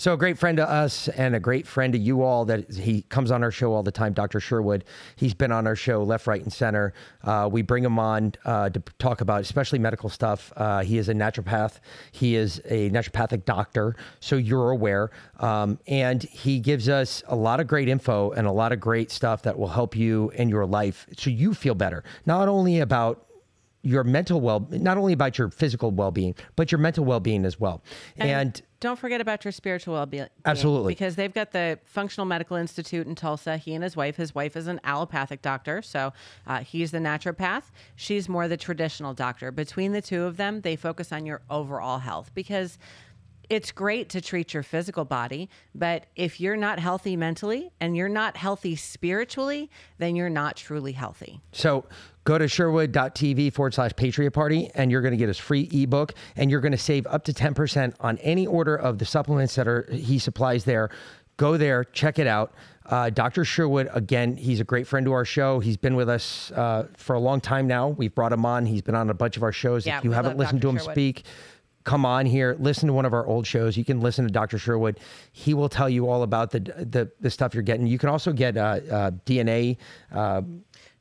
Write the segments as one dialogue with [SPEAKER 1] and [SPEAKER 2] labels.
[SPEAKER 1] So a great friend to us and a great friend to you all that he comes on our show all the time, Dr. Sherwood. He's been on our show left, right, and center. Uh, we bring him on uh, to talk about especially medical stuff. Uh, he is a naturopath. He is a naturopathic doctor, so you're aware. Um, and he gives us a lot of great info and a lot of great stuff that will help you in your life so you feel better. Not only about your mental well not only about your physical well-being but your mental well-being as well and, and
[SPEAKER 2] don't forget about your spiritual well-being
[SPEAKER 1] absolutely.
[SPEAKER 2] Because they've got the functional medical institute in tulsa. He and his wife his wife is an allopathic doctor so uh, he's the naturopath. She's more the traditional doctor. Between the two of them they focus on your overall health. Because it's great to treat your physical body, but if you're not healthy mentally and you're not healthy spiritually, then you're not truly healthy.
[SPEAKER 1] So go to sherwood.tv forward slash Patriot Party and you're going to get his free ebook and you're going to save up to 10% on any order of the supplements that are he supplies there. Go there, check it out. Uh, Dr. Sherwood, again, he's a great friend to our show. He's been with us uh, for a long time now. We've brought him on. He's been on a bunch of our shows.
[SPEAKER 2] Yeah,
[SPEAKER 1] if you haven't listened
[SPEAKER 2] Dr.
[SPEAKER 1] to him
[SPEAKER 2] Sherwood.
[SPEAKER 1] speak, come on here, listen to one of our old shows. You can listen to Dr. Sherwood. He will tell you all about the the, the stuff you're getting. You can also get uh, uh, DNA. Uh,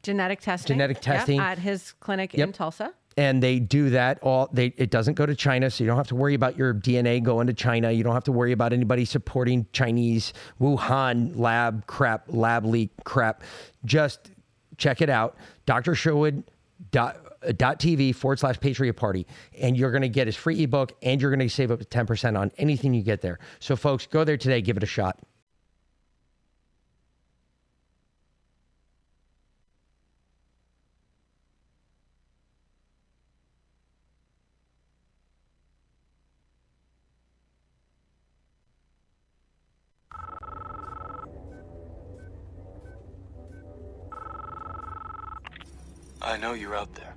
[SPEAKER 2] Genetic testing.
[SPEAKER 1] Genetic
[SPEAKER 2] Yep,
[SPEAKER 1] testing.
[SPEAKER 2] at his clinic
[SPEAKER 1] Yep.
[SPEAKER 2] in Tulsa.
[SPEAKER 1] and they do that all they it doesn't go to China so you don't have to worry about your DNA going to China you don't have to worry about anybody supporting Chinese Wuhan lab crap lab leak crap just check it out Dr. Sherwood dot TV forward slash Patriot Party and you're going to get his free ebook and you're going to save up to 10% on anything you get there so folks go there today give it a shot
[SPEAKER 3] I know you're out there.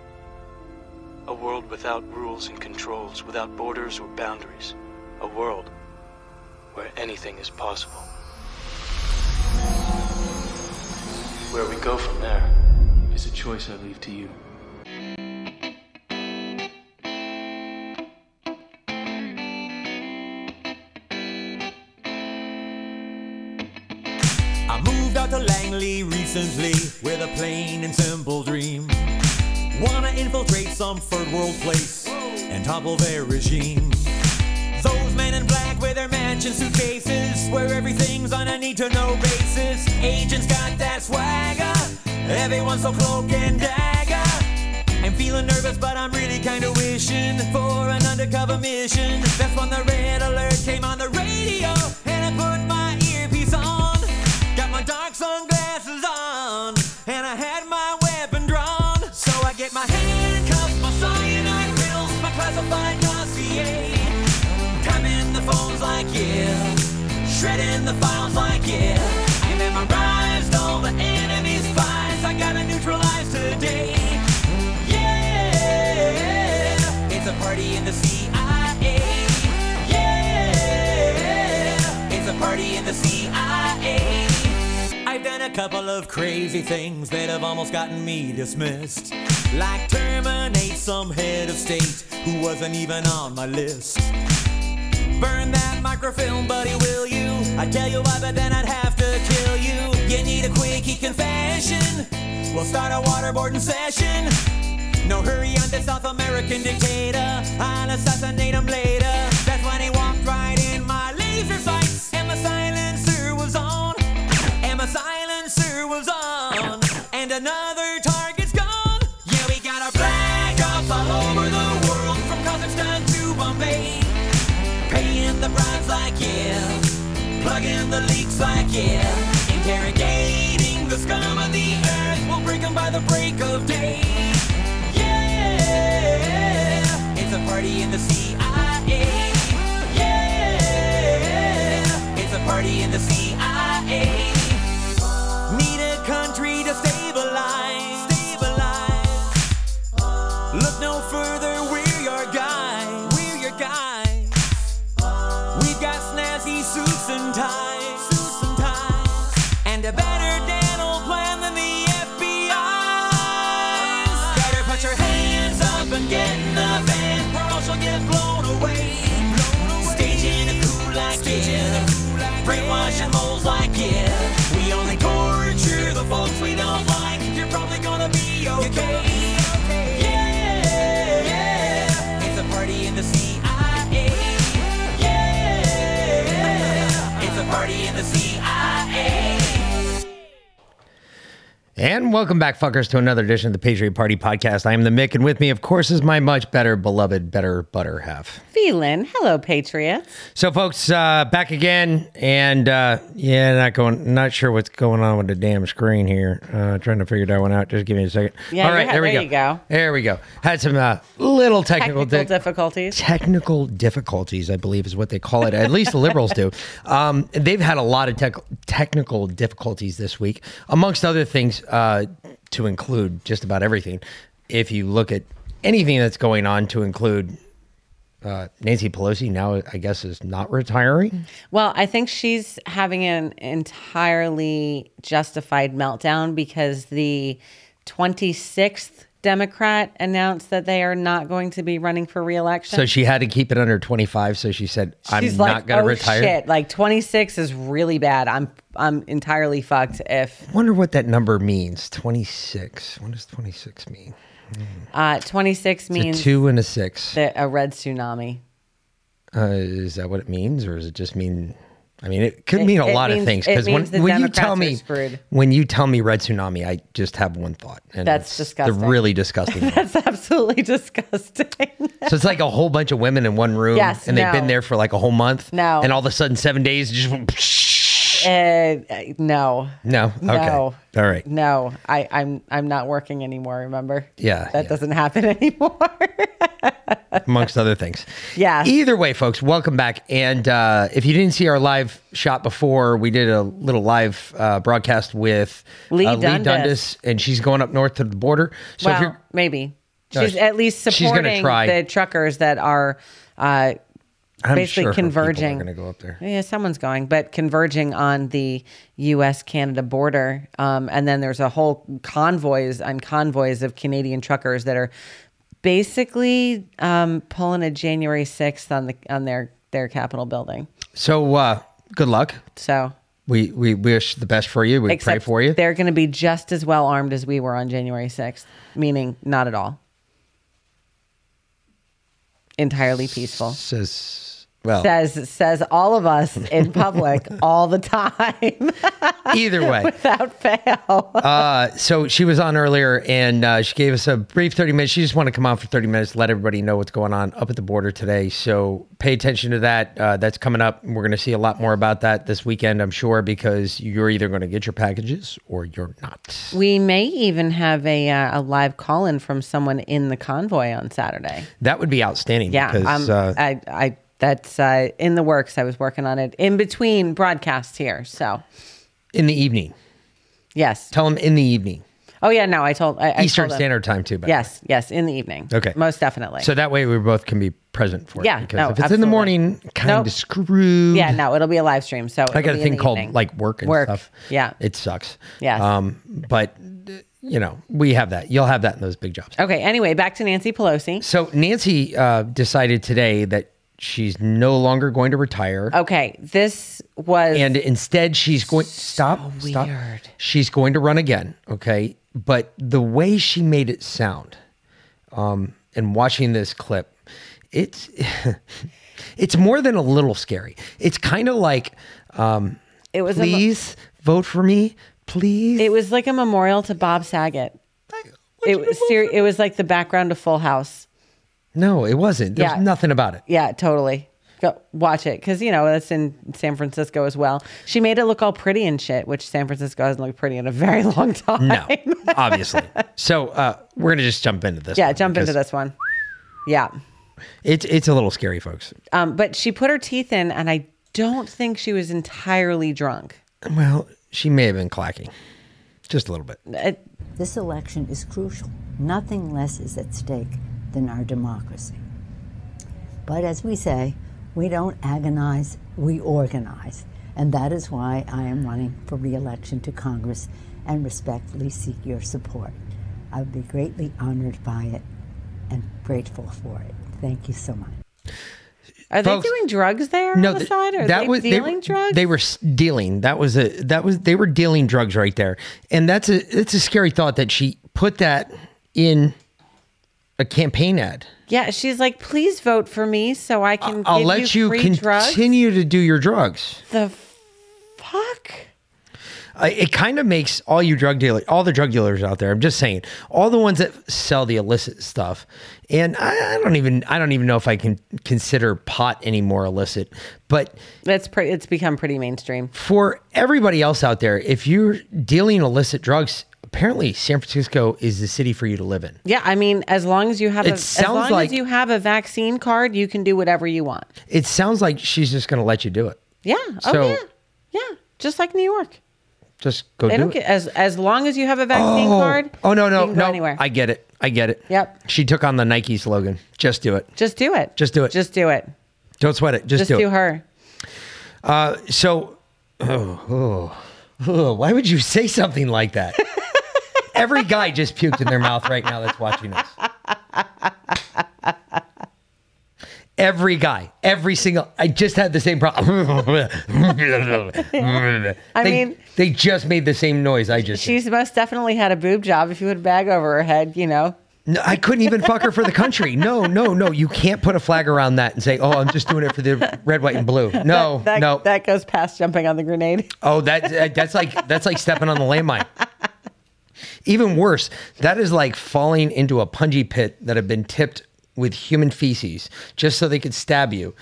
[SPEAKER 3] A world without rules and controls, without borders or boundaries. A world where anything is possible. Where we go from there is a choice I leave to you.
[SPEAKER 4] I moved out to Langley recently with a plain and infiltrate third world place and topple their regime. Those men in black with their mansion suitcases, where everything's on a need to know basis. Agents got that swagger, everyone's so cloak and dagger. I'm feeling nervous, but I'm really kinda wishing for an undercover mission. That's when the red alert came on the radio, and I put my earpiece on. Got my dark sunglasses shredding the files like yeah. I memorized all the enemy's spies. I gotta neutralize today. Yeah, it's a party in the CIA. Yeah, it's a party in the CIA. I've done a couple of crazy things that have almost gotten me dismissed. Like terminate some head of state who wasn't even on my list. Burn that microfilm, buddy, will you? I'd tell you why, but then I'd have to kill you. You need a quickie confession. We'll start a waterboarding session. No hurry on the South American dictator. I'll assassinate him later. That's when he walked right in my laser sights. And my silencer was on. And my silencer was on. And another Plugging the leaks like yeah. Interrogating the scum of the earth. We'll break 'em by the break of day. Yeah. It's a party in the CIA. Yeah. It's a party in the CIA.
[SPEAKER 1] And welcome back, fuckers, to another edition of the Patriot Party Podcast. I am the Mick, and with me, of course, is my much better, beloved, better butter half.
[SPEAKER 2] Phelan, hello, Patriots.
[SPEAKER 1] So, folks, uh, back again, and uh, yeah, not going, not sure what's going on with the damn screen here. Uh, trying to figure that one out. Just give me a second.
[SPEAKER 2] Yeah,
[SPEAKER 1] All right, there we
[SPEAKER 2] there
[SPEAKER 1] go.
[SPEAKER 2] you go.
[SPEAKER 1] There we go. Had some uh, little technical,
[SPEAKER 2] Technical
[SPEAKER 1] di-
[SPEAKER 2] difficulties.
[SPEAKER 1] technical difficulties, I believe is what they call it. At least the liberals do. Um, they've had a lot of tech technical difficulties this week, amongst other things, uh, to include just about everything. If you look at anything that's going on, to include uh, Nancy Pelosi now, I guess, is not retiring.
[SPEAKER 2] Well, I think she's having an entirely justified meltdown because the 26th Democrat announced that they are not going to be running for reelection.
[SPEAKER 1] So she had to keep it under 25. So she said, I'm
[SPEAKER 2] She's
[SPEAKER 1] not
[SPEAKER 2] like,
[SPEAKER 1] going to
[SPEAKER 2] oh,
[SPEAKER 1] retire.
[SPEAKER 2] shit! Like 26 is really bad. I'm I'm entirely fucked if I
[SPEAKER 1] wonder what that number means. 26. What does 26 mean?
[SPEAKER 2] uh, 26
[SPEAKER 1] It's a
[SPEAKER 2] means
[SPEAKER 1] two and a six.
[SPEAKER 2] that a red tsunami.
[SPEAKER 1] Uh, is that what it means, or does it just mean? I mean, it could
[SPEAKER 2] It-
[SPEAKER 1] mean a lot
[SPEAKER 2] means-
[SPEAKER 1] of things. Because when, when you tell me when you tell me red tsunami, I just have one thought, and
[SPEAKER 2] That's
[SPEAKER 1] it's
[SPEAKER 2] disgusting.
[SPEAKER 1] The really disgusting.
[SPEAKER 2] That's absolutely disgusting.
[SPEAKER 1] so it's like a whole bunch of women in one room,
[SPEAKER 2] Yes,
[SPEAKER 1] and they've been there for like a whole month.
[SPEAKER 2] No.
[SPEAKER 1] and all of a sudden, seven days, just
[SPEAKER 2] uh, no.
[SPEAKER 1] no. Okay,
[SPEAKER 2] No.
[SPEAKER 1] all right.
[SPEAKER 2] No, I, I'm I'm not working anymore. Remember?
[SPEAKER 1] Yeah,
[SPEAKER 2] that
[SPEAKER 1] yeah.
[SPEAKER 2] doesn't happen anymore.
[SPEAKER 1] amongst other things.
[SPEAKER 2] Yeah.
[SPEAKER 1] Either way, folks, welcome back. And uh, if you didn't see our live shot before, we did a little live uh, broadcast with
[SPEAKER 2] Lee
[SPEAKER 1] uh,
[SPEAKER 2] Dundas.
[SPEAKER 1] and she's going up north to the border. So if
[SPEAKER 2] well,
[SPEAKER 1] you're
[SPEAKER 2] maybe she's
[SPEAKER 1] she-
[SPEAKER 2] at least supporting the truckers that are uh,
[SPEAKER 1] I'm
[SPEAKER 2] basically
[SPEAKER 1] sure her people are
[SPEAKER 2] converging.
[SPEAKER 1] going to go up there.
[SPEAKER 2] Yeah, someone's going, but converging on the U.S. Canada border, um, and then there's a whole convoys and convoys of Canadian truckers that are basically um, pulling a January 6th on the on their their Capitol building.
[SPEAKER 1] So uh, good luck.
[SPEAKER 2] So
[SPEAKER 1] We we wish the best for you. We pray for you.
[SPEAKER 2] they're going to be just as well armed as we were on January 6th, meaning not at all. Entirely peaceful.
[SPEAKER 1] Says well.
[SPEAKER 2] Says says all of us in public all the time
[SPEAKER 1] either way.
[SPEAKER 2] without fail.
[SPEAKER 1] Uh, so she was on earlier and uh, she gave us a brief 30 minutes. She just wanted to come on for 30 minutes, let everybody know what's going on up at the border today. So pay attention to that. Uh, that's coming up. We're going to see a lot more about that this weekend, I'm sure, because you're either going to get your packages or you're not.
[SPEAKER 2] We may even have a uh, a live call in from someone in the convoy on Saturday.
[SPEAKER 1] That would be outstanding.
[SPEAKER 2] Yeah,
[SPEAKER 1] Because,
[SPEAKER 2] um,
[SPEAKER 1] uh,
[SPEAKER 2] I I that's uh, in the works. I was working on it in between broadcasts here. So
[SPEAKER 1] in the evening.
[SPEAKER 2] yes.
[SPEAKER 1] Tell them in the evening.
[SPEAKER 2] Oh yeah, no, I told I, I
[SPEAKER 1] Eastern
[SPEAKER 2] told.
[SPEAKER 1] Standard Time, too. by the way.
[SPEAKER 2] Yes, yes, in the evening.
[SPEAKER 1] Okay.
[SPEAKER 2] most definitely.
[SPEAKER 1] So that way we both can be present for it.
[SPEAKER 2] Yeah,
[SPEAKER 1] Because
[SPEAKER 2] no,
[SPEAKER 1] if it's in the morning, kind
[SPEAKER 2] Nope.
[SPEAKER 1] of screwed.
[SPEAKER 2] yeah, no, it'll be a live stream. So
[SPEAKER 1] I got a thing called like work and
[SPEAKER 2] Work,
[SPEAKER 1] stuff.
[SPEAKER 2] yeah.
[SPEAKER 1] It sucks.
[SPEAKER 2] Yeah,
[SPEAKER 1] Um, but you know, we have that. You'll have that in those big jobs.
[SPEAKER 2] Okay. Anyway, back to Nancy Pelosi.
[SPEAKER 1] So Nancy uh, decided today that she's no longer going to retire.
[SPEAKER 2] Okay, this was
[SPEAKER 1] And instead, she's going stop. Stop.
[SPEAKER 2] weird.
[SPEAKER 1] She's going to run again. Okay, but the way she made it sound, um, and watching this clip, it's it's more than a little scary. It's kind of like, um,
[SPEAKER 2] It was mo-
[SPEAKER 1] please vote for me, please.
[SPEAKER 2] it was like a memorial to Bob Saget. It was ser- it was like the background of Full House.
[SPEAKER 1] No, it wasn't. There's
[SPEAKER 2] Yeah.
[SPEAKER 1] nothing about it.
[SPEAKER 2] Yeah, totally. Go watch it because you know that's in San Francisco as well. She made it look all pretty and shit, which San Francisco hasn't looked pretty in a very long time.
[SPEAKER 1] No, obviously. So uh, we're gonna just jump into this.
[SPEAKER 2] yeah,
[SPEAKER 1] one
[SPEAKER 2] jump into this one. Yeah,
[SPEAKER 1] It's it's a little scary, folks.
[SPEAKER 2] um, but she put her teeth in, and I don't think she was entirely drunk.
[SPEAKER 1] Well, she may have been clacking, just a little bit.
[SPEAKER 2] It,
[SPEAKER 5] This election is crucial. Nothing less is at stake than our democracy. But as we say, we don't agonize, we organize. And that is why I am running for re election to Congress and respectfully seek your support. I would be greatly honored by it and grateful for it. Thank you so much.
[SPEAKER 2] are
[SPEAKER 1] Folks,
[SPEAKER 2] they doing drugs there on the
[SPEAKER 1] th-
[SPEAKER 2] side? Are they
[SPEAKER 1] was
[SPEAKER 2] dealing
[SPEAKER 1] they,
[SPEAKER 2] drugs?
[SPEAKER 1] They were dealing. That was a that was they were dealing drugs right there, and that's a it's a scary thought that she put that in a campaign ad.
[SPEAKER 2] Yeah, she's like, please vote for me so I can.
[SPEAKER 1] I'll
[SPEAKER 2] give
[SPEAKER 1] let
[SPEAKER 2] you,
[SPEAKER 1] you
[SPEAKER 2] free drugs.
[SPEAKER 1] continue to do your drugs.
[SPEAKER 2] The fuck.
[SPEAKER 1] Uh, it kind of makes all you drug dealers, all the drug dealers out there. I'm just saying, all the ones that sell the illicit stuff, and I, I don't even, I don't even know if I can consider pot anymore illicit. But
[SPEAKER 2] That's pretty. It's become pretty mainstream.
[SPEAKER 1] for everybody else out there, if you're dealing illicit drugs, apparently San Francisco is the city for you to live in.
[SPEAKER 2] Yeah, I mean, as long as you have,
[SPEAKER 1] It
[SPEAKER 2] a, as
[SPEAKER 1] sounds
[SPEAKER 2] long
[SPEAKER 1] like-
[SPEAKER 2] as you have a vaccine card, you can do whatever you want.
[SPEAKER 1] It sounds like she's just going to let you do it.
[SPEAKER 2] Yeah.
[SPEAKER 1] Oh, so-
[SPEAKER 2] oh yeah. Yeah. Just like New York.
[SPEAKER 1] Just go
[SPEAKER 2] They
[SPEAKER 1] do
[SPEAKER 2] don't
[SPEAKER 1] it.
[SPEAKER 2] get as as long as you have a vaccine oh. card.
[SPEAKER 1] oh no, no, no!
[SPEAKER 2] anywhere.
[SPEAKER 1] I get it. I get it.
[SPEAKER 2] Yep.
[SPEAKER 1] She took on the Nike slogan. Just do it.
[SPEAKER 2] Just do it.
[SPEAKER 1] Just do it.
[SPEAKER 2] Just do it.
[SPEAKER 1] Don't sweat it. Just,
[SPEAKER 2] Just
[SPEAKER 1] do,
[SPEAKER 2] do
[SPEAKER 1] it.
[SPEAKER 2] her.
[SPEAKER 1] Uh, so, oh, oh, oh, why would you say something like that? Every guy just puked in their mouth right now that's watching us. Every guy, every single. I just had the same problem.
[SPEAKER 2] I
[SPEAKER 1] They-
[SPEAKER 2] mean-
[SPEAKER 1] they just made the same noise I just. did.
[SPEAKER 2] She's most definitely had a boob job. If you put a bag over her head, you know.
[SPEAKER 1] No, I couldn't even fuck her for the country. No, no, no. You can't put a flag around that and say, "Oh, I'm just doing it for the red, white, and blue." No,
[SPEAKER 2] That,
[SPEAKER 1] no.
[SPEAKER 2] that goes past jumping on the grenade.
[SPEAKER 1] Oh, that that's like that's like stepping on the landmine. Even worse, that is like falling into a punji pit that had been tipped with human feces just so they could stab you.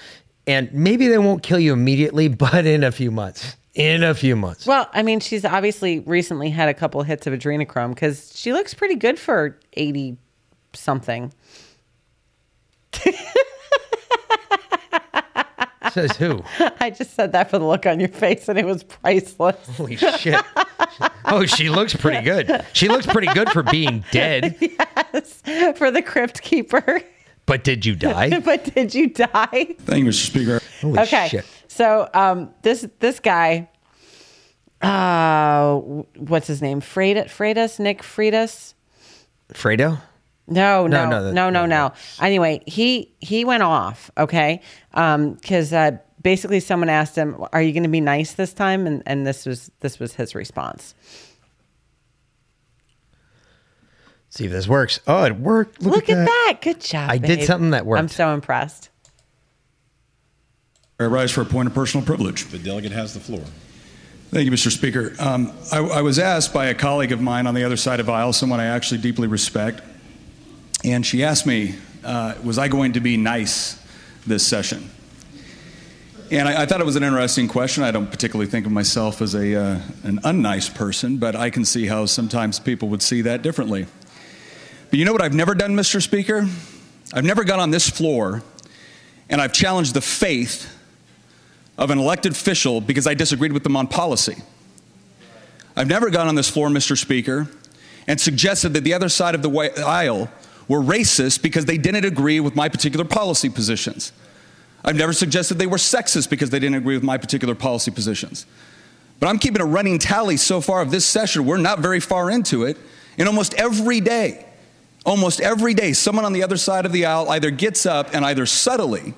[SPEAKER 1] And maybe they won't kill you immediately, but in a few months. In a few months.
[SPEAKER 2] Well, I mean, she's obviously recently had a couple hits of adrenochrome because she looks pretty good for eighty something.
[SPEAKER 1] Says who?
[SPEAKER 2] I just said that for the look on your face, and it was priceless.
[SPEAKER 1] Holy shit. Oh, she looks pretty good. She looks pretty good for being dead.
[SPEAKER 2] Yes, for the crypt keeper.
[SPEAKER 1] But did you die?
[SPEAKER 2] but did you die?
[SPEAKER 6] Thank you, Mr. Speaker.
[SPEAKER 1] Holy
[SPEAKER 2] okay.
[SPEAKER 1] shit.
[SPEAKER 2] So um, this this guy, uh, what's his name? Freitas, Freitas, Nick Freitas.
[SPEAKER 1] Fredo?
[SPEAKER 2] No,
[SPEAKER 1] No,
[SPEAKER 2] no,
[SPEAKER 1] no,
[SPEAKER 2] no, no, no,
[SPEAKER 1] no,
[SPEAKER 2] Anyway, he he went off. Okay, because uh, basically someone asked him, "Are you going to be nice this time?" And and this was this was his response.
[SPEAKER 1] See if this works. Oh, it worked. Look,
[SPEAKER 2] Look, at, that. Good job.
[SPEAKER 1] I did something that worked.
[SPEAKER 2] I'm so impressed.
[SPEAKER 6] I rise for a point of personal privilege.
[SPEAKER 7] The delegate has the floor.
[SPEAKER 6] Thank you, Mr. Speaker. Um, I, I was asked by a colleague of mine on the other side of the aisle, someone I actually deeply respect, and she asked me, uh, was I going to be nice this session? And I, I thought it was an interesting question. I don't particularly think of myself as a, uh, an unnice person, but I can see how sometimes people would see that differently. But you know what I've never done, Mr. Speaker? I've never got on this floor and I've challenged the faith of an elected official because I disagreed with them on policy. I've never gone on this floor, Mr. Speaker, and suggested that the other side of the aisle were racist because they didn't agree with my particular policy positions. I've never suggested they were sexist because they didn't agree with my particular policy positions. But I'm keeping a running tally so far of this session. We're not very far into it. And almost every day, almost every day, someone on the other side of the aisle either gets up and either subtly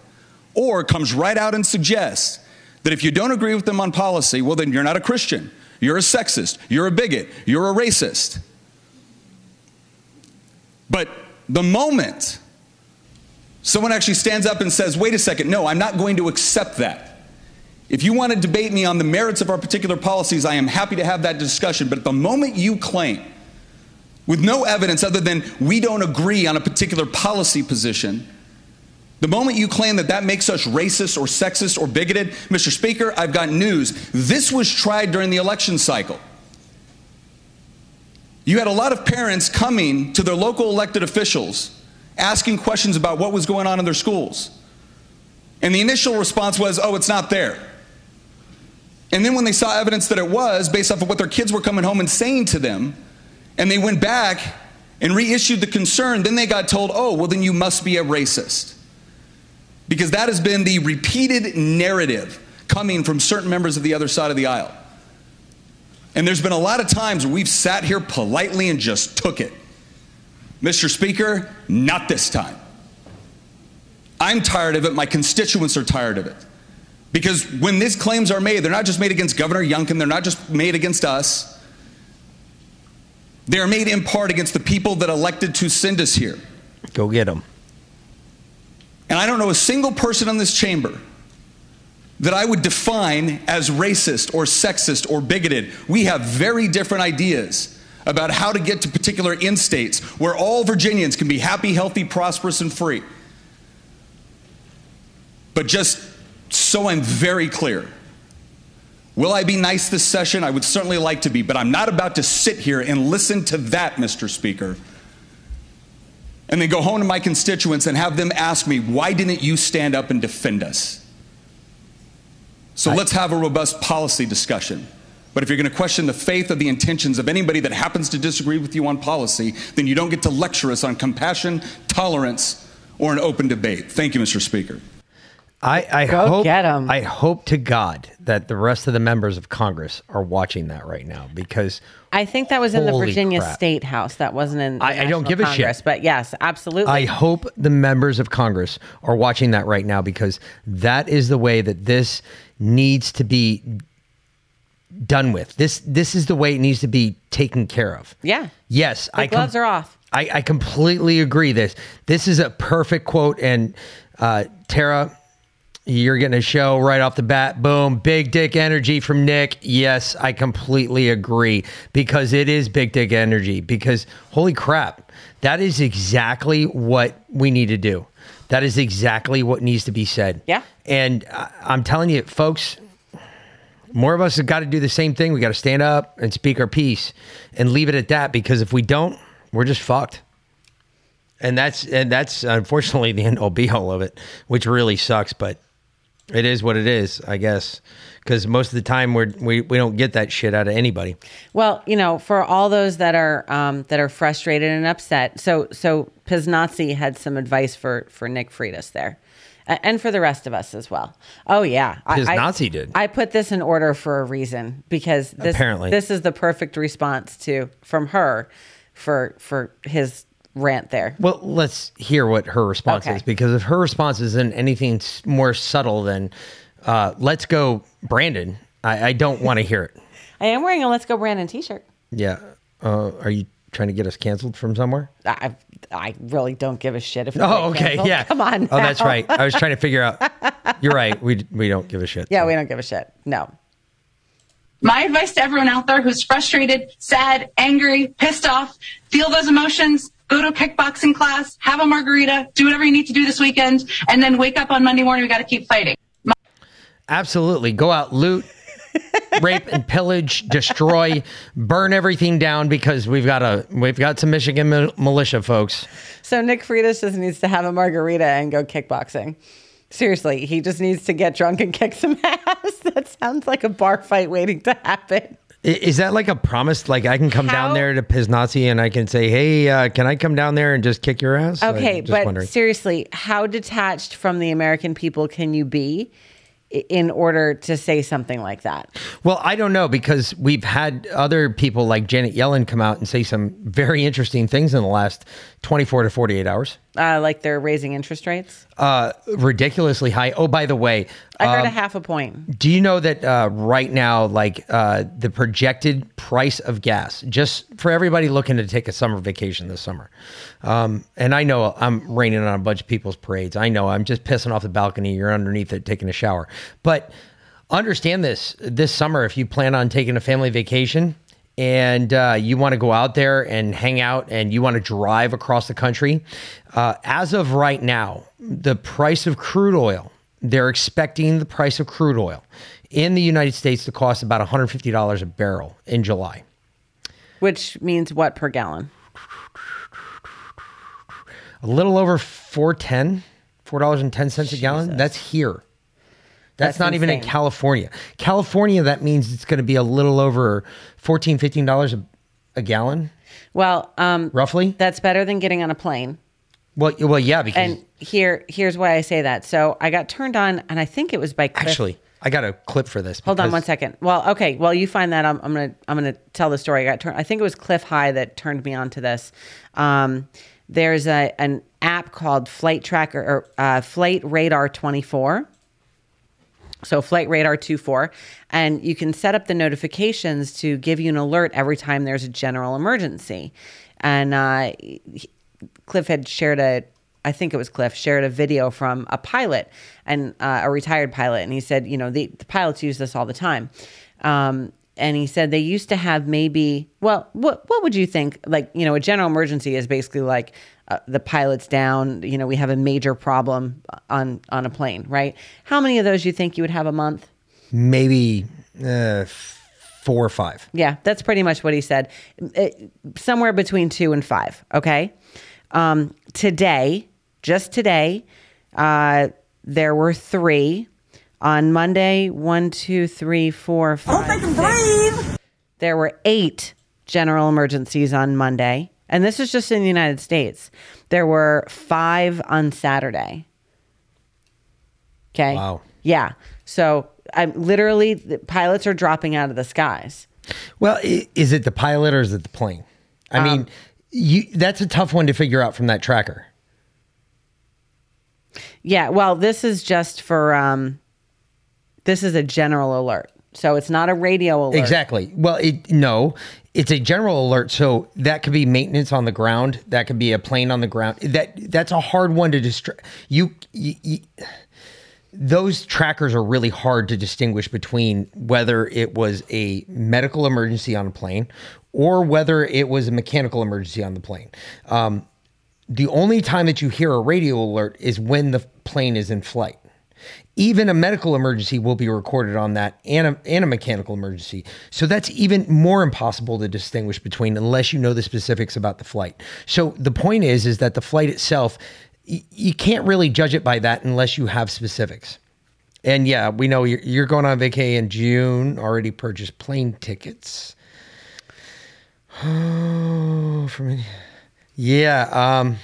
[SPEAKER 6] or comes right out and suggests that if you don't agree with them on policy, well, then you're not a Christian. You're a sexist. You're a bigot. You're a racist. But the moment someone actually stands up and says, wait a second, no, I'm not going to accept that. If you want to debate me on the merits of our particular policies, I am happy to have that discussion. But the moment you claim, with no evidence other than we don't agree on a particular policy position, the moment you claim that that makes us racist or sexist or bigoted, Mr. Speaker, I've got news. This was tried during the election cycle. You had a lot of parents coming to their local elected officials asking questions about what was going on in their schools. And the initial response was, oh, it's not there. And then when they saw evidence that it was, based off of what their kids were coming home and saying to them, and they went back and reissued the concern, then they got told, oh, well, then you must be a racist. Because that has been the repeated narrative coming from certain members of the other side of the aisle. And there's been a lot of times we've sat here politely and just took it. Mr. Speaker, not this time. I'm tired of it. My constituents are tired of it. Because when these claims are made, they're not just made against Governor Youngkin, they're not just made against us. They are made in part against the people that elected to send us here.
[SPEAKER 1] Go get them.
[SPEAKER 6] And I don't know a single person in this chamber that I would define as racist or sexist or bigoted. We have very different ideas about how to get to particular end states where all Virginians can be happy, healthy, prosperous, and free. But just so I'm very clear, will I be nice this session? I would certainly like to be, but I'm not about to sit here and listen to that, Mr. Speaker, and then go home to my constituents and have them ask me, why didn't you stand up and defend us? So let's have a robust policy discussion. But if you're going to question the faith or the intentions of anybody that happens to disagree with you on policy, then you don't get to lecture us on compassion, tolerance, or an open debate. Thank you, Mr. Speaker.
[SPEAKER 1] I, I
[SPEAKER 2] Go
[SPEAKER 1] hope
[SPEAKER 2] get 'em.
[SPEAKER 1] I hope to God that the rest of the members of Congress are watching that right now because
[SPEAKER 2] I think that was in the Virginia
[SPEAKER 1] crap.
[SPEAKER 2] State House. That wasn't in. The
[SPEAKER 1] I- I don't
[SPEAKER 2] National
[SPEAKER 1] give a shit.
[SPEAKER 2] But yes, absolutely.
[SPEAKER 1] I hope the members of Congress are watching that right now because that is the way that this needs to be done with. This this is the way it needs to be taken care of.
[SPEAKER 2] yeah.
[SPEAKER 1] Yes,
[SPEAKER 2] The
[SPEAKER 1] I com-
[SPEAKER 2] gloves are off.
[SPEAKER 1] I, I completely agree. This this is a perfect quote, and uh, Tara, you're getting a show right off the bat. Boom, big dick energy from Nick. Yes, I completely agree because it is big dick energy. Because holy crap, that is exactly what we need to do. That is exactly what needs to be said.
[SPEAKER 2] Yeah.
[SPEAKER 1] and I, I'm telling you, folks, more of us have got to do the same thing. We got to stand up and speak our piece and leave it at that because if we don't, we're just fucked. And that's and that's unfortunately the end all be all of it, which really sucks, but it is what it is, I guess. Because most of the time we're, we we don't get that shit out of anybody.
[SPEAKER 2] Well, you know, for all those that are um, that are frustrated and upset, so so Piznazzi had some advice for for Nick Freitas there, and for the rest of us as well. Oh yeah, I- I-
[SPEAKER 1] did.
[SPEAKER 2] I put this in order for a reason because this
[SPEAKER 1] Apparently.
[SPEAKER 2] this is the perfect response to from her for for his rant there.
[SPEAKER 1] Well, let's hear what her response
[SPEAKER 2] Okay.
[SPEAKER 1] is because if her response isn't anything more subtle than uh, "Let's go, Brandon," I, I don't want to hear it.
[SPEAKER 2] I am wearing a Let's Go Brandon T-shirt.
[SPEAKER 1] Yeah, uh, are you trying to get us canceled from somewhere?
[SPEAKER 2] I I really don't give a shit if. we
[SPEAKER 1] Oh,
[SPEAKER 2] get
[SPEAKER 1] okay,
[SPEAKER 2] canceled.
[SPEAKER 1] yeah.
[SPEAKER 2] Come on.
[SPEAKER 1] Oh, that's right. I was trying to figure out. You're right. We we don't give a shit.
[SPEAKER 2] Yeah, we don't give a shit. No.
[SPEAKER 7] My advice to everyone out there who's frustrated, sad, angry, pissed off, feel those emotions, go to a kickboxing class, have a margarita, do whatever you need to do this weekend, and then wake up on Monday morning. We got to keep fighting.
[SPEAKER 1] Absolutely. Go out, loot, rape and pillage, destroy, burn everything down because we've got a we've got some Michigan mil- militia folks.
[SPEAKER 2] So Nick Freitas just needs to have a margarita and go kickboxing. Seriously, he just needs to get drunk and kick some ass. that sounds like a bar fight waiting to happen.
[SPEAKER 1] Is that like a promise? Like I can come
[SPEAKER 2] How-
[SPEAKER 1] down there to Piznazi and I can say, "Hey, uh, can I come down there and just kick your ass?"
[SPEAKER 2] Okay, but
[SPEAKER 1] wondering.
[SPEAKER 2] seriously, how detached from the American people can you be in order to say something like that?
[SPEAKER 1] Well, I don't know because we've had other people like Janet Yellen come out and say some very interesting things in the last 24 to 48 hours.
[SPEAKER 2] Uh, like they're raising interest rates?
[SPEAKER 1] Uh, ridiculously high. Oh, by the way,
[SPEAKER 2] I heard
[SPEAKER 1] um,
[SPEAKER 2] a half a point.
[SPEAKER 1] do you know that uh, right now, like uh, the projected price of gas, just for everybody looking to take a summer vacation this summer, um, and I know I'm raining on a bunch of people's parades. I know I'm just pissing off the balcony. You're underneath it taking a shower, but understand this: this summer, if you plan on taking a family vacation and uh, you want to go out there and hang out and you want to drive across the country, uh, as of right now, the price of crude oil, they're expecting the price of crude oil in the United States to cost about $150 a barrel in July.
[SPEAKER 2] Which means what per gallon?
[SPEAKER 1] A little over 410 $4.10 a gallon. That's here. That's,
[SPEAKER 2] That's
[SPEAKER 1] not even in. California. California, that means it's going to be a little over $14, $15 a, a gallon,
[SPEAKER 2] Well, um,
[SPEAKER 1] roughly.
[SPEAKER 2] that's better than getting on a plane.
[SPEAKER 1] Well, well, yeah, because
[SPEAKER 2] And here, here's why I say that. So I got turned on, and I think it was by Cliff.
[SPEAKER 1] actually, I got a clip for this.
[SPEAKER 2] Hold on one second. Well, okay. Well, you find that I'm, I'm gonna I'm gonna tell the story. I got turned. I think it was Cliff High that turned me on to this. Um, there's a an app called Flight Tracker or uh, Flight Radar 24. So Flight Radar 24, and you can set up the notifications to give you an alert every time there's a general emergency. And uh, Cliff had shared a, I think it was Cliff, shared a video from a pilot and uh, a retired pilot, and he said, you know, the, the pilots use this all the time. Um, and he said they used to have maybe, well, what what would you think? Like, you know, a general emergency is basically like uh, the pilot's down. You know, we have a major problem on on a plane, right? How many of those you think you would have a month?
[SPEAKER 1] Maybe uh, four or five.
[SPEAKER 2] Yeah, that's pretty much what he said. Uh, somewhere between two and five. Okay. Um, today, just today, uh, there were three. On Monday, one, two, three, four, five. six. There were eight general emergencies on Monday. And this is just in the United States. There were five on Saturday. Okay.
[SPEAKER 1] Wow.
[SPEAKER 2] Yeah. So I'm literally, the pilots are dropping out of the skies.
[SPEAKER 1] Well, i- is it the pilot or is it the plane? I
[SPEAKER 2] Um,
[SPEAKER 1] mean, you that's a tough one to figure out from that tracker.
[SPEAKER 2] Yeah, well, this is just for um this is a general alert. So it's not a radio alert.
[SPEAKER 1] Exactly. Well, it no, it's a general alert. So that could be maintenance on the ground. That could be a plane on the ground. That that's a hard one to distract. You, you, you those trackers are really hard to distinguish between whether it was a medical emergency on a plane or whether it was a mechanical emergency on the plane. Um, the only time that you hear a radio alert is when the plane is in flight. Even a medical emergency will be recorded on that and a, and a mechanical emergency. So that's even more impossible to distinguish between unless you know the specifics about the flight. So the point is is that the flight itself y- you can't really judge it by that unless you have specifics. And yeah, we know you're, you're going on vacay in June, already purchased plane tickets. Oh, for me. Yeah, um,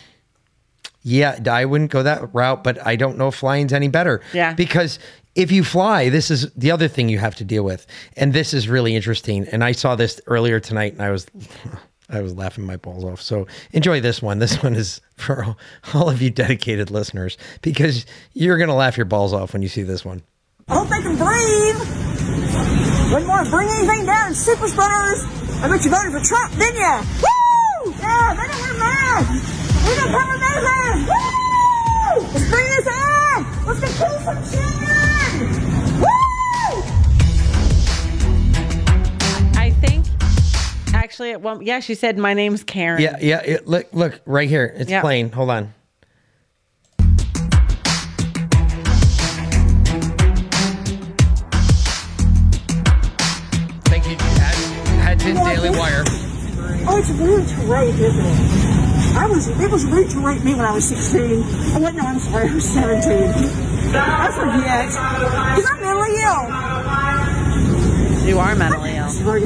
[SPEAKER 1] yeah, I wouldn't go that route, but I don't know if flying's any better.
[SPEAKER 2] Yeah.
[SPEAKER 1] Because if you fly, this is the other thing you have to deal with. And this is really interesting. And I saw this earlier tonight and I was I was laughing my balls off. So enjoy this one. This one is for all- all of you dedicated listeners because you're going to laugh your balls off when you see this one.
[SPEAKER 8] I hope they can breathe. Wouldn't want to bring anything down, super spreaders. I bet you voted for Trump, didn't ya? Woo! Yeah, they don't wear masks. We don't cover medicine. Woo! Let's bring this on. Let's go kill some children. Woo!
[SPEAKER 2] I think actually at one yeah, she said my name's Karen.
[SPEAKER 1] Yeah, yeah. It, look, look right here. It's
[SPEAKER 2] Yeah.
[SPEAKER 1] playing. Hold on. Thank you, Hudson Daily Wire.
[SPEAKER 8] Oh, it's rude to rape, isn't it? I was, it was rude to rape me when I was 16. I wait, no, I'm sorry, I was 17. I forget. Because I'm mentally ill.
[SPEAKER 2] You are mentally ill.
[SPEAKER 8] Sorry.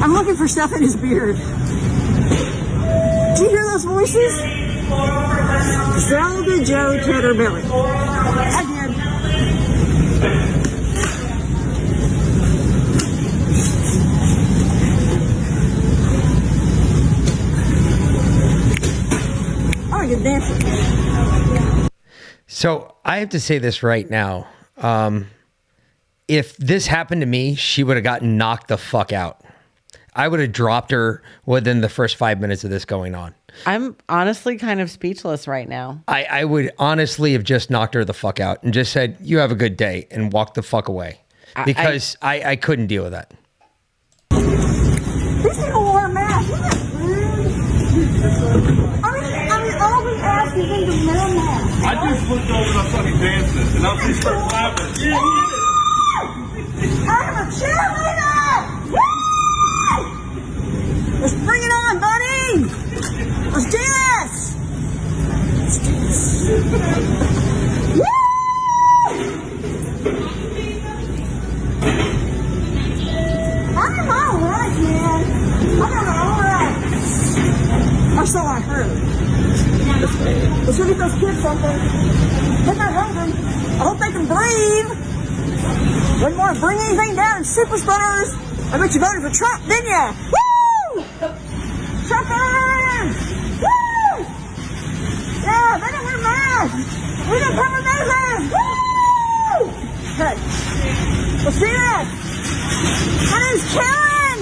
[SPEAKER 8] I'm looking for stuff in his beard. Do you hear those voices? Zelda Joe Tedder Billy. I did. Oh.
[SPEAKER 1] So I have to say this right now. Um, if this happened to me, she would have gotten knocked the fuck out. I would have dropped her within the first five minutes of this going on.
[SPEAKER 2] I'm honestly kind of speechless right now.
[SPEAKER 1] I, I would honestly have just knocked her the fuck out and just said, "You have a good day," and walked the fuck away
[SPEAKER 2] I-
[SPEAKER 1] because I, I, couldn't deal with that.
[SPEAKER 8] These people wore masks. Isn't that rude? I mean, I mean, all we ask is them to wear masks.
[SPEAKER 9] I just looked over and I saw started dancing, and I just started laughing. Yeah,
[SPEAKER 8] I'm a cheerleader! Woo! Let's bring it on, buddy! Let's do this! Let's do this. Woo! I'm all right, man. I'm all right. Or so I heard. Let's go get those kids something. They're not hungry. I hope they can breathe. Wouldn't want to bring anything down, super spreaders. I bet you voted for Trump, didn't ya? Woo! Trumpers! Woo! Yeah, they don't wear masks. mask. We got purple nose masks. Woo! Okay. We'll see you then. My name's Karen.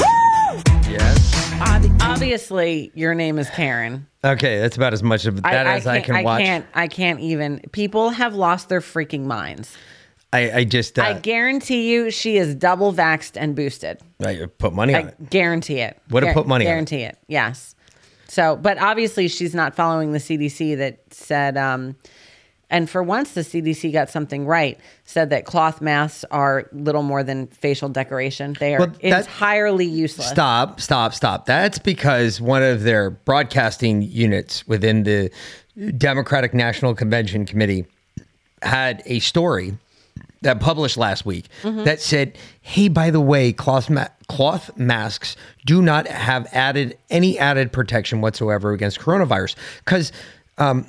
[SPEAKER 8] Woo!
[SPEAKER 1] Yes.
[SPEAKER 2] Ob- obviously, your name is Karen.
[SPEAKER 1] Okay, that's about as much of that as I,
[SPEAKER 2] can't-
[SPEAKER 1] can watch.
[SPEAKER 2] I can't. I can't even. People have lost their freaking minds.
[SPEAKER 1] I, I just uh,
[SPEAKER 2] I guarantee you, she is double vaxxed and boosted.
[SPEAKER 1] I put money on
[SPEAKER 2] I
[SPEAKER 1] it.
[SPEAKER 2] guarantee it.
[SPEAKER 1] What
[SPEAKER 2] Guar-
[SPEAKER 1] put money on.
[SPEAKER 2] Guarantee it. Yes. So, but obviously, she's not following the CDC that said. Um, and for once, the CDC got something right. Said that cloth masks are little more than facial decoration. They are
[SPEAKER 1] Well, that-
[SPEAKER 2] entirely useless.
[SPEAKER 1] Stop, stop, stop. That's because one of their broadcasting units within the Democratic National Convention Committee had a story that published last week
[SPEAKER 2] Mm-hmm.
[SPEAKER 1] that said, "Hey, by the way, cloth ma- cloth masks do not have added any added protection whatsoever against coronavirus." Because, um,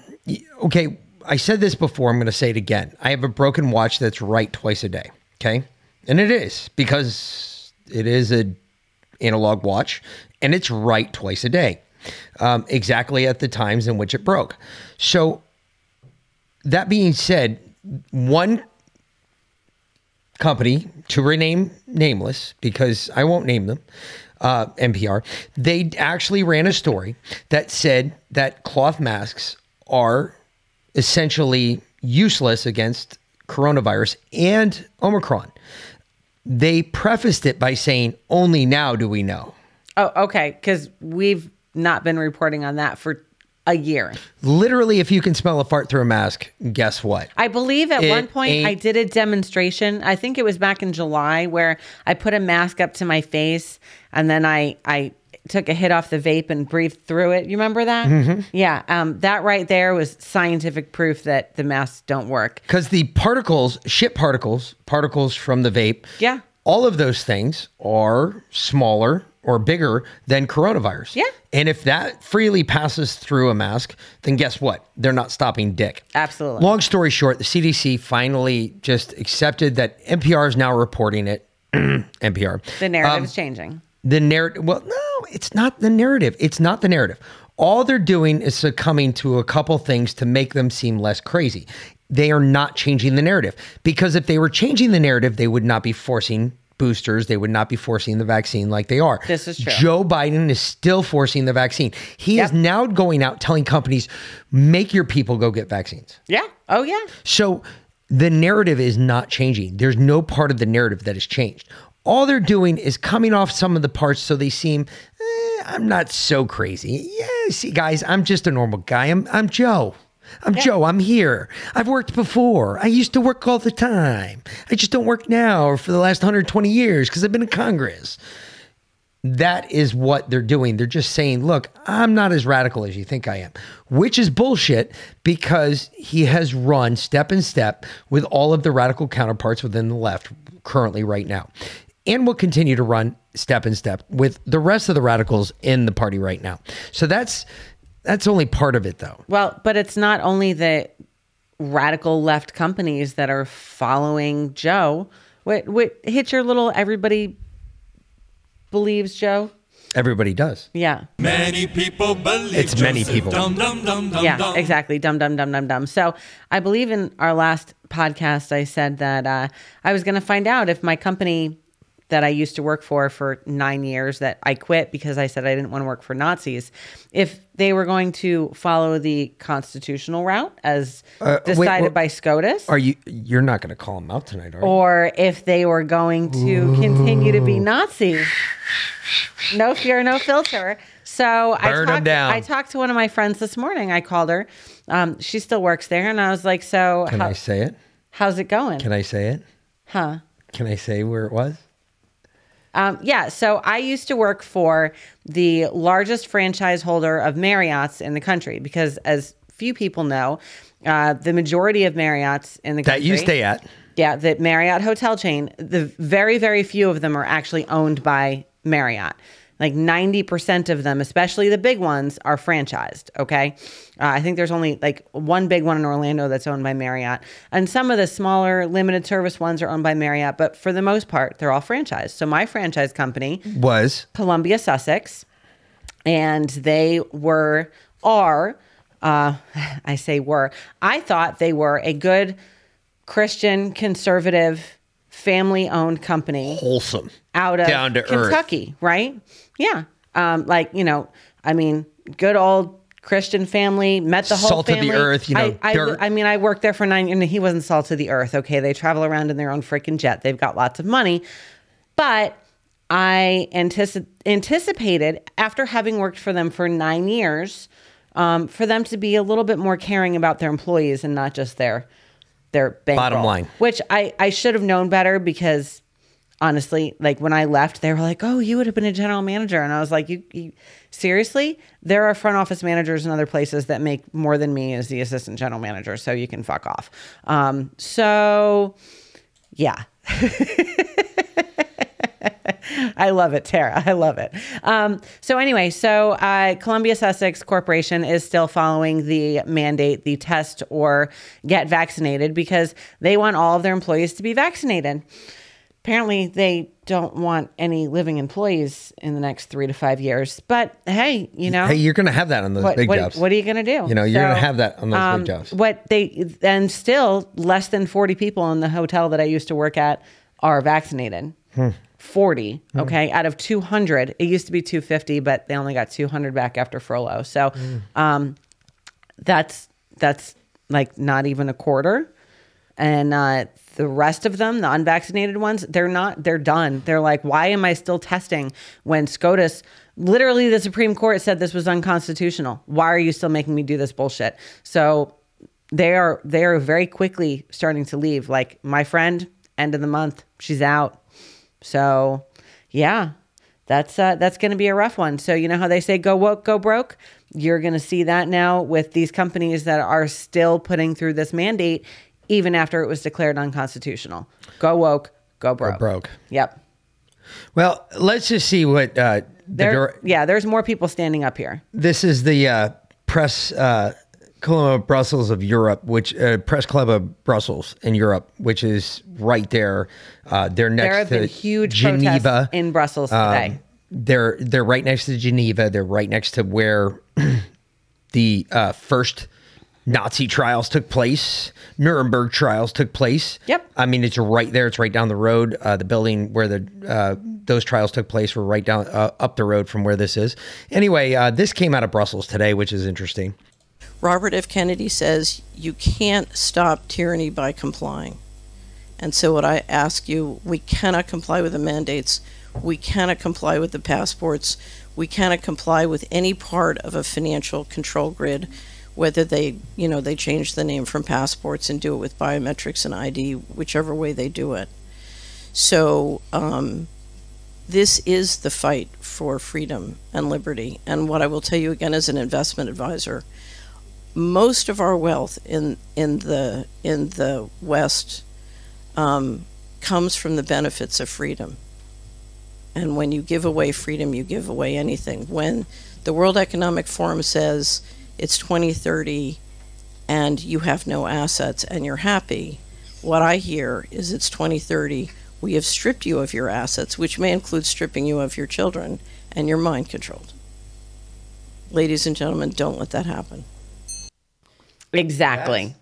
[SPEAKER 1] okay, I said this before. I'm going to say it again. I have a broken watch that's right twice a day. Okay, and it is because it is a analog watch and it's right twice a day, um, exactly at the times in which it broke. So, that being said, one company to rename nameless because I won't name them, uh, NPR, they actually ran a story that said that cloth masks are essentially useless against coronavirus and Omicron. They prefaced it by saying, only now do we know.
[SPEAKER 2] Oh, okay. Because we've not been reporting on that for a year.
[SPEAKER 1] Literally, if you can smell a fart through a mask, guess what?
[SPEAKER 2] I believe at
[SPEAKER 1] It
[SPEAKER 2] one point I did a demonstration. I think it was back in July where I put a mask up to my face and then I I took a hit off the vape and breathed through it. You remember that?
[SPEAKER 1] Mm-hmm.
[SPEAKER 2] Yeah. Um, that right there was scientific proof that the masks don't work.
[SPEAKER 1] Because the particles, shit particles, particles from the vape,
[SPEAKER 2] Yeah.
[SPEAKER 1] all of those things are smaller or bigger than coronavirus.
[SPEAKER 2] Yeah.
[SPEAKER 1] And if that freely passes through a mask, then guess what? They're not stopping dick.
[SPEAKER 2] Absolutely.
[SPEAKER 1] Long story short, the CDC finally just accepted that NPR is now reporting it. NPR.
[SPEAKER 2] The narrative
[SPEAKER 1] Um,
[SPEAKER 2] is changing.
[SPEAKER 1] The narrative well no it's not the narrative it's not the narrative all they're doing is succumbing to a couple things to make them seem less crazy they are not changing the narrative because if they were changing the narrative they would not be forcing boosters they would not be forcing the vaccine like they are
[SPEAKER 2] This is true.
[SPEAKER 1] joe biden is still forcing the vaccine he is now going out telling companies make your people go get vaccines
[SPEAKER 2] Yeah. Oh yeah.
[SPEAKER 1] so the narrative is not changing. There's no part of the narrative that has changed. All they're doing is coming off some of the parts so they seem, eh, I'm not so crazy. Yeah, see, guys, I'm just a normal guy. I'm, I'm Joe. I'm Joe. I'm here. I've worked before. I used to work all the time. I just don't work now or for the last 120 years because I've been in Congress. That is what they're doing. They're just saying, look, I'm not as radical as you think I am, which is bullshit because he has run step in step with all of the radical counterparts within the left currently right now and will continue to run step in step with the rest of the radicals in the party right now. So that's that's only part of it though.
[SPEAKER 2] Well, but it's not only the radical left companies that are following Joe. What what hit your little everybody believes Joe?
[SPEAKER 1] Everybody does.
[SPEAKER 2] Yeah.
[SPEAKER 4] Many people believe
[SPEAKER 1] It's many
[SPEAKER 4] Joseph
[SPEAKER 1] people.
[SPEAKER 4] Dum, dum, dum, dum,
[SPEAKER 2] yeah,
[SPEAKER 4] dum.
[SPEAKER 2] exactly. Dum dum dum dum dum. So I believe in our last podcast, I said that uh, I was going to find out if my company that I used to work for for nine years that I quit because I said I didn't want to work for Nazis, if they were going to follow the constitutional route as
[SPEAKER 1] Uh, wait,
[SPEAKER 2] decided
[SPEAKER 1] what-
[SPEAKER 2] by SCOTUS.
[SPEAKER 1] Are you you're not going to call him out tonight, are you?
[SPEAKER 2] or if they were going to continue to be Nazis. No fear, no filter. So I talked,
[SPEAKER 1] down.
[SPEAKER 2] I talked to one of my friends this morning. I called her. Um, she still works there, and I was like, "So,
[SPEAKER 1] Can
[SPEAKER 2] how,
[SPEAKER 1] I say it?
[SPEAKER 2] how's it going?"
[SPEAKER 1] Can I say it?
[SPEAKER 2] huh?
[SPEAKER 1] Can I say where it was?
[SPEAKER 2] Um, yeah, so I used to work for the largest franchise holder of Marriott's in the country because, as few people know, uh, the majority of Marriott's in the
[SPEAKER 1] That you stay at.
[SPEAKER 2] Yeah, the Marriott hotel chain, the very, very few of them are actually owned by Marriott. Like 90% of them, especially the big ones, are franchised. Okay. Uh, I think there's only like one big one in Orlando that's owned by Marriott. And some of the smaller limited service ones are owned by Marriott. But for the most part, they're all franchised. So my franchise company,
[SPEAKER 1] Was
[SPEAKER 2] Columbia Sussex, and they were are uh, I say were, I thought they were a good Christian, conservative, family owned company
[SPEAKER 1] Wholesome.
[SPEAKER 2] out of
[SPEAKER 1] Down to earth.
[SPEAKER 2] Kentucky, right? Yeah. Um, like, you know, I mean, good old Christian family, met the whole
[SPEAKER 1] Salt of the earth, you know,
[SPEAKER 2] I, I,
[SPEAKER 1] dirt.
[SPEAKER 2] I mean, I worked there for nine and he wasn't salt of the earth. Okay. They travel around in their own freaking jet. They've got lots of money. But I antici- anticipated after having worked for them for nine years, um, for them to be a little bit more caring about their employees and not just their their bankroll.
[SPEAKER 1] Bottom line.
[SPEAKER 2] Which I I should have known better because honestly, like when I left, they were like, "Oh, you would have been a general manager," and I was like, "You, you seriously? There are front office managers in other places that make more than me as the assistant general manager, so you can fuck off." Um, so, yeah. I love it, Tara. I love it. Um, so anyway, so uh, Columbia Sussex Corporation is still following the mandate, the test or get vaccinated, because they want all of their employees to be vaccinated. Apparently, they don't want any living employees in the next three to five years. But hey, you know,
[SPEAKER 1] Hey, you're going to have that on those
[SPEAKER 2] what,
[SPEAKER 1] big
[SPEAKER 2] what,
[SPEAKER 1] jobs.
[SPEAKER 2] what are you going to do?
[SPEAKER 1] You know, you're gonna have that on those big jobs.
[SPEAKER 2] What they and still less than 40 people in the hotel that I used to work at are vaccinated.
[SPEAKER 1] Hmm.
[SPEAKER 2] 40, okay, out of 200. It used to be 250, but they only got 200 back after furlough. So,
[SPEAKER 1] Hmm.
[SPEAKER 2] um, that's that's like not even a quarter. And uh, the rest of them, the unvaccinated ones, they're not. They're done. They're like, why am I still testing when SCOTUS? Literally, the Supreme Court said this was unconstitutional. Why are you still making me do this bullshit? So they are they are very quickly starting to leave. Like my friend, end of the month, she's out. So yeah, that's uh, that's going to be a rough one. So you know how they say go woke, go broke. You're going to see that now with these companies that are still putting through this mandate, even after it was declared unconstitutional. Go woke, go broke.
[SPEAKER 1] broke.
[SPEAKER 2] Yep.
[SPEAKER 1] Well, let's just see what uh, the
[SPEAKER 2] There,
[SPEAKER 1] dir-
[SPEAKER 2] yeah, there's more people standing up here.
[SPEAKER 1] this is the uh, press uh, club of Brussels of Europe, which uh, press club of Brussels in Europe, which is right there. Uh, they're next
[SPEAKER 2] there have
[SPEAKER 1] to
[SPEAKER 2] been huge
[SPEAKER 1] Geneva.
[SPEAKER 2] protests in Brussels today.
[SPEAKER 1] Um, they're they're right next to Geneva. They're right next to where the uh, first Nazi trials took place. Nuremberg trials took place.
[SPEAKER 2] Yep.
[SPEAKER 1] I mean, it's right there. It's right down the road. Uh, the building where the uh, those trials took place were right down uh, up the road from where this is. Anyway, uh, this came out of Brussels today, which is interesting.
[SPEAKER 10] Robert F. Kennedy says you can't stop tyranny by complying. And so, what I ask you, we cannot comply with the mandates. We cannot comply with the passports. We cannot comply with any part of a financial control grid, whether they, you know, they change the name from passports and do it with biometrics and ID, whichever way they do it. So, um, this is the fight for freedom and liberty. And what I will tell you again as an investment advisor, most of our wealth in in the in the West um, comes from the benefits of freedom. And when you give away freedom, you give away anything. When the World Economic Forum says it's 2030 and you have no assets and you're happy, what I hear is it's 2030. We have stripped you of your assets, which may include stripping you of your children, and you're mind controlled. Ladies and gentlemen, don't let that happen.
[SPEAKER 2] Exactly.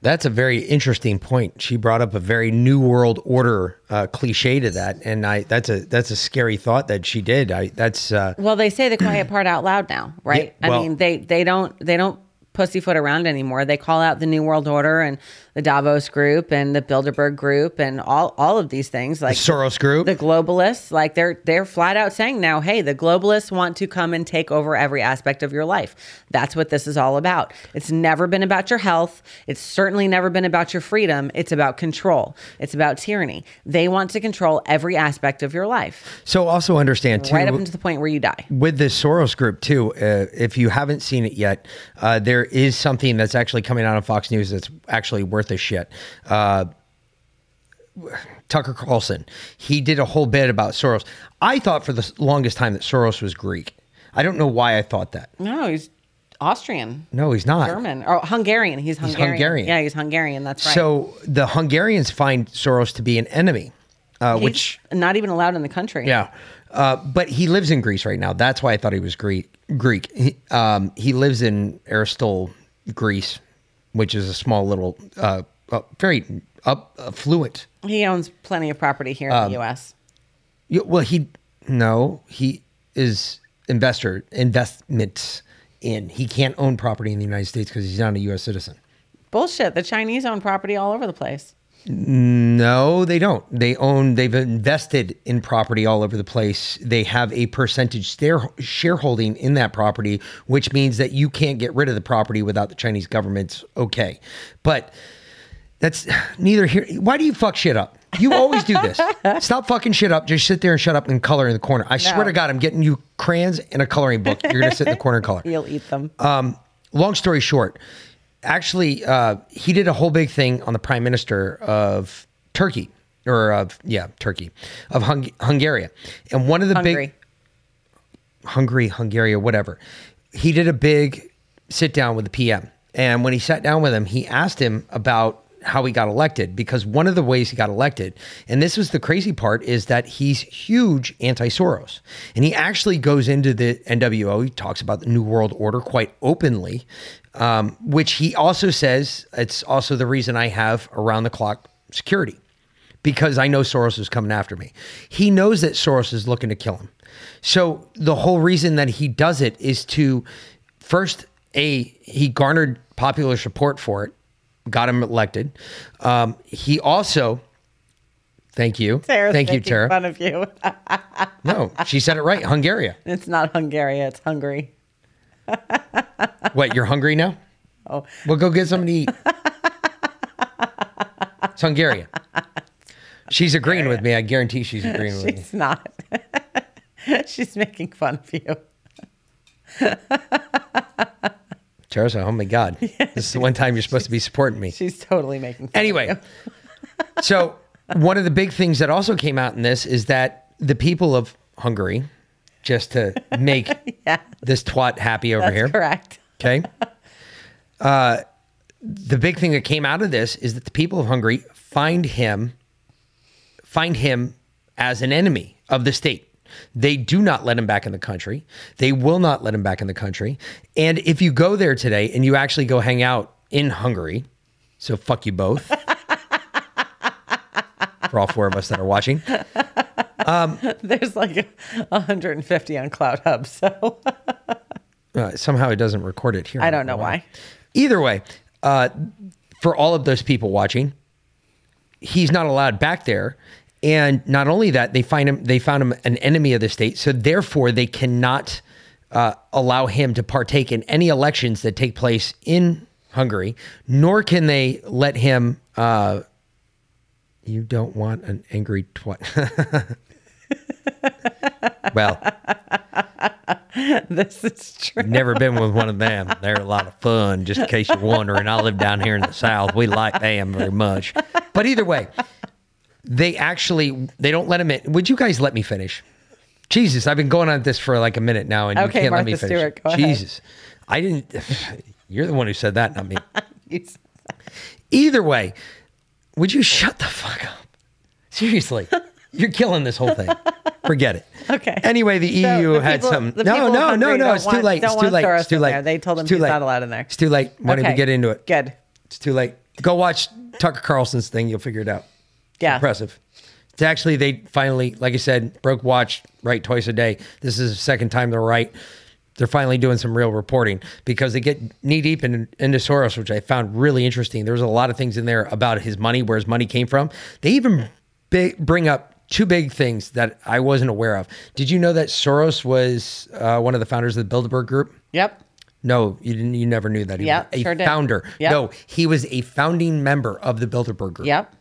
[SPEAKER 1] That's a very interesting point. She brought up a very new world order uh, cliche to that, and I that's a that's a scary thought that she did. I that's uh,
[SPEAKER 2] Well, they say the quiet part out loud now, right?
[SPEAKER 1] Yeah, well-
[SPEAKER 2] I mean, they they don't they don't pussyfoot around anymore. They call out the New World Order and the Davos Group and the Bilderberg Group and all all of these things, like
[SPEAKER 1] Soros Group.
[SPEAKER 2] the globalists. Like they're they're flat out saying now, hey, the globalists want to come and take over every aspect of your life. That's what this is all about. It's never been about your health. It's certainly never been about your freedom. It's about control. It's about tyranny. They want to control every aspect of your life,
[SPEAKER 1] so also understand too.
[SPEAKER 2] right up into the point where you die.
[SPEAKER 1] with this Soros group too, uh, if you haven't seen it yet, uh, there is something that's actually coming out on Fox News that's actually worth a shit. Uh, Tucker Carlson, he did a whole bit about Soros. I thought for the longest time that Soros was Greek. I don't know why I thought that.
[SPEAKER 2] No, he's Austrian.
[SPEAKER 1] No, he's not.
[SPEAKER 2] German or Hungarian. He's Hungarian.
[SPEAKER 1] Hungarian.
[SPEAKER 2] Yeah, he's Hungarian. That's right.
[SPEAKER 1] So the Hungarians find Soros to be an enemy, uh,
[SPEAKER 2] He's
[SPEAKER 1] which
[SPEAKER 2] not even allowed in the country.
[SPEAKER 1] Yeah. Uh, but he lives in Greece right now. That's why I thought he was Greek. Greek. He, um, he lives in Aristotle, Greece, which is a small little, uh, uh, very up, affluent.
[SPEAKER 2] He owns plenty of property here in
[SPEAKER 1] Um,
[SPEAKER 2] the U.S.
[SPEAKER 1] Yeah, well, he no, he is investor investments in. He can't own property in the United States because he's not a U.S. citizen.
[SPEAKER 2] Bullshit. The Chinese own property all over the place.
[SPEAKER 1] No, they don't. They own. They've invested in property all over the place. They have a percentage share, shareholding in that property, which means that you can't get rid of the property without the Chinese government's okay. But that's neither here. Why do you fuck shit up? You always do this. Stop fucking shit up. Just sit there and shut up and color in the corner. I swear to God, I'm getting you crayons and a coloring book. You're gonna sit in the corner and color.
[SPEAKER 2] You'll eat them.
[SPEAKER 1] Um, long story short, actually, uh, he did a whole big thing on the prime minister of Turkey, or of yeah, Turkey, of Hung- Hungary, and one of the
[SPEAKER 2] Hungary.
[SPEAKER 1] big Hungary, Hungary, or whatever. He did a big sit down with the PM, and when he sat down with him, he asked him about how he got elected because one of the ways he got elected, and this was the crazy part, is that he's huge anti-Soros, and he actually goes into the NWO. He talks about the New World Order quite openly, um, which he also says it's also the reason I have around-the-clock security because I know Soros is coming after me. He knows that Soros is looking to kill him. So the whole reason that he does it is to first a he garnered popular support for it, got him elected. Um, he also, thank you, thank you, Tara.
[SPEAKER 2] Fun of you.
[SPEAKER 1] No, she said it right. Hungary.
[SPEAKER 2] it's not Hungary. It's Hungary.
[SPEAKER 1] What? You're hungry now?
[SPEAKER 2] Oh.
[SPEAKER 1] Well, go get something to eat. It's Hungarian. She's agreeing with me. I guarantee she's agreeing with me.
[SPEAKER 2] She's not. She's making fun of you.
[SPEAKER 1] Tara's like, oh my God. This is the one time you're supposed to be supporting me.
[SPEAKER 2] She's totally making fun
[SPEAKER 1] Anyway, so one of the big things that also came out in this is that the people of Hungary, just to make this twat happy over
[SPEAKER 2] That's
[SPEAKER 1] here.
[SPEAKER 2] correct.
[SPEAKER 1] Okay. Uh, the big thing that came out of this is that the people of Hungary find him, find him as an enemy of the state. They do not let him back in the country. They will not let him back in the country. And if you go there today and you actually go hang out in Hungary, so fuck you both. For all four of us that are watching. Um,
[SPEAKER 2] There's like 150 on CloutHub, so
[SPEAKER 1] uh, somehow it doesn't record it here.
[SPEAKER 2] I don't know why.
[SPEAKER 1] Either way, uh, for all of those people watching, he's not allowed back there. And not only that, they find him. They found him an enemy of the state, so therefore they cannot uh, allow him to partake in any elections that take place in Hungary. Nor can they let him. Uh, you don't want an angry twat. well,
[SPEAKER 2] this is true.
[SPEAKER 1] Never been with one of them. They're a lot of fun, just in case you're wondering. I live down here in the South. We like them very much. But either way, they actually they don't let him in. Would you guys let me finish? Jesus, I've been going on this for like a minute now, and you can't let me finish.
[SPEAKER 2] Stewart, go ahead.
[SPEAKER 1] Jesus, I didn't. You're the one who said that, not me. Either way, would you shut the fuck up? Seriously, you're killing this whole thing. Forget it.
[SPEAKER 2] Okay.
[SPEAKER 1] Anyway, the
[SPEAKER 2] So
[SPEAKER 1] EU
[SPEAKER 2] the
[SPEAKER 1] had
[SPEAKER 2] people-
[SPEAKER 1] some. No, no, no, no. It's too late. It's too late. It's too late.
[SPEAKER 2] They told him he's not allowed in there.
[SPEAKER 1] It's too late. Why don't
[SPEAKER 2] Okay.
[SPEAKER 1] we get into it?
[SPEAKER 2] Good.
[SPEAKER 1] It's too late. Go watch Tucker Carlson's thing. You'll figure it out.
[SPEAKER 2] Yeah.
[SPEAKER 1] Impressive. It's actually they finally, like I said, broke watch right twice a day. This is the second time they're right. They're finally doing some real reporting because they get knee deep in, into Soros, which I found really interesting. There's a lot of things in there about his money, where his money came from. They even bring up two big things that I wasn't aware of. Did you know that Soros was uh, one of the founders of the Bilderberg Group?
[SPEAKER 2] Yep.
[SPEAKER 1] No, you didn't. You never knew that. He
[SPEAKER 2] Yep,
[SPEAKER 1] was a
[SPEAKER 2] sure
[SPEAKER 1] founder.
[SPEAKER 2] Yep.
[SPEAKER 1] No, he was a founding member of the Bilderberg Group.
[SPEAKER 2] Yep.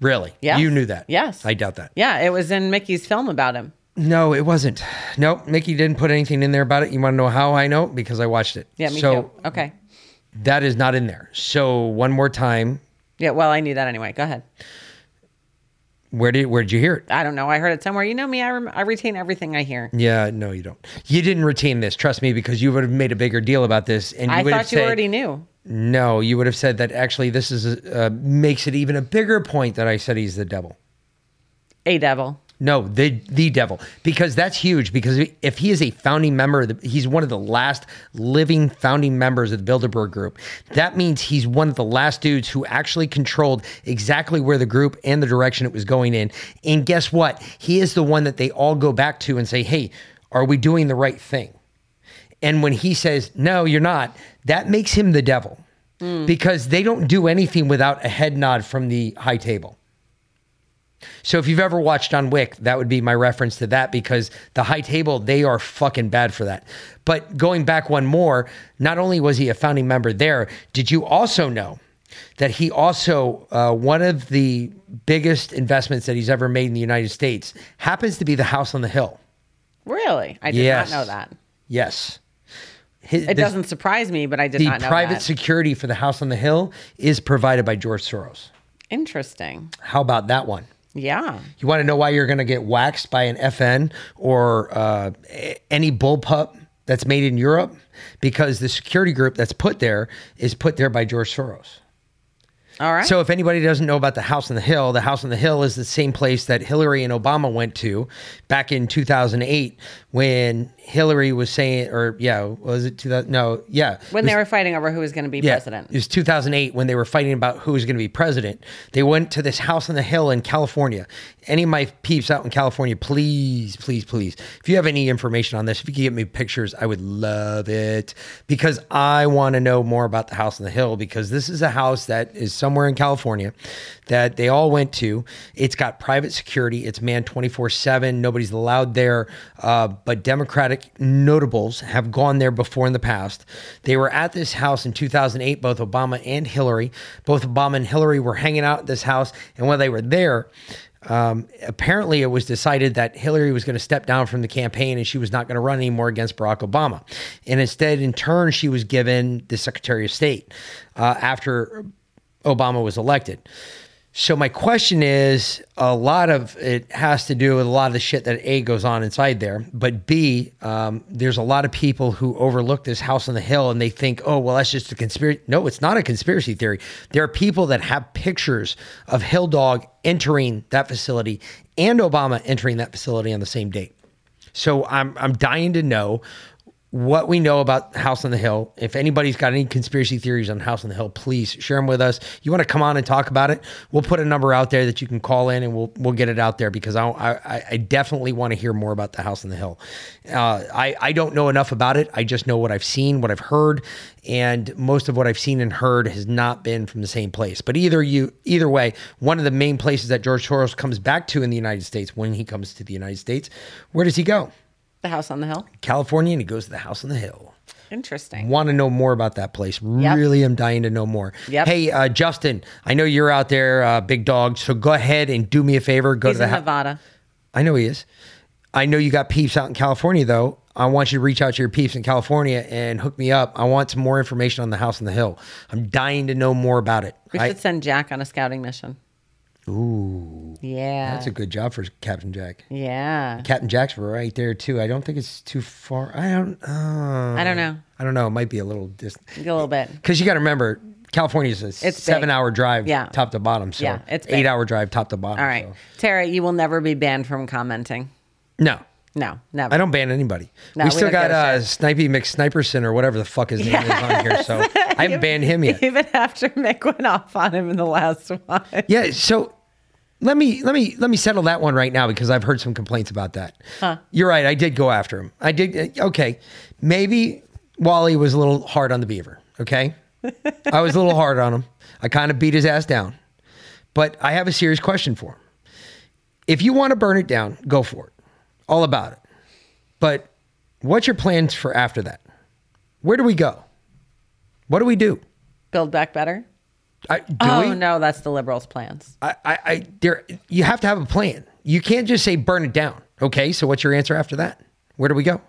[SPEAKER 1] Really?
[SPEAKER 2] Yes.
[SPEAKER 1] You knew that?
[SPEAKER 2] Yes.
[SPEAKER 1] I doubt that.
[SPEAKER 2] Yeah, it was in Mickey's film about him.
[SPEAKER 1] No, it wasn't. Nope. Mickey didn't put anything in there about it. You want to know how I know? Because I watched it.
[SPEAKER 2] Yeah, me
[SPEAKER 1] so
[SPEAKER 2] too. Okay.
[SPEAKER 1] that is not in there. So one more time,
[SPEAKER 2] Yeah, well, I knew that anyway. Go ahead.
[SPEAKER 1] where did where did you hear it?
[SPEAKER 2] I don't know. I heard it somewhere. You know me. I, rem- I retain everything I hear.
[SPEAKER 1] Yeah, no, you don't. You didn't retain this. Trust me, because you would have made a bigger deal about this, and you
[SPEAKER 2] I thought you
[SPEAKER 1] said,
[SPEAKER 2] already knew.
[SPEAKER 1] No, you would have said that actually this is a, uh, makes it even a bigger point that I said he's the devil.
[SPEAKER 2] A devil.
[SPEAKER 1] No, the the devil, because that's huge. Because if he is a founding member, of the, he's one of the last living founding members of the Bilderberg Group. That means he's one of the last dudes who actually controlled exactly where the group and the direction it was going in. And guess what? He is the one that they all go back to and say, "Hey, are we doing the right thing?" And when he says, "No, you're not," that makes him the devil, because they don't do anything without a head nod from the high table. So if you've ever watched John Wick, that would be my reference to that because the high table, they are fucking bad for that. But going back one more, not only was he a founding member there, did you also know that he also, uh, one of the biggest investments that he's ever made in the United States happens to be the house on the hill?
[SPEAKER 2] Really? I did
[SPEAKER 1] Yes.
[SPEAKER 2] not know that.
[SPEAKER 1] Yes. His,
[SPEAKER 2] It doesn't surprise me, but I did
[SPEAKER 1] the
[SPEAKER 2] not know
[SPEAKER 1] private
[SPEAKER 2] that.
[SPEAKER 1] security for the house on the hill is provided by George Soros.
[SPEAKER 2] Interesting.
[SPEAKER 1] How about that one?
[SPEAKER 2] Yeah.
[SPEAKER 1] You want to know why you're going to get waxed by an FN or uh, any bullpup that's made in Europe? Because the security group that's put there is put there by George Soros.
[SPEAKER 2] All right.
[SPEAKER 1] So if anybody doesn't know about the House on the Hill, the House on the Hill is the same place that Hillary and Obama went to back in 2008 when Hillary was saying, or yeah, was it 2000? No, yeah.
[SPEAKER 2] when
[SPEAKER 1] It
[SPEAKER 2] they were fighting over who was going to be
[SPEAKER 1] yeah,
[SPEAKER 2] president.
[SPEAKER 1] It was 2008 when they were fighting about who was going to be president. They went to this house on the hill in California. Any of my peeps out in California, please, please, please, if you have any information on this, if you could get me pictures, I would love it because I want to know more about the house on the hill because this is a house that is somewhere in California that they all went to. It's got private security. It's manned 24 7. Nobody's allowed there. Uh, but Democratic notables have gone there before in the past. They were at this house in 2008, both Obama and Hillary. Both Obama and Hillary were hanging out at this house. And while they were there, um, apparently, it was decided that Hillary was going to step down from the campaign and she was not going to run anymore against Barack Obama. And instead, in turn, she was given the Secretary of State uh, after Obama was elected. So my question is, a lot of it has to do with a lot of the shit that A goes on inside there, but B, um, there's a lot of people who overlook this house on the hill and they think, oh, well, that's just a conspiracy. No, it's not a conspiracy theory. There are people that have pictures of Hill Dog entering that facility and Obama entering that facility on the same date. So I'm I'm dying to know what we know about House on the Hill. If anybody's got any conspiracy theories on House on the Hill, please share them with us. You want to come on and talk about it? We'll put a number out there that you can call in, and we'll we'll get it out there because I I, I definitely want to hear more about the House on the Hill. Uh, I I don't know enough about it. I just know what I've seen, what I've heard, and most of what I've seen and heard has not been from the same place. But either you either way, one of the main places that George Soros comes back to in the United States when he comes to the United States, where does he go?
[SPEAKER 2] The house on the hill.
[SPEAKER 1] California, and he goes to the House on the Hill.
[SPEAKER 2] Interesting.
[SPEAKER 1] Want to know more about that place? Really, am dying to know more.
[SPEAKER 2] Yep.
[SPEAKER 1] Hey, uh, Justin, I know you're out there, uh, big dog. So go ahead and do me a favor. Go
[SPEAKER 2] He's
[SPEAKER 1] to the
[SPEAKER 2] in Nevada.
[SPEAKER 1] I know he is. I know you got peeps out in California, though. I want you to reach out to your peeps in California and hook me up. I want some more information on the House on the Hill. I'm dying to know more about it.
[SPEAKER 2] We
[SPEAKER 1] I-
[SPEAKER 2] should send Jack on a scouting mission.
[SPEAKER 1] Ooh,
[SPEAKER 2] Yeah.
[SPEAKER 1] that's a good job for Captain Jack.
[SPEAKER 2] Yeah.
[SPEAKER 1] Captain Jack's right there too. I don't think it's too far. I don't. Uh,
[SPEAKER 2] I don't know.
[SPEAKER 1] I don't know. It might be a little distant.
[SPEAKER 2] A little bit.
[SPEAKER 1] Because you got to remember, California's a
[SPEAKER 2] It's
[SPEAKER 1] seven
[SPEAKER 2] big.
[SPEAKER 1] hour drive
[SPEAKER 2] Yeah.
[SPEAKER 1] top to bottom. So
[SPEAKER 2] Yeah, it's
[SPEAKER 1] eight
[SPEAKER 2] big.
[SPEAKER 1] hour drive top to bottom.
[SPEAKER 2] All right.
[SPEAKER 1] so-
[SPEAKER 2] Tara, you will never be banned from commenting.
[SPEAKER 1] No.
[SPEAKER 2] No, never.
[SPEAKER 1] I don't ban anybody.
[SPEAKER 2] No,
[SPEAKER 1] we
[SPEAKER 2] we
[SPEAKER 1] still got uh. Snipey McSniperson or whatever the fuck his name is on here. So I haven't banned him yet.
[SPEAKER 2] Even after Mick went off on him in the last one.
[SPEAKER 1] Yeah. So let me let me let me settle that one right now because I've heard some complaints about that.
[SPEAKER 2] Huh.
[SPEAKER 1] You're right. I did go after him. I did. uh, Okay. Maybe Wally was a little hard on the beaver. Okay. I was a little hard on him. I kind of beat his ass down. But I have a serious question for him. If you want to burn it down, go for it. All about it. But what's your plans for after that? Where do we go? What do we do?
[SPEAKER 2] Build back better.
[SPEAKER 1] I, do
[SPEAKER 2] oh
[SPEAKER 1] we?
[SPEAKER 2] no, that's the liberals' plans.
[SPEAKER 1] I, I, I, there, you have to have a plan. You can't just say burn it down. Okay, so what's your answer after that? Where do we go?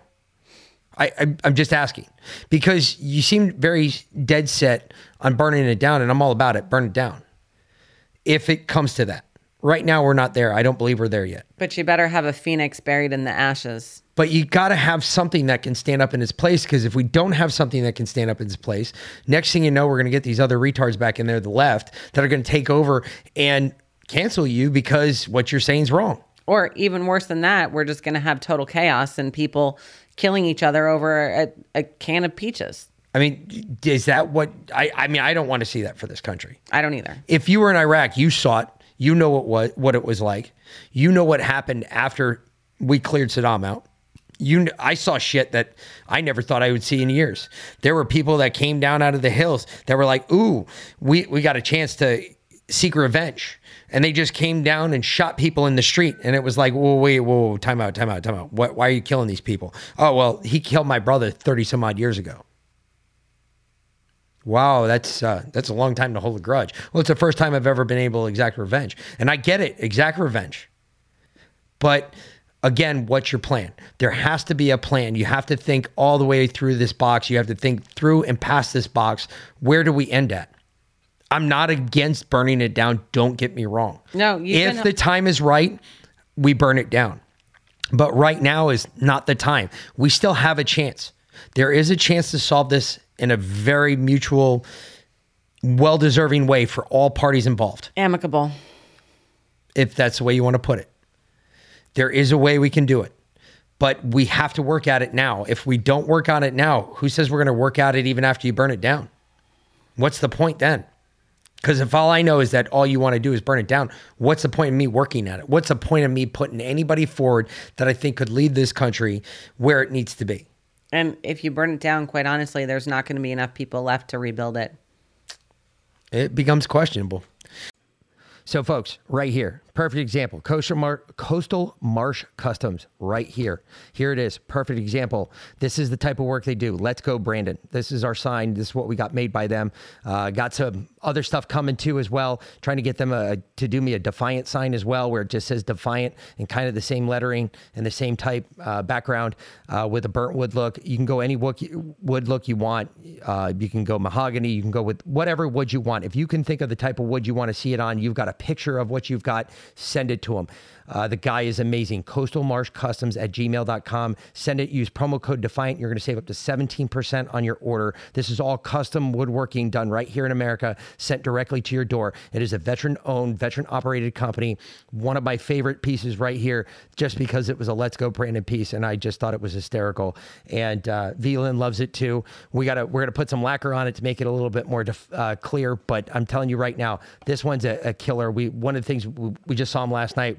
[SPEAKER 1] I, I I'm just asking because you seem very dead set on burning it down, and I'm all about it. Burn it down. If it comes to that, right now we're not there. I don't believe we're there yet.
[SPEAKER 2] But you better have a phoenix buried in the ashes.
[SPEAKER 1] But you got to have something that can stand up in its place because if we don't have something that can stand up in its place, next thing you know, we're going to get these other retards back in there, the left, that are going to take over and cancel you because what you're saying is wrong.
[SPEAKER 2] Or even worse than that, we're just going to have total chaos and people killing each other over a, a can of peaches.
[SPEAKER 1] I mean, is that what I? I mean, I don't want to see that for this country.
[SPEAKER 2] I don't either.
[SPEAKER 1] If you were in Iraq, you saw it. You know what was what it was like. You know what happened after we cleared Saddam out. You, I saw shit that I never thought I would see in years. There were people that came down out of the hills that were like, "Ooh, we we got a chance to seek revenge," and they just came down and shot people in the street. And it was like, "Whoa, wait, whoa, time out, time out, time out. What, why are you killing these people?" Oh, well, he killed my brother thirty some odd years ago. Wow, that's uh, that's a long time to hold a grudge. Well, it's the first time I've ever been able to exact revenge, and I get it, exact revenge. But again, what's your plan? There has to be a plan. You have to think all the way through this box. You have to think through and past this box. Where do we end at? I'm not against burning it down. Don't get me wrong.
[SPEAKER 2] No, you
[SPEAKER 1] if the time is right, we burn it down. But right now is not the time. We still have a chance. There is a chance to solve this in a very mutual, well deserving way for all parties involved,
[SPEAKER 2] Amicable.
[SPEAKER 1] if that's the way you want to put it. There is a way we can do it, but we have to work at it now. If we don't work on it now, who says we're going to work at it even after you burn it down? What's the point then? Because if all I know is that all you want to do is burn it down, what's the point of me working at it? What's the point of me putting anybody forward that I think could lead this country where it needs to be?
[SPEAKER 2] And if you burn it down, quite honestly, there's not going to be enough people left to rebuild it.
[SPEAKER 1] It becomes questionable. So, folks, right here, perfect example. Coastal, Mar- Coastal Marsh Customs, right here. Here it is, perfect example. This is the type of work they do. Let's go, Brandon. This is our sign. This is what we got made by them. Uh, got some other stuff coming too as well. Trying to get them a, to do me a Defiant sign as well, where it just says Defiant and kind of the same lettering and the same type uh, background uh, with a burnt wood look. You can go any wood, wood look you want. Uh, you can go mahogany. You can go with whatever wood you want. If you can think of the type of wood you want to see it on, you've got a picture of what you've got, send it to them. Uh, the guy is amazing. Coastal Marsh Customs at gmail.com. Send it, use promo code Defiant. You're going to save up to 17% on your order. This is all custom woodworking done right here in America, sent directly to your door. It is a veteran owned, veteran operated company. One of my favorite pieces right here, just because it was a Let's Go Brandon piece, and I just thought it was hysterical. And uh, Velin loves it too. We gotta, we're gonna put some lacquer on it to make it a little bit more def- uh, clear. But I'm telling you right now, this one's a, a killer. We one of the things we, we just saw him last night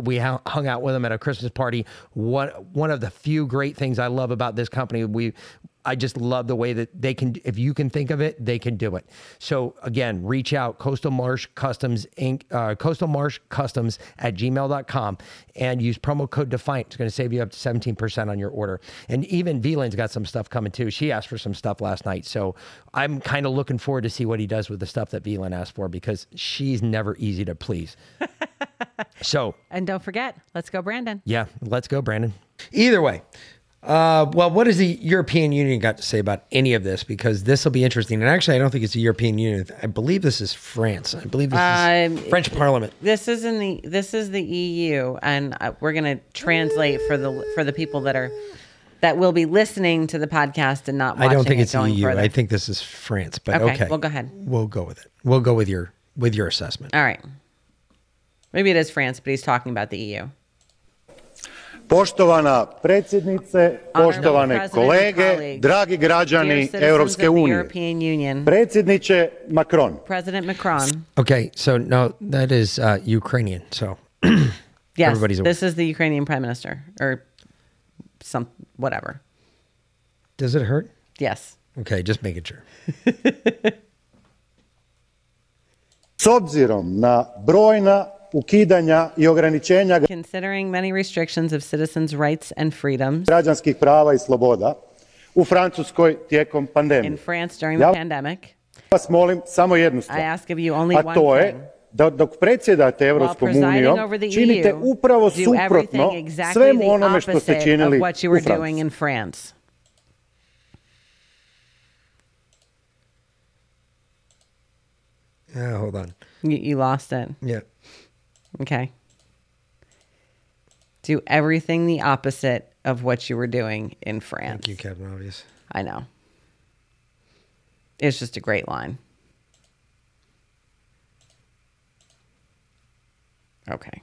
[SPEAKER 1] we hung out with them at a Christmas party. One one of the few great things I love about this company, we I just love the way that they can. If you can think of it, they can do it. So again, reach out Coastal Marsh Customs Inc. Uh, Coastal Marsh Customs at gmail.com and use promo code Defiant. It's going to save you up to seventeen percent on your order. And even Veland's got some stuff coming too. She asked for some stuff last night, so I'm kind of looking forward to see what he does with the stuff that Veland asked for because she's never easy to please. so
[SPEAKER 2] And don't forget, let's go, Brandon.
[SPEAKER 1] yeah, let's go, Brandon. Either way, uh, well, what has the European Union got to say about any of this? Because this will be interesting. And actually, I don't think it's the European Union. I believe this is France. I believe this
[SPEAKER 2] Um,
[SPEAKER 1] is French Parliament.
[SPEAKER 2] This is in the this is the EU, and uh, we're gonna translate for the for the people that are that will be listening to the podcast and not.
[SPEAKER 1] I don't think
[SPEAKER 2] it
[SPEAKER 1] it's the EU.
[SPEAKER 2] Further.
[SPEAKER 1] I think this is France. But
[SPEAKER 2] Okay,
[SPEAKER 1] okay,
[SPEAKER 2] well, go ahead.
[SPEAKER 1] We'll go with it. We'll go with your with your assessment.
[SPEAKER 2] All right. Maybe it is France, but he's talking about the EU.
[SPEAKER 11] Poštovana predsjednice, poštovane
[SPEAKER 2] President
[SPEAKER 11] kolege, dragi građani Europske unije.
[SPEAKER 2] European
[SPEAKER 11] Predsjedniče Macron,
[SPEAKER 2] President Macron.
[SPEAKER 1] Okay, so no, that is uh, Ukrainian. So
[SPEAKER 2] Yes,
[SPEAKER 1] everybody's aware.
[SPEAKER 2] this is the Ukrainian Prime Minister or some whatever.
[SPEAKER 1] Does it hurt?
[SPEAKER 2] Yes.
[SPEAKER 1] Okay, just making sure.
[SPEAKER 11] s obzirom na brojna ukidanja i ograničenja
[SPEAKER 2] Considering many restrictions of citizens' rights and freedoms
[SPEAKER 11] građanskih prava i sloboda u Francuskoj tijekom
[SPEAKER 2] in
[SPEAKER 11] pandemije.
[SPEAKER 2] France during the
[SPEAKER 11] Ja
[SPEAKER 2] pandemic,
[SPEAKER 11] vas molim samo jednu
[SPEAKER 2] I
[SPEAKER 11] stvar,
[SPEAKER 2] ask of you only
[SPEAKER 11] a to je da dok predsjedate
[SPEAKER 2] presiding
[SPEAKER 11] unijom činite
[SPEAKER 2] EU,
[SPEAKER 11] upravo suprotno
[SPEAKER 2] exactly
[SPEAKER 11] svemu onome što ste činili u
[SPEAKER 2] in France.
[SPEAKER 1] Yeah, hold on.
[SPEAKER 2] You, you lost it.
[SPEAKER 1] Yeah.
[SPEAKER 2] Okay. Do everything the opposite of what you were doing in France.
[SPEAKER 1] Thank you, Captain Obvious.
[SPEAKER 2] I know. It's just a great line. Okay.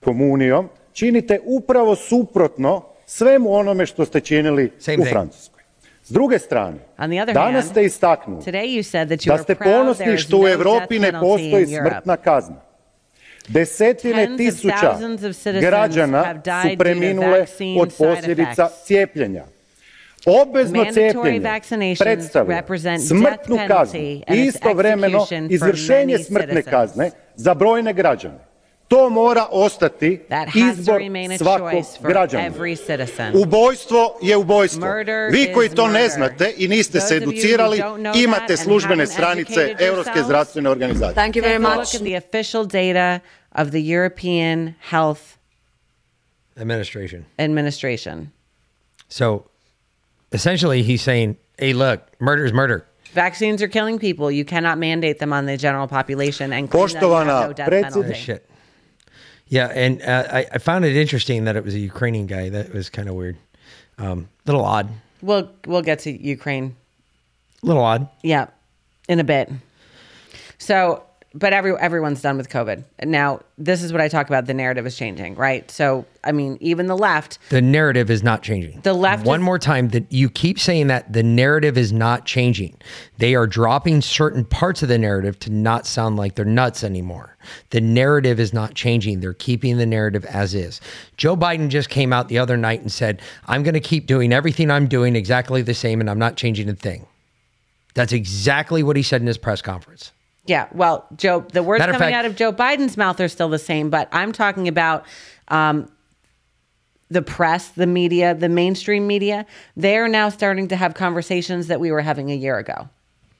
[SPEAKER 11] komunijom, činite upravo suprotno svemu onome što ste činili
[SPEAKER 1] Same
[SPEAKER 11] u
[SPEAKER 1] thing.
[SPEAKER 11] Francuskoj. S druge strane,
[SPEAKER 2] On the other
[SPEAKER 11] danas
[SPEAKER 2] hand,
[SPEAKER 11] ste istaknuli
[SPEAKER 2] Today you said that you
[SPEAKER 11] da ste
[SPEAKER 2] proud there
[SPEAKER 11] ponosni što u
[SPEAKER 2] death
[SPEAKER 11] Europi ne postoji smrtna kazna. Desetine tisuća građana su preminule od posljedica cijepljenja. Obvezno cijepljenje predstavlja smrtnu kaznu i istovremeno izvršenje smrtne kazne za brojne građane. To mora ostati
[SPEAKER 2] That has to
[SPEAKER 11] izbor
[SPEAKER 2] remain a
[SPEAKER 11] svakog
[SPEAKER 2] choice for
[SPEAKER 11] građana.
[SPEAKER 2] every citizen.
[SPEAKER 11] Ubojstvo je ubojstvo.
[SPEAKER 2] Murder
[SPEAKER 11] Vi koji
[SPEAKER 2] is
[SPEAKER 11] to ne
[SPEAKER 2] murder.
[SPEAKER 11] znate i niste
[SPEAKER 2] Those
[SPEAKER 11] se
[SPEAKER 2] of you who
[SPEAKER 11] educirali,
[SPEAKER 2] don't know that
[SPEAKER 11] imate
[SPEAKER 2] and
[SPEAKER 11] službene
[SPEAKER 2] haven't
[SPEAKER 11] stranice
[SPEAKER 2] educated
[SPEAKER 11] Europske
[SPEAKER 2] yourselves,
[SPEAKER 11] zdravstvene organizacije.
[SPEAKER 8] Thank you very much.
[SPEAKER 2] look at the official data of the European Health
[SPEAKER 1] Administration.
[SPEAKER 2] Administration.
[SPEAKER 1] So essentially, he's saying, hey, look, murder is murder.
[SPEAKER 2] Vaccines are killing people. You cannot mandate them on the general population and claim that you have
[SPEAKER 11] Poštovana
[SPEAKER 2] no death
[SPEAKER 11] predsjednice-
[SPEAKER 2] penalty.
[SPEAKER 1] Shit. Yeah, and uh, I, I found it interesting that it was a Ukrainian guy. That was kind of weird. Um, little odd.
[SPEAKER 2] We'll we'll get to Ukraine.
[SPEAKER 1] Little odd.
[SPEAKER 2] Yeah, in a bit. So, but every everyone's done with COVID. Now, this is what I talk about. The narrative is changing, right? So, I mean, even the left.
[SPEAKER 1] The narrative is not changing.
[SPEAKER 2] The left
[SPEAKER 1] One
[SPEAKER 2] is-
[SPEAKER 1] more time that you keep saying that the narrative is not changing. They are dropping certain parts of the narrative to not sound like they're nuts anymore. The narrative is not changing. They're keeping the narrative as is. Joe Biden just came out the other night and said, "I'm going to keep doing everything I'm doing exactly the same and I'm not changing a thing." That's exactly what he said in his press conference.
[SPEAKER 2] Yeah, well, Joe, the words
[SPEAKER 1] Matter
[SPEAKER 2] coming
[SPEAKER 1] fact-
[SPEAKER 2] out of Joe Biden's mouth are still the same, but I'm talking about um, the press, the media, the mainstream media. They're now starting to have conversations that we were having a year ago.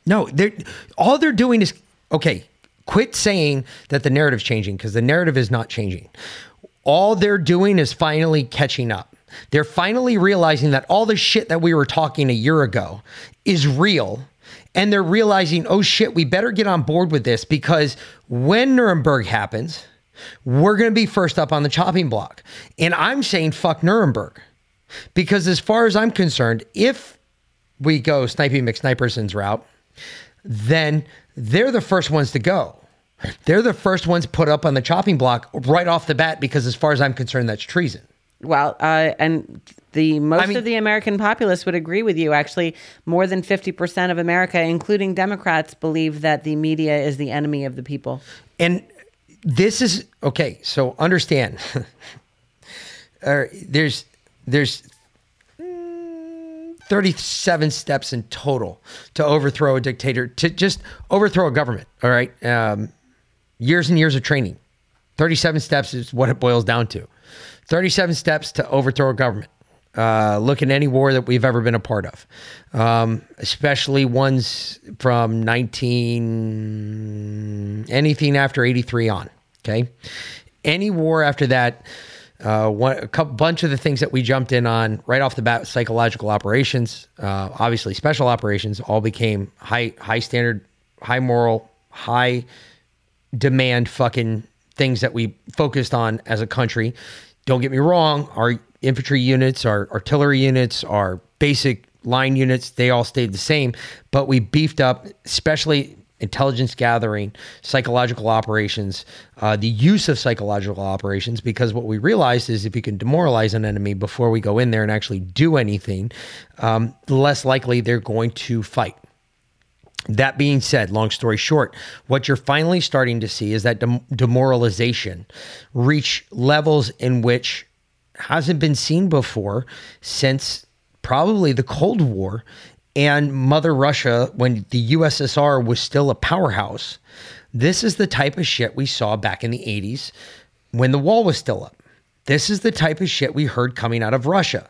[SPEAKER 1] No, they're all they're doing is okay. Quit saying that the narrative's changing because the narrative is not changing. All they're doing is finally catching up. They're finally realizing that all the shit that we were talking a year ago is real. And they're realizing, oh shit, we better get on board with this because when Nuremberg happens, we're going to be first up on the chopping block. And I'm saying fuck Nuremberg. Because as far as I'm concerned, if we go Snipey McSniperson's route, then they're the first ones to go. They're the first ones put up on the chopping block right off the bat because, as far as I'm concerned, that's treason.
[SPEAKER 2] Well, uh, and the most
[SPEAKER 1] mean-
[SPEAKER 2] of the American populace would agree with you. Actually, more than 50% of America, including Democrats, believe that the media is the enemy of the people.
[SPEAKER 1] And this is okay. So understand, uh, there's there's mm, 37 steps in total to overthrow a dictator, to just overthrow a government. All right, um, years and years of training. 37 steps is what it boils down to. 37 steps to overthrow a government. Uh, look at any war that we've ever been a part of, um, especially ones from 19, anything after 83 on. Okay. Any war after that, uh, one, a couple, bunch of the things that we jumped in on right off the bat, psychological operations, uh, obviously special operations, all became high, high standard, high moral, high demand fucking things that we focused on as a country. Don't get me wrong, our infantry units, our artillery units, our basic line units, they all stayed the same, but we beefed up, especially intelligence gathering, psychological operations, uh, the use of psychological operations, because what we realized is if you can demoralize an enemy before we go in there and actually do anything, um, the less likely they're going to fight. That being said, long story short, what you're finally starting to see is that dem- demoralization reach levels in which hasn't been seen before since probably the Cold War and Mother Russia when the USSR was still a powerhouse. This is the type of shit we saw back in the 80s when the wall was still up. This is the type of shit we heard coming out of Russia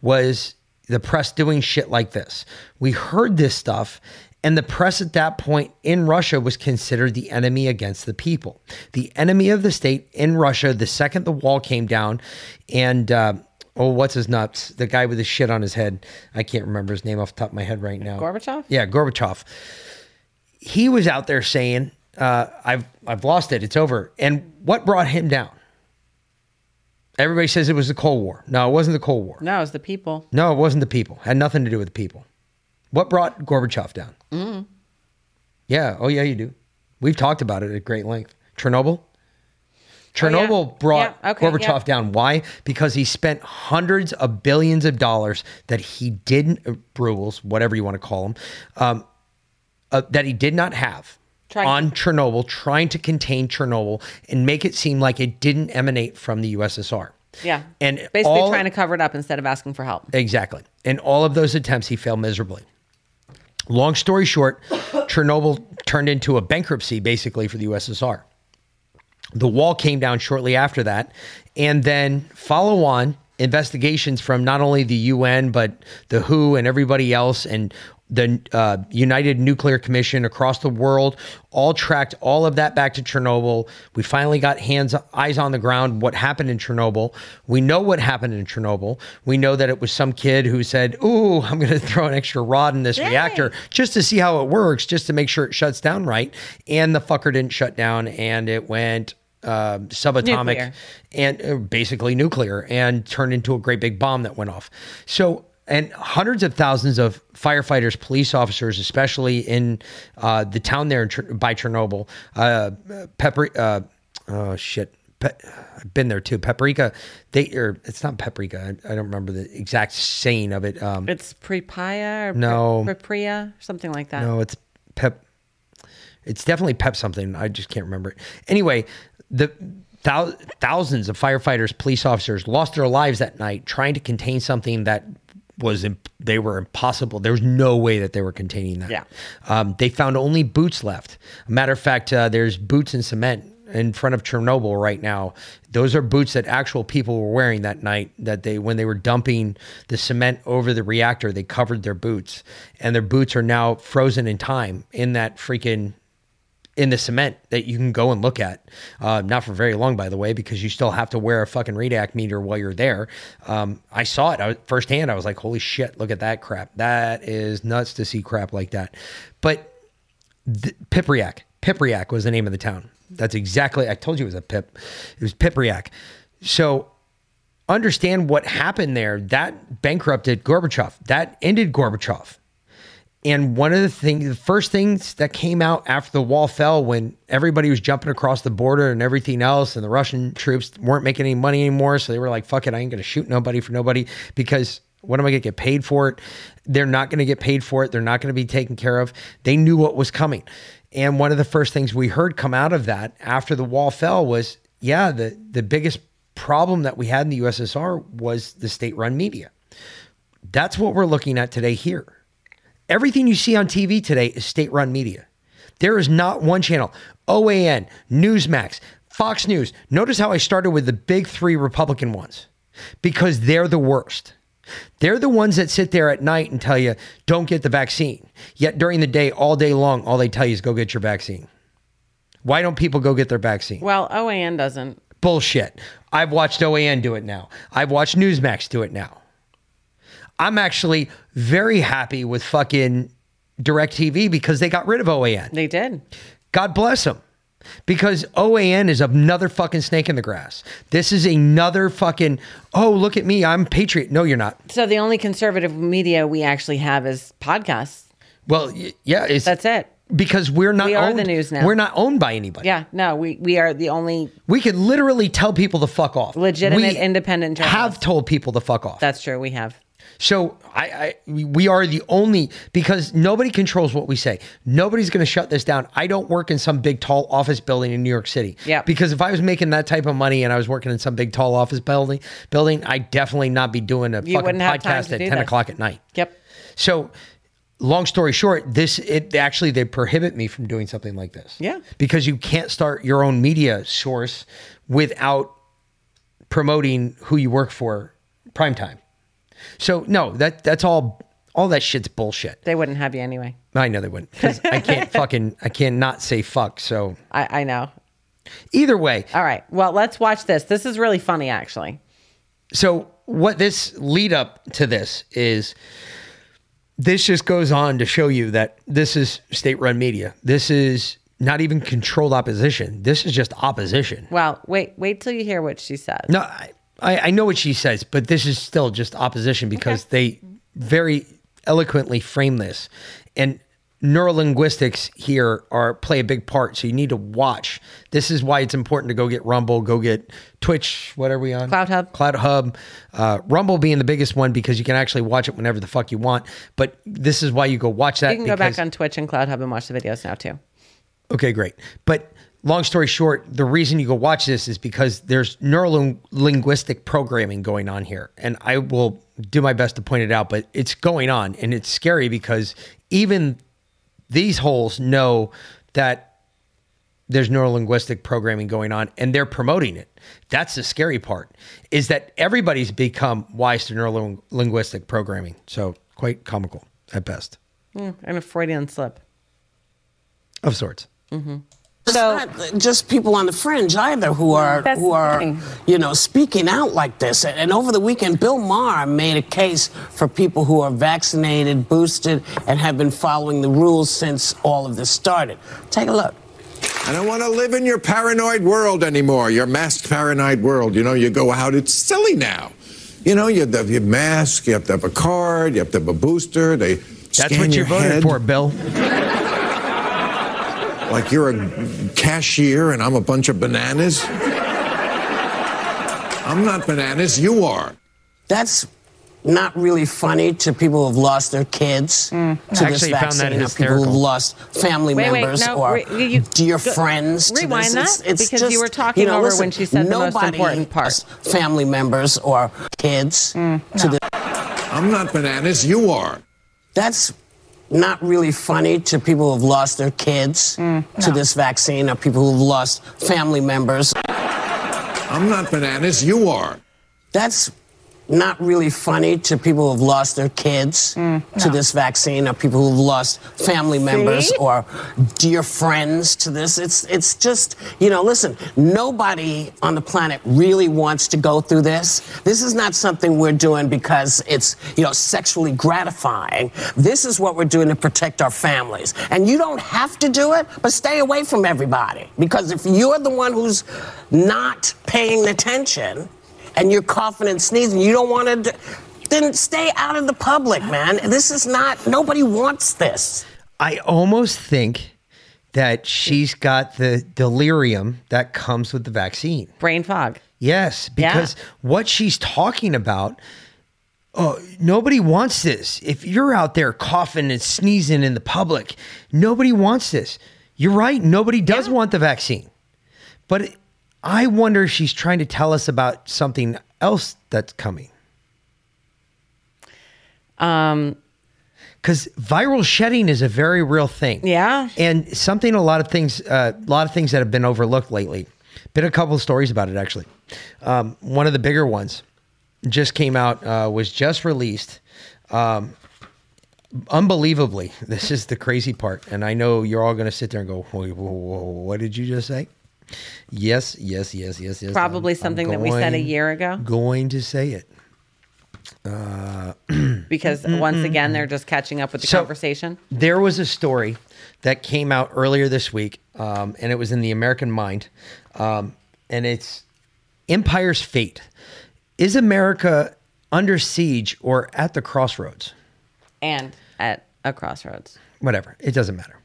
[SPEAKER 1] was the press doing shit like this. We heard this stuff and the press at that point in Russia was considered the enemy against the people, the enemy of the state in Russia. The second the wall came down, and uh, oh, what's his nuts? The guy with the shit on his head. I can't remember his name off the top of my head right now.
[SPEAKER 2] Gorbachev?
[SPEAKER 1] Yeah, Gorbachev. He was out there saying, uh, "I've I've lost it. It's over." And what brought him down? Everybody says it was the Cold War. No, it wasn't the Cold War.
[SPEAKER 2] No, it was the people.
[SPEAKER 1] No, it wasn't the people. Had nothing to do with the people. What brought Gorbachev down?
[SPEAKER 2] Mm.
[SPEAKER 1] Yeah. Oh, yeah, you do. We've talked about it at great length. Chernobyl. Chernobyl brought
[SPEAKER 2] Yeah, okay,
[SPEAKER 1] Gorbachev
[SPEAKER 2] yeah.
[SPEAKER 1] down. Why? Because he spent hundreds of billions of dollars that he didn't, uh, rubles, whatever you want to call them, um, uh, that he did not have
[SPEAKER 2] Trying-
[SPEAKER 1] on Chernobyl, trying to contain Chernobyl and make it seem like it didn't emanate from the USSR.
[SPEAKER 2] Yeah.
[SPEAKER 1] And
[SPEAKER 2] basically
[SPEAKER 1] all-
[SPEAKER 2] trying to cover it up instead of asking for help.
[SPEAKER 1] Exactly. And all of those attempts, he failed miserably. Long story short, Chernobyl turned into a bankruptcy basically for the USSR. The wall came down shortly after that. And then follow on investigations from not only the UN, but the WHO and everybody else and the uh, United Nuclear Commission across the world all tracked all of that back to Chernobyl. We finally got hands, eyes on the ground. What happened in Chernobyl? We know what happened in Chernobyl. We know that it was some kid who said, "Ooh, I'm going to throw an extra rod in this reactor just to see how it works, just to make sure it shuts down right." And the fucker didn't shut down, and it went uh, subatomic
[SPEAKER 2] Nuclear.
[SPEAKER 1] and uh, basically nuclear and turned into a great big bomb that went off. So, and hundreds of thousands of firefighters, police officers, especially in uh, the town there by Chernobyl, uh, Pepper, uh, oh shit. Pe- I've been there too. Paprika, they or it's not paprika. I, I don't remember the exact saying of it. Um,
[SPEAKER 2] It's Pripaya or
[SPEAKER 1] No.
[SPEAKER 2] Pripria, something like that.
[SPEAKER 1] no, it's pep. It's definitely pep something. I just can't remember it. Anyway, the thousands of firefighters, police officers lost their lives that night trying to contain something that was imp- they were impossible. There was no way that they were containing that.
[SPEAKER 2] Yeah.
[SPEAKER 1] Um, they found only boots left. Matter of fact, uh, there's boots and cement in front of Chernobyl right now. Those are boots that actual people were wearing that night. That they, when they were dumping the cement over the reactor, they covered their boots, and their boots are now frozen in time in that freaking in the cement that you can go and look at. Uh, not for very long, by the way, because you still have to wear a fucking redact meter while you're there. Um, I saw it I was, firsthand. I was like, holy shit, look at that crap. That is nuts to see crap like that. But th- Pipriak, Pipriak was the name of the town. That's exactly, I told you it was a Pip. It was Pipriak. So understand what happened there. That bankrupted Gorbachev. That ended Gorbachev. And one of the things, the first things that came out after the wall fell, when everybody was jumping across the border and everything else, and the Russian troops weren't making any money anymore, so they were like, "Fuck it, I ain't gonna shoot nobody for nobody because what am I gonna get paid for it? They're not gonna get paid for it. They're not gonna be taken care of. They knew what was coming, and one of the first things we heard come out of that after the wall fell was, yeah, the the biggest problem that we had in the USSR was the state-run media. That's what we're looking at today here. Everything you see on TV today is state run media. There is not one channel OAN, Newsmax, Fox News. Notice how I started with the big three Republican ones because they're the worst. They're the ones that sit there at night and tell you, don't get the vaccine. Yet during the day, all day long, all they tell you is go get your vaccine. Why don't people go get their vaccine?
[SPEAKER 2] Well, OAN doesn't.
[SPEAKER 1] Bullshit. I've watched OAN do it now. I've watched Newsmax do it now. I'm actually very happy with fucking DirecTV because they got rid of OAN.
[SPEAKER 2] They did.
[SPEAKER 1] God bless them. Because OAN is another fucking snake in the grass. This is another fucking, oh, look at me. I'm patriot. No, you're not.
[SPEAKER 2] So the only conservative media we actually have is podcasts.
[SPEAKER 1] Well, y- yeah, it's
[SPEAKER 2] That's it.
[SPEAKER 1] because we're not
[SPEAKER 2] We are
[SPEAKER 1] owned,
[SPEAKER 2] the news now.
[SPEAKER 1] We're not owned by anybody.
[SPEAKER 2] Yeah, no, we, we are the only
[SPEAKER 1] We could literally tell people to fuck off.
[SPEAKER 2] legitimate
[SPEAKER 1] We
[SPEAKER 2] independent
[SPEAKER 1] have told people to fuck off.
[SPEAKER 2] That's true. We have.
[SPEAKER 1] So I, I we are the only because nobody controls what we say. Nobody's going to shut this down. I don't work in some big tall office building in New York City.
[SPEAKER 2] Yeah.
[SPEAKER 1] Because if I was making that type of money and I was working in some big tall office building, building, I'd definitely not be doing a
[SPEAKER 2] You
[SPEAKER 1] fucking
[SPEAKER 2] wouldn't have time
[SPEAKER 1] podcast at ten
[SPEAKER 2] this.
[SPEAKER 1] o'clock at night.
[SPEAKER 2] Yep.
[SPEAKER 1] So, long story short, this it actually they prohibit me from doing something like this.
[SPEAKER 2] Yeah.
[SPEAKER 1] Because you can't start your own media source without promoting who you work for prime time. So no, that that's all all that shit's bullshit.
[SPEAKER 2] They wouldn't have you anyway.
[SPEAKER 1] I know they wouldn't because I can't fucking I can't not say fuck. So
[SPEAKER 2] I, I know.
[SPEAKER 1] either way,
[SPEAKER 2] All right. Well, let's watch this. This is really funny, actually.
[SPEAKER 1] so what this lead up to this is this just goes on to show you that this is state run media. This is not even controlled opposition. This is just opposition.
[SPEAKER 2] Well, wait, wait till you hear what she says.
[SPEAKER 1] No, I, I I know what she says, but this is still just opposition because they very eloquently frame this. And neurolinguistics here are play a big part. So you need to watch. This is why it's important to go get Rumble, go get Twitch. What are we on?
[SPEAKER 2] CloutHub.
[SPEAKER 1] Cloud Hub. Uh, Rumble being the biggest one because you can actually watch it whenever the fuck you want. But this is why you go watch that.
[SPEAKER 2] You can go back on Twitch and CloutHub and watch the videos now too.
[SPEAKER 1] Okay, great. But long story short, the reason you go watch this is because there's neurolinguistic programming going on here. And I will do my best to point it out, but it's going on and it's scary because even these holes know that there's neurolinguistic programming going on and they're promoting it. That's the scary part is that everybody's become wise to neurolinguistic programming. So quite comical at best
[SPEAKER 2] Mm, and a Freudian slip.
[SPEAKER 1] of sorts.
[SPEAKER 12] It's not just people on the fringe either who are who are you know speaking out like this. And over the weekend, Bill Maher made a case for people who are vaccinated, boosted, and have been following the rules since all of this started. Take a look.
[SPEAKER 13] I don't want to live in your paranoid world anymore, your masked paranoid world. You know, you go out, it's silly now. You know, you have to have your mask, you have to have a card, you have to have a booster. They
[SPEAKER 1] That's
[SPEAKER 13] scan
[SPEAKER 1] what you
[SPEAKER 13] your
[SPEAKER 1] voted
[SPEAKER 13] head.
[SPEAKER 1] for, Bill.
[SPEAKER 13] Like you're a cashier and I'm a bunch of bananas. I'm not bananas, you are.
[SPEAKER 12] That's not really funny to people who've lost their kids mm. to this
[SPEAKER 1] Actually, I found that
[SPEAKER 12] vaccine, or people who've lost family
[SPEAKER 2] Wait, wait,
[SPEAKER 12] members
[SPEAKER 2] no,
[SPEAKER 12] or
[SPEAKER 2] re- you-
[SPEAKER 12] dear
[SPEAKER 2] go-
[SPEAKER 12] friends. to
[SPEAKER 2] rewind
[SPEAKER 12] this.
[SPEAKER 2] that,
[SPEAKER 12] It's- it's
[SPEAKER 2] because you were talking
[SPEAKER 12] know,
[SPEAKER 2] over
[SPEAKER 12] listen,
[SPEAKER 2] when she said the most
[SPEAKER 12] nobody
[SPEAKER 2] important part.
[SPEAKER 12] Family members or kids mm, to the.
[SPEAKER 13] I'm not bananas, you are.
[SPEAKER 12] That's not really funny to people who've lost their kids mm, to this vaccine or people who've lost family members.
[SPEAKER 13] I'm not bananas, you are.
[SPEAKER 12] That's not really funny to people who've lost their kids mm, to this vaccine or people who've lost family members
[SPEAKER 14] See?
[SPEAKER 12] or dear friends to this. It's it's just, you know, listen, nobody on the planet really wants to go through this. This is not something we're doing because it's, you know, sexually gratifying. This is what we're doing to protect our families. And you don't have to do it, but stay away from everybody because if you're the one who's not paying attention, and you're coughing and sneezing, you don't want to, then stay out of the public, man. This is not, nobody wants this.
[SPEAKER 1] I almost think that she's got the delirium that comes with the vaccine.
[SPEAKER 2] Brain fog.
[SPEAKER 1] Yes, because what she's talking about, oh, nobody wants this. If you're out there coughing and sneezing in the public, nobody wants this. You're right. Nobody does want the vaccine. But it- I wonder if she's trying to tell us about something else that's coming.
[SPEAKER 2] Um,
[SPEAKER 1] because viral shedding is a very real thing.
[SPEAKER 2] Yeah,
[SPEAKER 1] and something a lot of things, uh, a lot of things that have been overlooked lately. Been a couple of stories about it actually. Um, one of the bigger ones just came out, uh, was just released. Um, unbelievably, this is the crazy part, and I know you're all going to sit there and go, "Wait, whoa, whoa, "What did you just say?" Yes, yes, yes, yes, yes.
[SPEAKER 2] Probably
[SPEAKER 1] I'm- I'm
[SPEAKER 2] something that we said a year ago.
[SPEAKER 1] Going to say it. Uh,
[SPEAKER 2] because once again they're just catching up with the
[SPEAKER 1] So-
[SPEAKER 2] conversation.
[SPEAKER 1] There was a story that came out earlier this week, um, and it was in the American Mind, um, and it's Empire's fate. Is America under siege or at the crossroads?
[SPEAKER 2] and at a crossroads.
[SPEAKER 1] Whatever, it doesn't matter.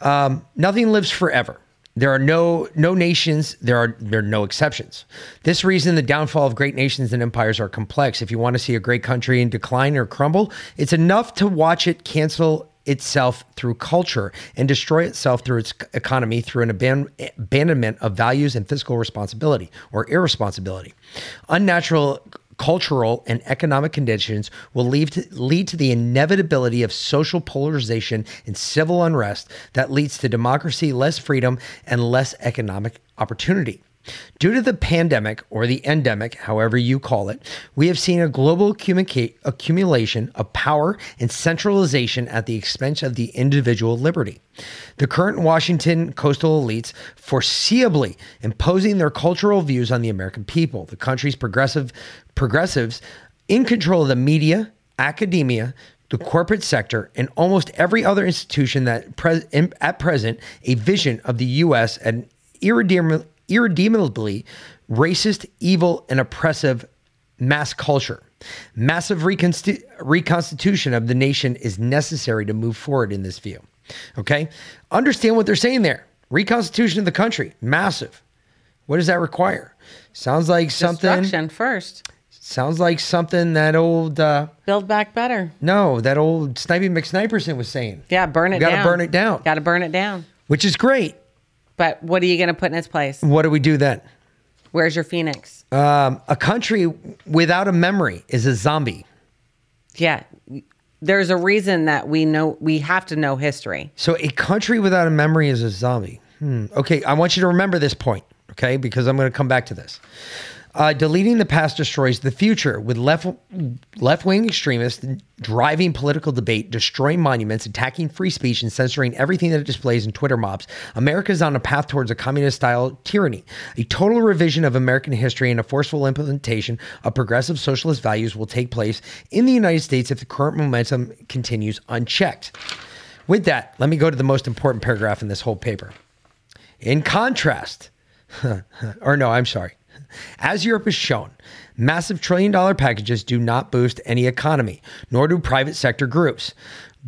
[SPEAKER 1] Um, nothing lives forever. There are no no nations. There are there are no exceptions. This reason, the downfall of great nations and empires are complex. If you want to see a great country in decline or crumble, it's enough to watch it cancel itself through culture and destroy itself through its economy through an aban- abandonment of values and fiscal responsibility or irresponsibility. Unnatural cultural and economic conditions will lead to, lead to the inevitability of social polarization and civil unrest that leads to democracy, less freedom, and less economic opportunity. Due to the pandemic or the endemic, however you call it, we have seen a global accumulation of power and centralization at the expense of the individual liberty. The current Washington coastal elites foreseeably imposing their cultural views on the American people. The country's progressive progressives in control of the media, academia, the corporate sector, and almost every other institution that in- at present a vision of the U.S. and irredeemably, irredeemably racist, evil, and oppressive mass culture. Massive reconsti- reconstitution of the nation is necessary to move forward in this view. Okay? Understand what they're saying there. Reconstitution of the country, massive. What does that require? Sounds like something.
[SPEAKER 2] Destruction first.
[SPEAKER 1] Sounds like something that old. Uh,
[SPEAKER 2] Build back better.
[SPEAKER 1] no, that old Snipey McSniperson was saying.
[SPEAKER 2] Yeah, burn it
[SPEAKER 1] gotta
[SPEAKER 2] down.
[SPEAKER 1] burn it down.
[SPEAKER 2] Got to burn it down.
[SPEAKER 1] Which is great.
[SPEAKER 2] But what are you going to put in its place?
[SPEAKER 1] What do we do then?
[SPEAKER 2] Where's your phoenix?
[SPEAKER 1] Um, a country without a memory is a zombie.
[SPEAKER 2] Yeah. There's a reason that we know we have to know history.
[SPEAKER 1] So a country without a memory is a zombie. Hmm. Okay, I want you to remember this point, okay? Because I'm going to come back to this. Uh, deleting the past destroys the future, with left left wing extremists driving political debate, destroying monuments, attacking free speech, and censoring everything that it displays in Twitter mobs. America is on a path towards a communist style tyranny. A total revision of American history and a forceful implementation of progressive socialist values will take place in the United States if the current momentum continues unchecked. With that, let me go to the most important paragraph in this whole paper. In contrast, or no, I'm sorry. As Europe has shown, massive trillion dollar packages do not boost any economy, nor do private sector groups.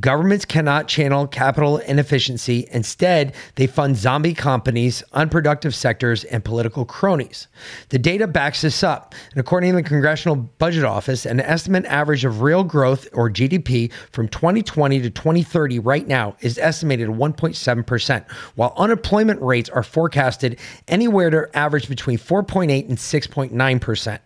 [SPEAKER 1] Governments cannot channel capital inefficiency. Instead, they fund zombie companies, unproductive sectors, and political cronies. The data backs this up. And according to the Congressional Budget Office, an estimate average of real growth or GDP from 2020 to 2030 right now is estimated at 1.7%, while unemployment rates are forecasted anywhere to average between 4.8 and 6.9%.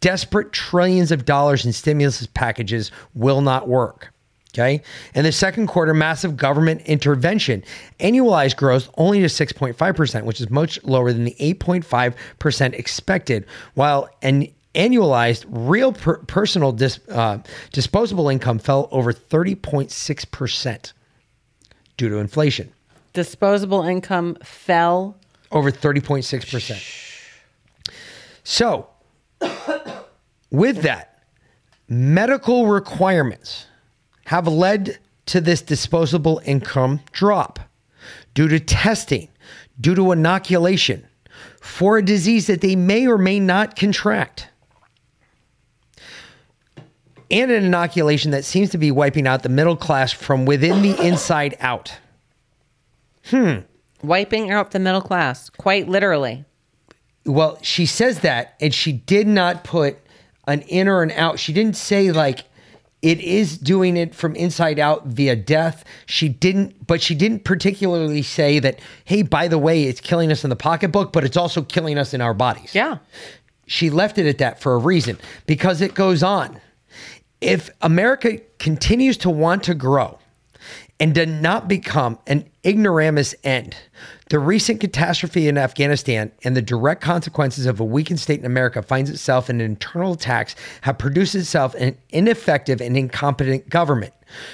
[SPEAKER 1] Desperate trillions of dollars in stimulus packages will not work. Okay. In the second quarter, massive government intervention annualized growth only to 6.5%, which is much lower than the 8.5% expected, while an annualized real per- personal dis- uh, disposable income fell over 30.6% due to inflation.
[SPEAKER 2] Disposable income fell
[SPEAKER 1] over 30.6%. So, with that, medical requirements have led to this disposable income drop due to testing, due to inoculation for a disease that they may or may not contract. And an inoculation that seems to be wiping out the middle class from within the inside out. Hmm.
[SPEAKER 2] Wiping out the middle class, quite literally.
[SPEAKER 1] Well, she says that, and she did not put an in or an out. She didn't say like it is doing it from inside out via death. She didn't, but she didn't particularly say that, hey, by the way, it's killing us in the pocketbook, but it's also killing us in our bodies.
[SPEAKER 2] Yeah.
[SPEAKER 1] She left it at that for a reason because it goes on. If America continues to want to grow, and did not become an ignoramus end. The recent catastrophe in Afghanistan and the direct consequences of a weakened state in America finds itself in internal attacks have produced itself an ineffective and incompetent government.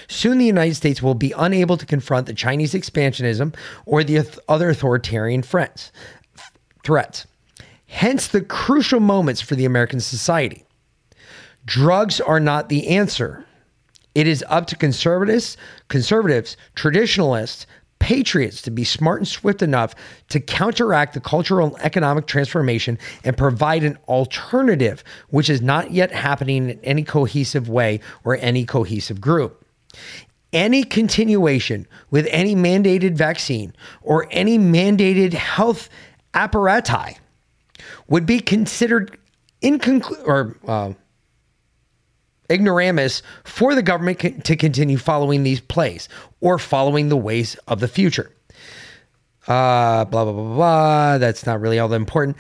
[SPEAKER 1] Soon the United States will be unable to confront the Chinese expansionism or the other authoritarian threats. threats. Hence the crucial moments for the American society. Drugs are not the answer. It is up to conservatives, conservatives, traditionalists, patriots to be smart and swift enough to counteract the cultural and economic transformation and provide an alternative, which is not yet happening in any cohesive way or any cohesive group. Any continuation with any mandated vaccine or any mandated health apparatus would be considered inconclusive or uh, ignoramus for the government to continue following these plays or following the ways of the future. Uh, blah, blah, blah, blah. That's not really all that important.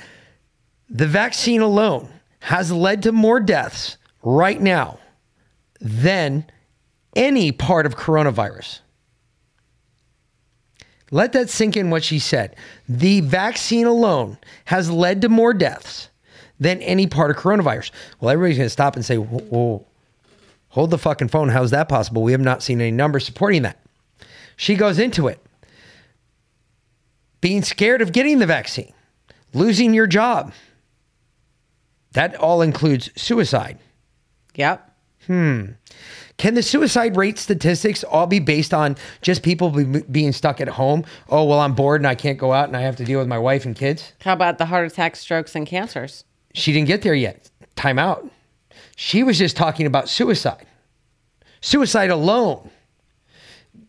[SPEAKER 1] The vaccine alone has led to more deaths right now than any part of coronavirus. Let that sink in what she said. The vaccine alone has led to more deaths than any part of coronavirus. Well, everybody's going to stop and say, whoa, whoa, hold the fucking phone. How's that possible? We have not seen any numbers supporting that. She goes into it. Being scared of getting the vaccine, losing your job. That all includes suicide.
[SPEAKER 2] Yep.
[SPEAKER 1] Hmm. Can the suicide rate statistics all be based on just people be, being stuck at home? Oh, well, I'm bored and I can't go out and I have to deal with my wife and kids?
[SPEAKER 2] How about the heart attacks, strokes, and cancers?
[SPEAKER 1] She didn't get there yet. Time out. She was just talking about suicide. Suicide alone.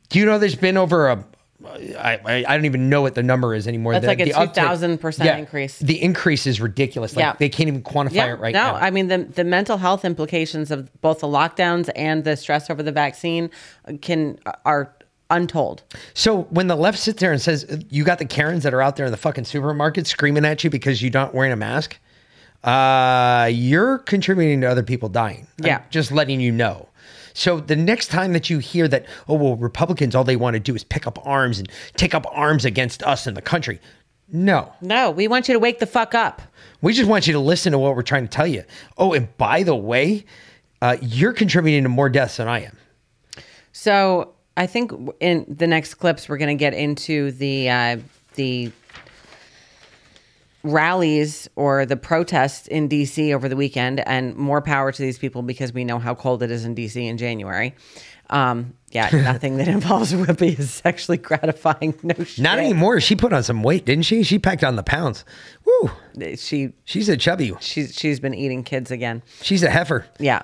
[SPEAKER 1] Do you know there's been over a I, I, I don't even know what the number is anymore.
[SPEAKER 2] That's
[SPEAKER 1] The-
[SPEAKER 2] like a
[SPEAKER 1] uptick-
[SPEAKER 2] 2000%
[SPEAKER 1] Yeah,
[SPEAKER 2] increase.
[SPEAKER 1] The increase is ridiculous. Like
[SPEAKER 2] Yeah.
[SPEAKER 1] they can't even quantify
[SPEAKER 2] Yeah,
[SPEAKER 1] it right
[SPEAKER 2] no,
[SPEAKER 1] now.
[SPEAKER 2] I mean the the mental health implications of both the lockdowns and the stress over the vaccine uh, can uh, are untold.
[SPEAKER 1] So when the left sits there and says you got the Karens that are out there in the fucking supermarket screaming at you because you're not wearing a mask, uh, you're contributing to other people dying. I'm
[SPEAKER 2] Yeah.
[SPEAKER 1] just letting you know. So the next time that you hear that, oh well, Republicans all they want to do is pick up arms and take up arms against us in the country. No.
[SPEAKER 2] No, we want you to wake the fuck up.
[SPEAKER 1] We just want you to listen to what we're trying to tell you. Oh, and by the way, uh, you're contributing to more deaths than I am.
[SPEAKER 2] So I think in the next clips we're going to get into the uh, the rallies or the protests in DC over the weekend, and more power to these people because we know how cold it is in DC in January. Um, yeah, nothing that involves Whoopi is sexually gratifying. No shit.
[SPEAKER 1] Not anymore. She put on some weight, didn't she? She packed on the pounds. Woo.
[SPEAKER 2] She
[SPEAKER 1] she's a chubby.
[SPEAKER 2] She's she's been eating kids again.
[SPEAKER 1] She's a heifer.
[SPEAKER 2] Yeah.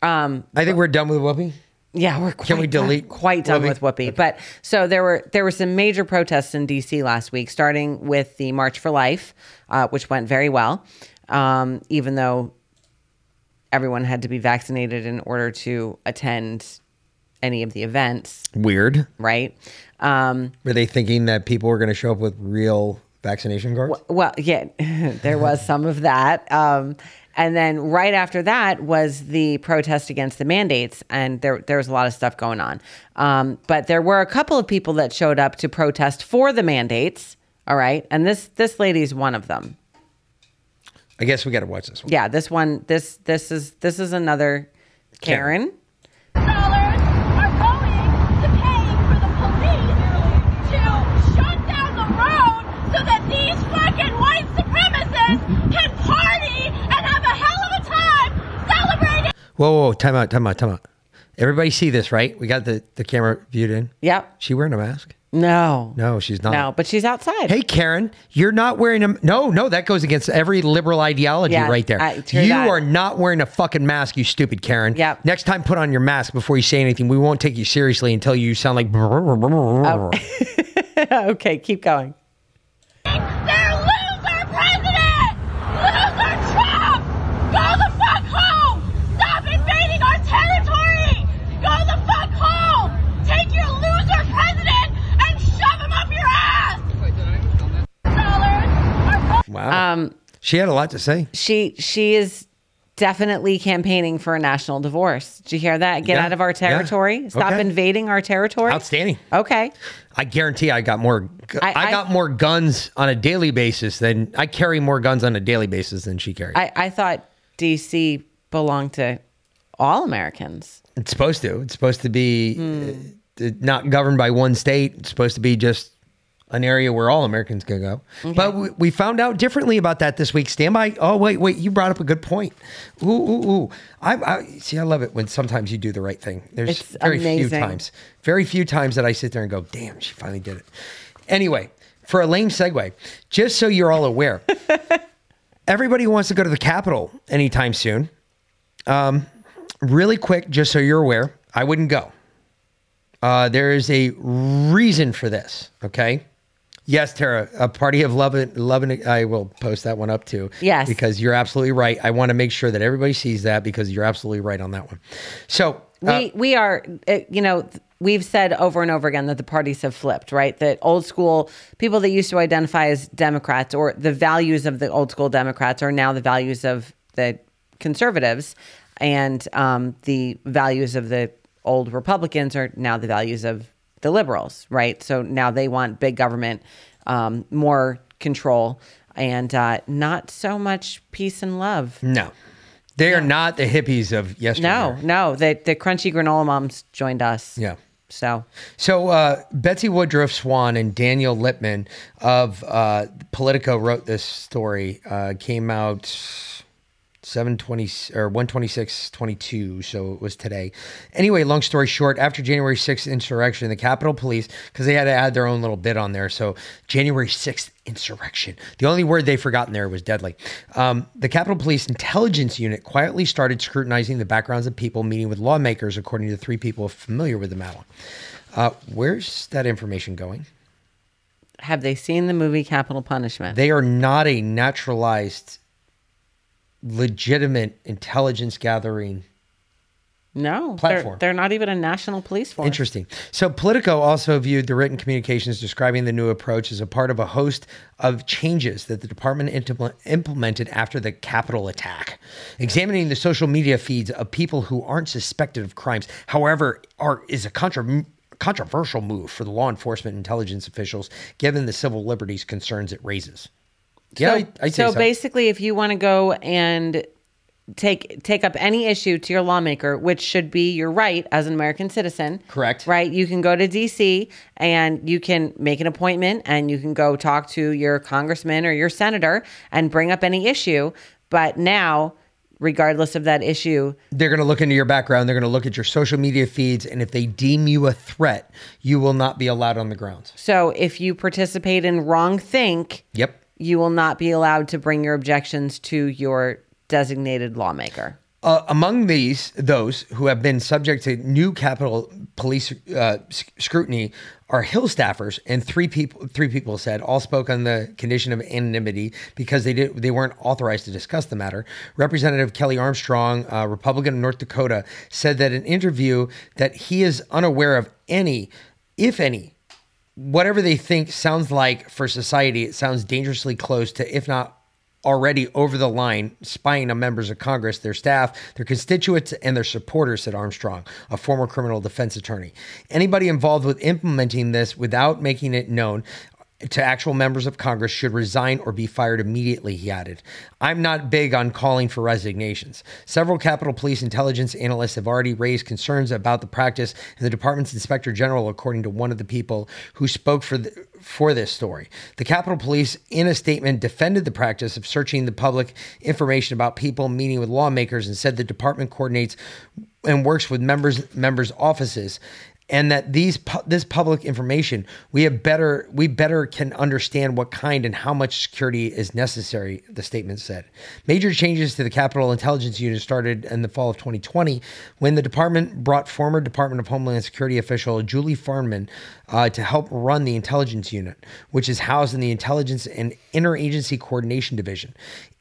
[SPEAKER 2] Um,
[SPEAKER 1] I think we're done with Whoopi.
[SPEAKER 2] Yeah, we're quite
[SPEAKER 1] Can we
[SPEAKER 2] done-
[SPEAKER 1] delete
[SPEAKER 2] quite done
[SPEAKER 1] Whoopi?
[SPEAKER 2] with Whoopi. But so there were there were some major protests in DC last week, starting with the March for Life, uh, which went very well, um, even though everyone had to be vaccinated in order to attend any of the events.
[SPEAKER 1] Weird.
[SPEAKER 2] Right. Um,
[SPEAKER 1] Were they thinking that people were going to show up with real vaccination cards?
[SPEAKER 2] Well, yeah, there was some of that. Um, and then right after that was the protest against the mandates, and there there was a lot of stuff going on. Um, but there were a couple of people that showed up to protest for the mandates. All right, and this this lady's one of them.
[SPEAKER 1] I guess we got to watch this one.
[SPEAKER 2] Yeah, this one this this is this is another Karen.
[SPEAKER 8] dollars are going to pay for the police to shut down the road so that these fucking white supremacists can party and have a hell of a time celebrating.
[SPEAKER 1] Whoa, whoa, whoa, time out, time out, time out. Everybody see this, right? We got the, the camera viewed in.
[SPEAKER 2] Yep.
[SPEAKER 1] She wearing a mask?
[SPEAKER 2] No.
[SPEAKER 1] No, she's not.
[SPEAKER 2] No, but she's outside.
[SPEAKER 1] Hey, Karen, you're not wearing a. No, no, that goes against every liberal ideology
[SPEAKER 2] Yeah,
[SPEAKER 1] right there.
[SPEAKER 2] I- true
[SPEAKER 1] you
[SPEAKER 2] that.
[SPEAKER 1] are not wearing a fucking mask, you stupid Karen.
[SPEAKER 2] Yep.
[SPEAKER 1] Next time, put on your mask before you say anything. We won't take you seriously until you sound like.
[SPEAKER 2] Oh. okay, keep going.
[SPEAKER 8] Their loser president! Loser Trump! Go the fuck home! Stop invading our territory! Go the fuck home! Take your loser president and shove him up your ass! Dollars are
[SPEAKER 1] Wow.
[SPEAKER 2] Um,
[SPEAKER 1] she had a lot to say.
[SPEAKER 2] she she is definitely campaigning for a national divorce. Did you hear that? Get
[SPEAKER 1] Yeah,
[SPEAKER 2] out of our
[SPEAKER 1] yeah.
[SPEAKER 2] territory. Stop
[SPEAKER 1] Okay.
[SPEAKER 2] invading our territory.
[SPEAKER 1] Outstanding.
[SPEAKER 2] Okay.
[SPEAKER 1] I guarantee I got more.
[SPEAKER 2] I-
[SPEAKER 1] I,
[SPEAKER 2] I-
[SPEAKER 1] got more guns on a daily basis than I carry more guns on a daily basis than she carries.
[SPEAKER 2] I, I thought DC belonged to all Americans.
[SPEAKER 1] It's supposed to. It's supposed to be
[SPEAKER 2] Hmm.
[SPEAKER 1] uh, not governed by one state. It's supposed to be just an area where all Americans can go. But we, we found out differently about that this week. Stand by. Oh wait, wait. You brought up a good point. Ooh, ooh, ooh. I, I see. I love it when sometimes you do the right thing. There's
[SPEAKER 2] It's
[SPEAKER 1] very few times, very few times that I sit there and go, "Damn, she finally did it." Anyway, for a lame segue, just so you're all aware, everybody wants to go to the Capitol anytime soon. Um, really quick, just so you're aware, I wouldn't go. Uh, there is a reason for this. Okay. Yes, Tara, a party of love and love and I will post that one up too.
[SPEAKER 2] Yes.
[SPEAKER 1] because you're absolutely right. I want to make sure that everybody sees that because you're absolutely right on that one. So uh,
[SPEAKER 2] we we are uh, you know we've said over and over again that the parties have flipped right that old school people that used to identify as democrats or the values of the old school democrats are now the values of the conservatives and um, the values of the old republicans are now the values of the liberals right so now they want big government um, more control and uh, not so much peace and love
[SPEAKER 1] no, they are not the hippies of yesterday.
[SPEAKER 2] no, no. The the crunchy granola moms joined us.
[SPEAKER 1] Yeah.
[SPEAKER 2] So
[SPEAKER 1] So uh, Betsy Woodruff Swan and Daniel Lippman of uh, Politico wrote this story. Uh, came out 720 or 12622 so it was today anyway long story short after january 6th insurrection the capitol police because they had to add their own little bit on there so january 6th insurrection the only word they forgot in there was deadly um, the capitol police intelligence unit quietly started scrutinizing the backgrounds of people meeting with lawmakers according to three people familiar with the matter Uh, where's that information going?
[SPEAKER 2] Have they seen the movie Capitol Punishment?
[SPEAKER 1] They are not a naturalized, legitimate intelligence gathering
[SPEAKER 2] no,
[SPEAKER 1] platform.
[SPEAKER 2] They're, they're not even a national police force.
[SPEAKER 1] Interesting. So Politico also viewed the written communications describing the new approach as a part of a host of changes that the department impl- implemented after the Capitol attack, examining the social media feeds of people who aren't suspected of crimes. However, are is a contra- controversial move for the law enforcement intelligence officials, given the civil liberties concerns it raises. Yeah,
[SPEAKER 2] so,
[SPEAKER 1] I,
[SPEAKER 2] so,
[SPEAKER 1] so
[SPEAKER 2] basically, if you want to go and take take up any issue to your lawmaker, which should be your right as an American citizen.
[SPEAKER 1] Correct.
[SPEAKER 2] Right? You can go to DC and you can make an appointment and you can go talk to your congressman or your senator and bring up any issue. But now, regardless of that issue,
[SPEAKER 1] they're going to look into your background, they're going to look at your social media feeds and if they deem you a threat, you will not be allowed on the grounds.
[SPEAKER 2] So, if you participate in wrong think,
[SPEAKER 1] yep.
[SPEAKER 2] You will not be allowed to bring your objections to your designated lawmaker.
[SPEAKER 1] Uh, among these, those who have been subject to new Capitol Police uh, scrutiny are Hill staffers, and three people. Three people said all spoke on the condition of anonymity because they did they weren't authorized to discuss the matter. Representative Kelly Armstrong, uh, Republican of North Dakota, said that in an interview that he is unaware of any, if any, whatever they think sounds like for society. It sounds dangerously close to, if not already over the line spying on members of Congress, their staff, their constituents, and their supporters, said Armstrong, a former criminal defense attorney. Anybody involved with implementing this without making it known to actual members of Congress should resign or be fired immediately, he added. I'm not big on calling for resignations. Several Capitol Police intelligence analysts have already raised concerns about the practice, and the department's inspector general, according to one of the people who spoke for the, for this story. The Capitol Police, in a statement, defended the practice of searching the public information about people meeting with lawmakers and said the department coordinates and works with members members' offices and that these this public information we have better we better can understand what kind and how much security is necessary the statement said. Major changes to the capitol intelligence unit started in the fall of 2020 when the department brought former department of homeland security official julie farnam uh, to help run the intelligence unit which is housed in the intelligence and interagency coordination division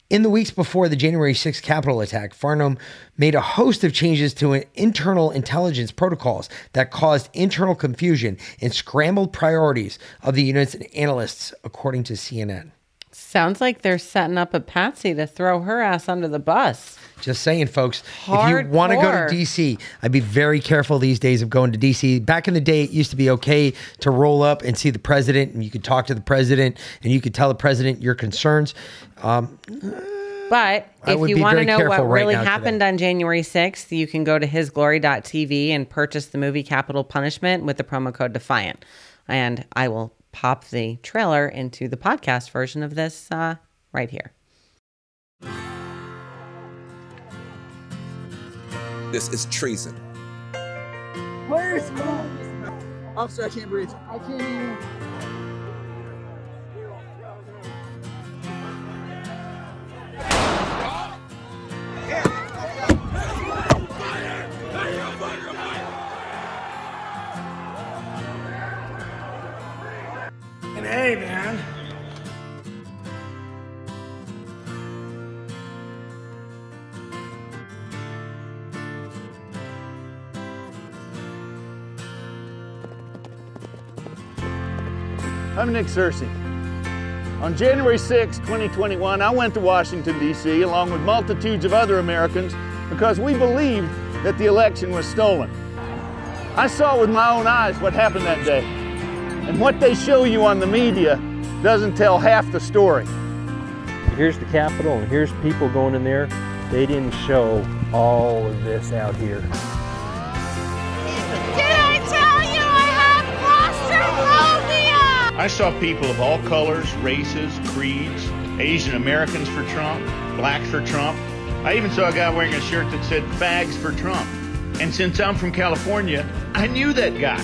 [SPEAKER 1] in the weeks before the January 6th Capitol attack, Farnam made a host of changes to internal intelligence protocols that caused internal confusion and scrambled priorities of the unit's analysts, according to CNN.
[SPEAKER 2] Sounds like they're setting up a patsy to throw her ass under the bus.
[SPEAKER 1] Just saying, folks. Hardcore. If you want to go to DC, I'd be very careful these days of going to DC. Back in the day, it used to be okay to roll up and see the president, and you could talk to the president, and you could tell the president your concerns. Um,
[SPEAKER 2] but if you want to know what really happened today. on January 6th, you can go to hisglory.tv and purchase the movie Capitol Punishment with the promo code Defiant. And I will pop the trailer into the podcast version of this uh, right here.
[SPEAKER 14] This is treason.
[SPEAKER 8] Where's Officer, I can't breathe. I can't even.
[SPEAKER 15] And hey, man.
[SPEAKER 11] I'm Nick Searcy. On January 6, 2021, I went to Washington, D.C., along with multitudes of other Americans because we believed that the election was stolen. I saw with my own eyes what happened that day. And what they show you on the media doesn't tell half the story.
[SPEAKER 16] Here's the Capitol, and here's people going in there. They didn't show all of this out here.
[SPEAKER 17] I
[SPEAKER 18] saw people of all colors, races, creeds, Asian Americans for Trump, blacks for Trump. I even saw a guy wearing a shirt that said fags for Trump. And since I'm from California, I knew that guy.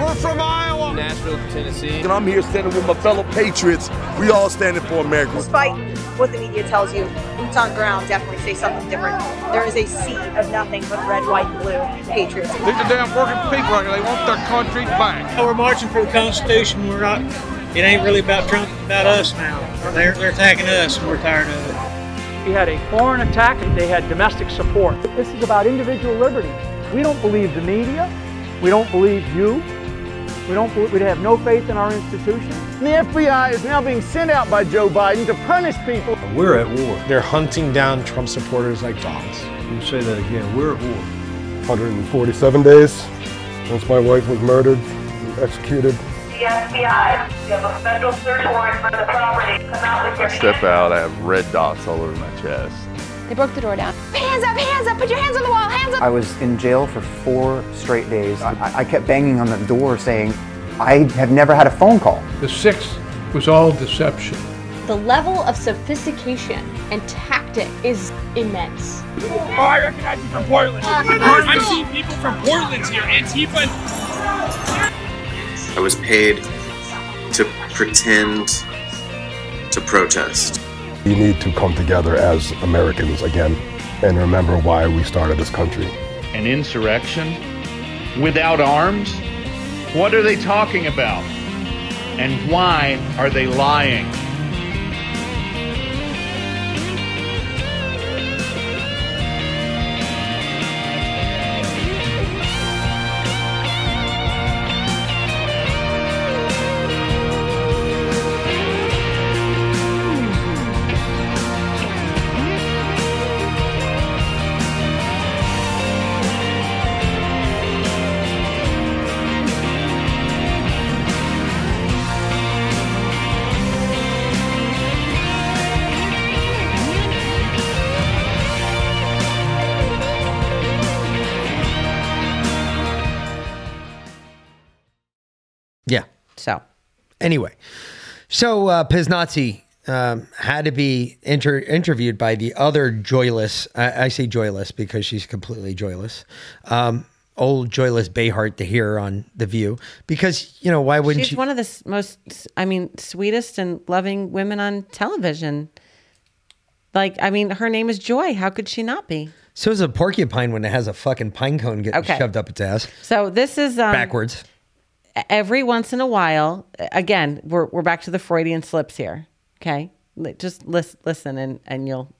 [SPEAKER 19] We're from Iowa. Nashville, Tennessee. And I'm here standing with my fellow patriots. We all standing for America.
[SPEAKER 20] Despite what the media tells you, boots on ground definitely say something different. There is a sea of nothing but red, white, and blue patriots.
[SPEAKER 9] These are damn working people right here. They want their country back.
[SPEAKER 21] We're marching for the Constitution. We're not. It ain't really about Trump. It's about us now. They're they're attacking us, and we're tired of it.
[SPEAKER 22] We had a foreign attack. They had domestic support. This is about individual liberty. We don't believe the media. We don't believe you. We don't. Believe We have no faith in our institutions.
[SPEAKER 11] The FBI is now being sent out by Joe Biden to punish people.
[SPEAKER 23] We're at war. They're hunting down Trump supporters like dogs.
[SPEAKER 24] You say that again. We're at war.
[SPEAKER 25] 147 days since my wife was murdered, and executed.
[SPEAKER 26] The FBI, you have a federal search warrant for the property. Come out with your
[SPEAKER 27] I step out, I have red dots all over my chest.
[SPEAKER 28] They broke the door down. Hands up, hands up, put your hands on the wall, hands up.
[SPEAKER 29] I was in jail for four straight days. I, I kept banging on the door saying, I have never had a phone call.
[SPEAKER 30] The sixth was all deception.
[SPEAKER 28] The level of sophistication and tactic is immense.
[SPEAKER 9] Oh, I recognize you from Portland. Uh, I've seen people from Portland here. Antifa.
[SPEAKER 31] I was paid to pretend to protest.
[SPEAKER 25] We need to come together as Americans again and remember why we started this country.
[SPEAKER 18] An insurrection? Without arms? What are they talking about? And why are they lying?
[SPEAKER 2] So,
[SPEAKER 1] anyway, so uh, Piznazzi um, had to be inter- interviewed by the other joyless. I, I say joyless because she's completely joyless. Um, old joyless Behar to hear on the View because you know why wouldn't she?
[SPEAKER 2] she's
[SPEAKER 1] she?
[SPEAKER 2] one of the most, I mean, sweetest and loving women on television. Like, I mean, her name is Joy. How could she not be?
[SPEAKER 1] So is a porcupine when it has a fucking pine cone getting
[SPEAKER 2] Okay.
[SPEAKER 1] shoved up its ass
[SPEAKER 2] So this is um,
[SPEAKER 1] backwards.
[SPEAKER 2] Every once in a while again we're, we're back to the freudian slips here okay just lis- listen and, and you'll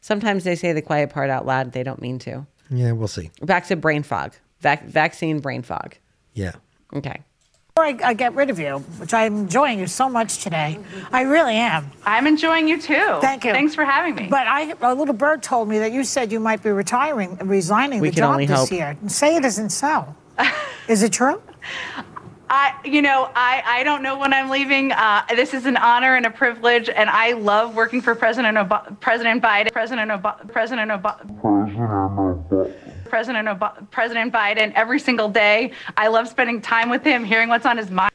[SPEAKER 2] sometimes they say the quiet part out loud they don't mean to
[SPEAKER 1] Yeah, we'll see.
[SPEAKER 2] back to brain fog Vac- vaccine brain fog
[SPEAKER 1] Yeah.
[SPEAKER 2] okay
[SPEAKER 31] Before I, I get rid of you, which I'm enjoying you so much today, I really am.
[SPEAKER 7] I'm enjoying you too.
[SPEAKER 31] Thank you.
[SPEAKER 7] Thanks for having me.
[SPEAKER 31] But I, a little bird told me that you said you might be retiring, resigning
[SPEAKER 7] We
[SPEAKER 31] the job this
[SPEAKER 7] hope.
[SPEAKER 31] year. Say it isn't so. Is it true?
[SPEAKER 7] I, you know, I, I don't know when I'm leaving. Uh, this is an honor and a privilege, and I love working for President Ob- President Biden, President Ob- President Ob- President Ob- President Biden every single day. I love spending time with him, hearing what's on his mind.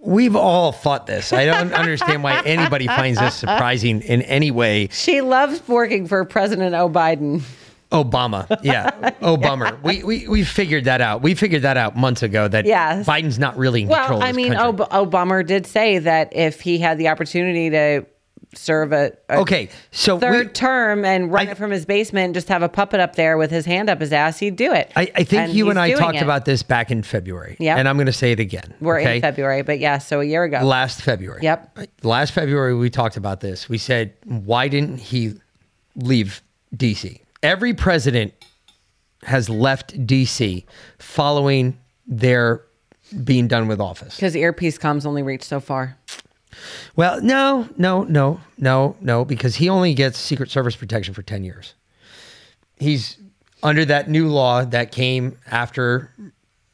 [SPEAKER 1] We've all thought this. I don't understand why anybody finds this surprising in any way.
[SPEAKER 2] she loves working for president o biden
[SPEAKER 1] Obama, yeah, oh, Obama. We, we we figured that out. We figured that out months ago that
[SPEAKER 2] Yes.
[SPEAKER 1] Biden's not really in control.
[SPEAKER 2] well i mean. Ob- obama did say that if he had the opportunity to serve a, a
[SPEAKER 1] Okay, so
[SPEAKER 2] third
[SPEAKER 1] we-
[SPEAKER 2] term and run it from his basement and just have a puppet up there with his hand up his ass he'd do it
[SPEAKER 1] I, I think you and I talked
[SPEAKER 2] it.
[SPEAKER 1] about this back in February.
[SPEAKER 2] Yep.
[SPEAKER 1] and I'm going to say it again.
[SPEAKER 2] we're
[SPEAKER 1] okay?
[SPEAKER 2] in february but yeah so a year ago
[SPEAKER 1] Last February.
[SPEAKER 2] Yep.
[SPEAKER 1] Last February, we talked about this. We said, why didn't he leave DC? Every president has left DC following their being done with office.
[SPEAKER 2] because earpiece comms only reach so far
[SPEAKER 1] Well, no, no, no, no, no, because he only gets Secret Service protection for 10 years. He's under that new law that came after,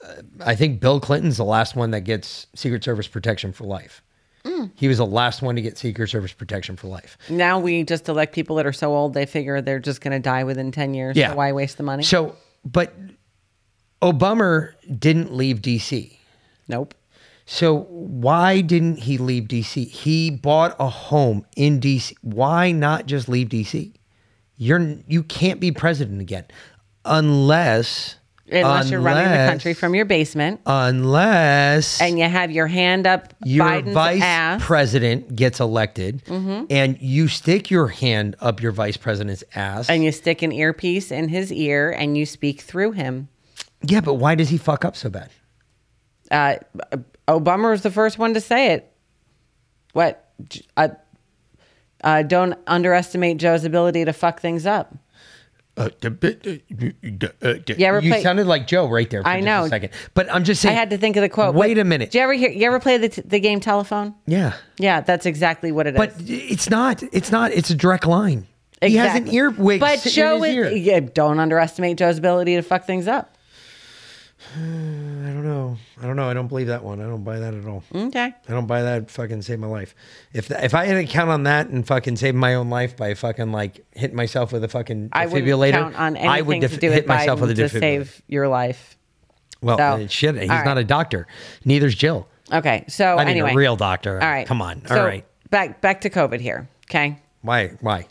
[SPEAKER 1] uh, I think Bill Clinton's the last one that gets Secret Service protection for life.
[SPEAKER 2] Mm.
[SPEAKER 1] He was the last one to get Secret Service protection for life.
[SPEAKER 2] now we just elect people that are so old they figure they're just going to die within 10 years
[SPEAKER 1] Yeah.
[SPEAKER 2] so why waste the money
[SPEAKER 1] So, but Obama didn't leave DC.
[SPEAKER 2] Nope.
[SPEAKER 1] So why didn't he leave DC? He bought a home in DC. Why not just leave DC? You're you can't be president again unless
[SPEAKER 2] Unless you're running the country from your basement
[SPEAKER 1] Unless
[SPEAKER 2] and you have your hand up
[SPEAKER 1] your
[SPEAKER 2] Biden's
[SPEAKER 1] vice
[SPEAKER 2] ass.
[SPEAKER 1] president gets elected
[SPEAKER 2] Mhm.
[SPEAKER 1] and you stick your hand up your vice president's ass.
[SPEAKER 2] and you stick an earpiece in his ear and you speak through him.
[SPEAKER 1] yeah, but why does he fuck up so bad?
[SPEAKER 2] Uh, Obama was the first one to say it. What? Uh, uh, don't underestimate Joe's ability to fuck things up.
[SPEAKER 1] Uh, uh,
[SPEAKER 2] you ever
[SPEAKER 1] you
[SPEAKER 2] play-
[SPEAKER 1] sounded like Joe right there for
[SPEAKER 2] I
[SPEAKER 1] just
[SPEAKER 2] know.
[SPEAKER 1] a second. But I'm just saying.
[SPEAKER 2] I had to think of the quote.
[SPEAKER 1] Wait a minute.
[SPEAKER 2] Did you ever hear? You ever play the, t- the game telephone?
[SPEAKER 1] Yeah.
[SPEAKER 2] Yeah, that's exactly what it is.
[SPEAKER 1] But it's not. It's not. It's a direct line. He has an
[SPEAKER 2] Exactly.
[SPEAKER 1] earwig
[SPEAKER 2] But
[SPEAKER 1] sitting
[SPEAKER 2] Joe
[SPEAKER 1] in his
[SPEAKER 2] is. Yeah, don't underestimate Joe's ability to fuck things up.
[SPEAKER 1] I don't know. I don't know. I don't believe that one. I don't buy that at all.
[SPEAKER 2] Okay.
[SPEAKER 1] I don't buy that. Fucking save my life. If th- if I had to count on that and fucking save my own life by fucking like hitting myself with a fucking
[SPEAKER 2] defibrillator, I
[SPEAKER 1] defibrillator,
[SPEAKER 2] count on anything
[SPEAKER 1] I would
[SPEAKER 2] to do
[SPEAKER 1] hit myself with a
[SPEAKER 2] to
[SPEAKER 1] defibrillator.
[SPEAKER 2] save your life.
[SPEAKER 1] well,
[SPEAKER 2] So,
[SPEAKER 1] uh, shit. He's
[SPEAKER 2] right.
[SPEAKER 1] not a doctor. Neither's Jill.
[SPEAKER 2] Okay, so
[SPEAKER 1] I mean,
[SPEAKER 2] anyway,
[SPEAKER 1] a real doctor.
[SPEAKER 2] All right,
[SPEAKER 1] Come on.
[SPEAKER 2] So
[SPEAKER 1] all right.
[SPEAKER 2] back back to COVID here. Okay,
[SPEAKER 1] Why? Why?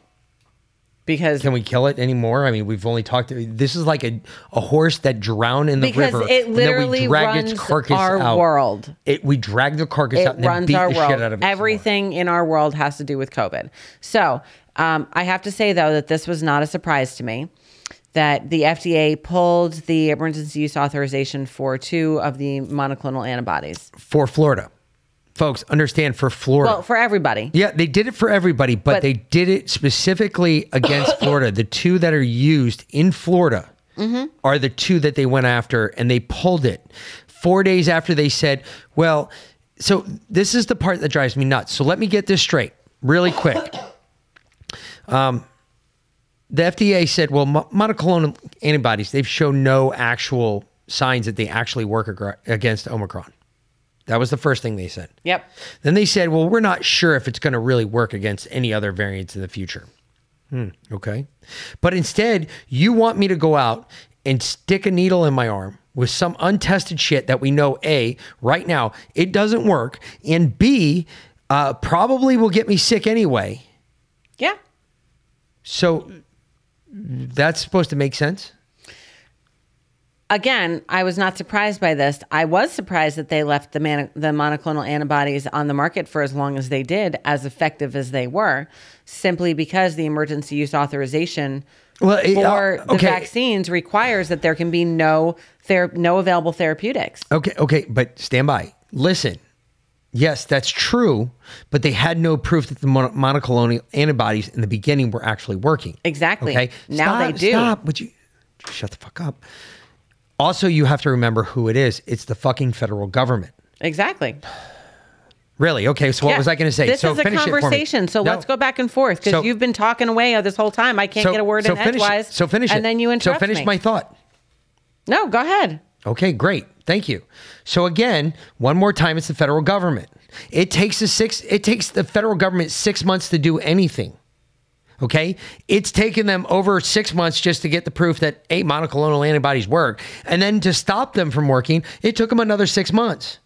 [SPEAKER 2] Because
[SPEAKER 1] Can we kill it anymore? I mean, we've only talked. This is like a, a horse that drowned in the
[SPEAKER 2] because
[SPEAKER 1] river.
[SPEAKER 2] it
[SPEAKER 1] and
[SPEAKER 2] literally
[SPEAKER 1] we dragged
[SPEAKER 2] runs
[SPEAKER 1] its carcass
[SPEAKER 2] our
[SPEAKER 1] out.
[SPEAKER 2] world.
[SPEAKER 1] It we dragged the carcass
[SPEAKER 2] it
[SPEAKER 1] out and
[SPEAKER 2] runs
[SPEAKER 1] beat
[SPEAKER 2] our
[SPEAKER 1] the
[SPEAKER 2] world.
[SPEAKER 1] shit out of it.
[SPEAKER 2] Everything in our world has to do with COVID. So um, I have to say though that this was not a surprise to me. That the FDA pulled the emergency use authorization for two of the monoclonal antibodies.
[SPEAKER 1] for Florida. Folks, understand for Florida.
[SPEAKER 2] Well, for everybody.
[SPEAKER 1] yeah, they did it for everybody, but,
[SPEAKER 2] But-
[SPEAKER 1] they did it specifically against Florida. The two that are used in Florida
[SPEAKER 2] Mm-hmm.
[SPEAKER 1] are the two that they went after, and they pulled it four days after they said, well, so this is the part that drives me nuts. So let me get this straight really quick. Um, the FDA said, well, monoclonal antibodies, they've shown no actual signs that they actually work against Omicron. That was the first thing they said.
[SPEAKER 2] Yep.
[SPEAKER 1] Then they said, well, we're not sure if it's going to really work against any other variants in the future. Hmm, okay. But instead, you want me to go out and stick a needle in my arm with some untested shit that we know A, right now, it doesn't work, and B, uh, probably will get me sick anyway.
[SPEAKER 2] Yeah.
[SPEAKER 1] So that's supposed to make sense?
[SPEAKER 2] Again, I was not surprised by this. I was surprised that they left the man- the monoclonal antibodies on the market for as long as they did, as effective as they were, simply because the emergency use authorization
[SPEAKER 1] Well, it-
[SPEAKER 2] for
[SPEAKER 1] uh,
[SPEAKER 2] the vaccines requires that there can be no ther- no available therapeutics.
[SPEAKER 1] Okay, okay, but stand by. Listen. Yes, that's true, but they had no proof that the mon- monoclonal antibodies in the beginning were actually working.
[SPEAKER 2] Exactly.
[SPEAKER 1] Okay.
[SPEAKER 2] Now
[SPEAKER 1] Stop,
[SPEAKER 2] they do.
[SPEAKER 1] Stop. Would you shut the fuck up? Also, you have to remember who it is. It's the fucking federal government.
[SPEAKER 2] Exactly.
[SPEAKER 1] Really? Okay. So what
[SPEAKER 2] Yeah.
[SPEAKER 1] was I going to say?
[SPEAKER 2] This
[SPEAKER 1] so
[SPEAKER 2] is a
[SPEAKER 1] finish it for me.
[SPEAKER 2] conversation, so
[SPEAKER 1] No.
[SPEAKER 2] let's go back and forth because
[SPEAKER 1] So-
[SPEAKER 2] you've been talking away this whole time. I can't
[SPEAKER 1] So-
[SPEAKER 2] get a word
[SPEAKER 1] so
[SPEAKER 2] in
[SPEAKER 1] finish
[SPEAKER 2] edgewise.
[SPEAKER 1] So finish it.
[SPEAKER 2] and then you interrupt
[SPEAKER 1] So finish
[SPEAKER 2] me.
[SPEAKER 1] my thought.
[SPEAKER 2] No, go ahead.
[SPEAKER 1] Okay, great. Thank you. So again, one more time, it's the federal government. It takes the six. It takes the federal government six months to do anything. Okay, it's taken them over six months just to get the proof that a monoclonal antibodies work, and then to stop them from working, it took them another six months.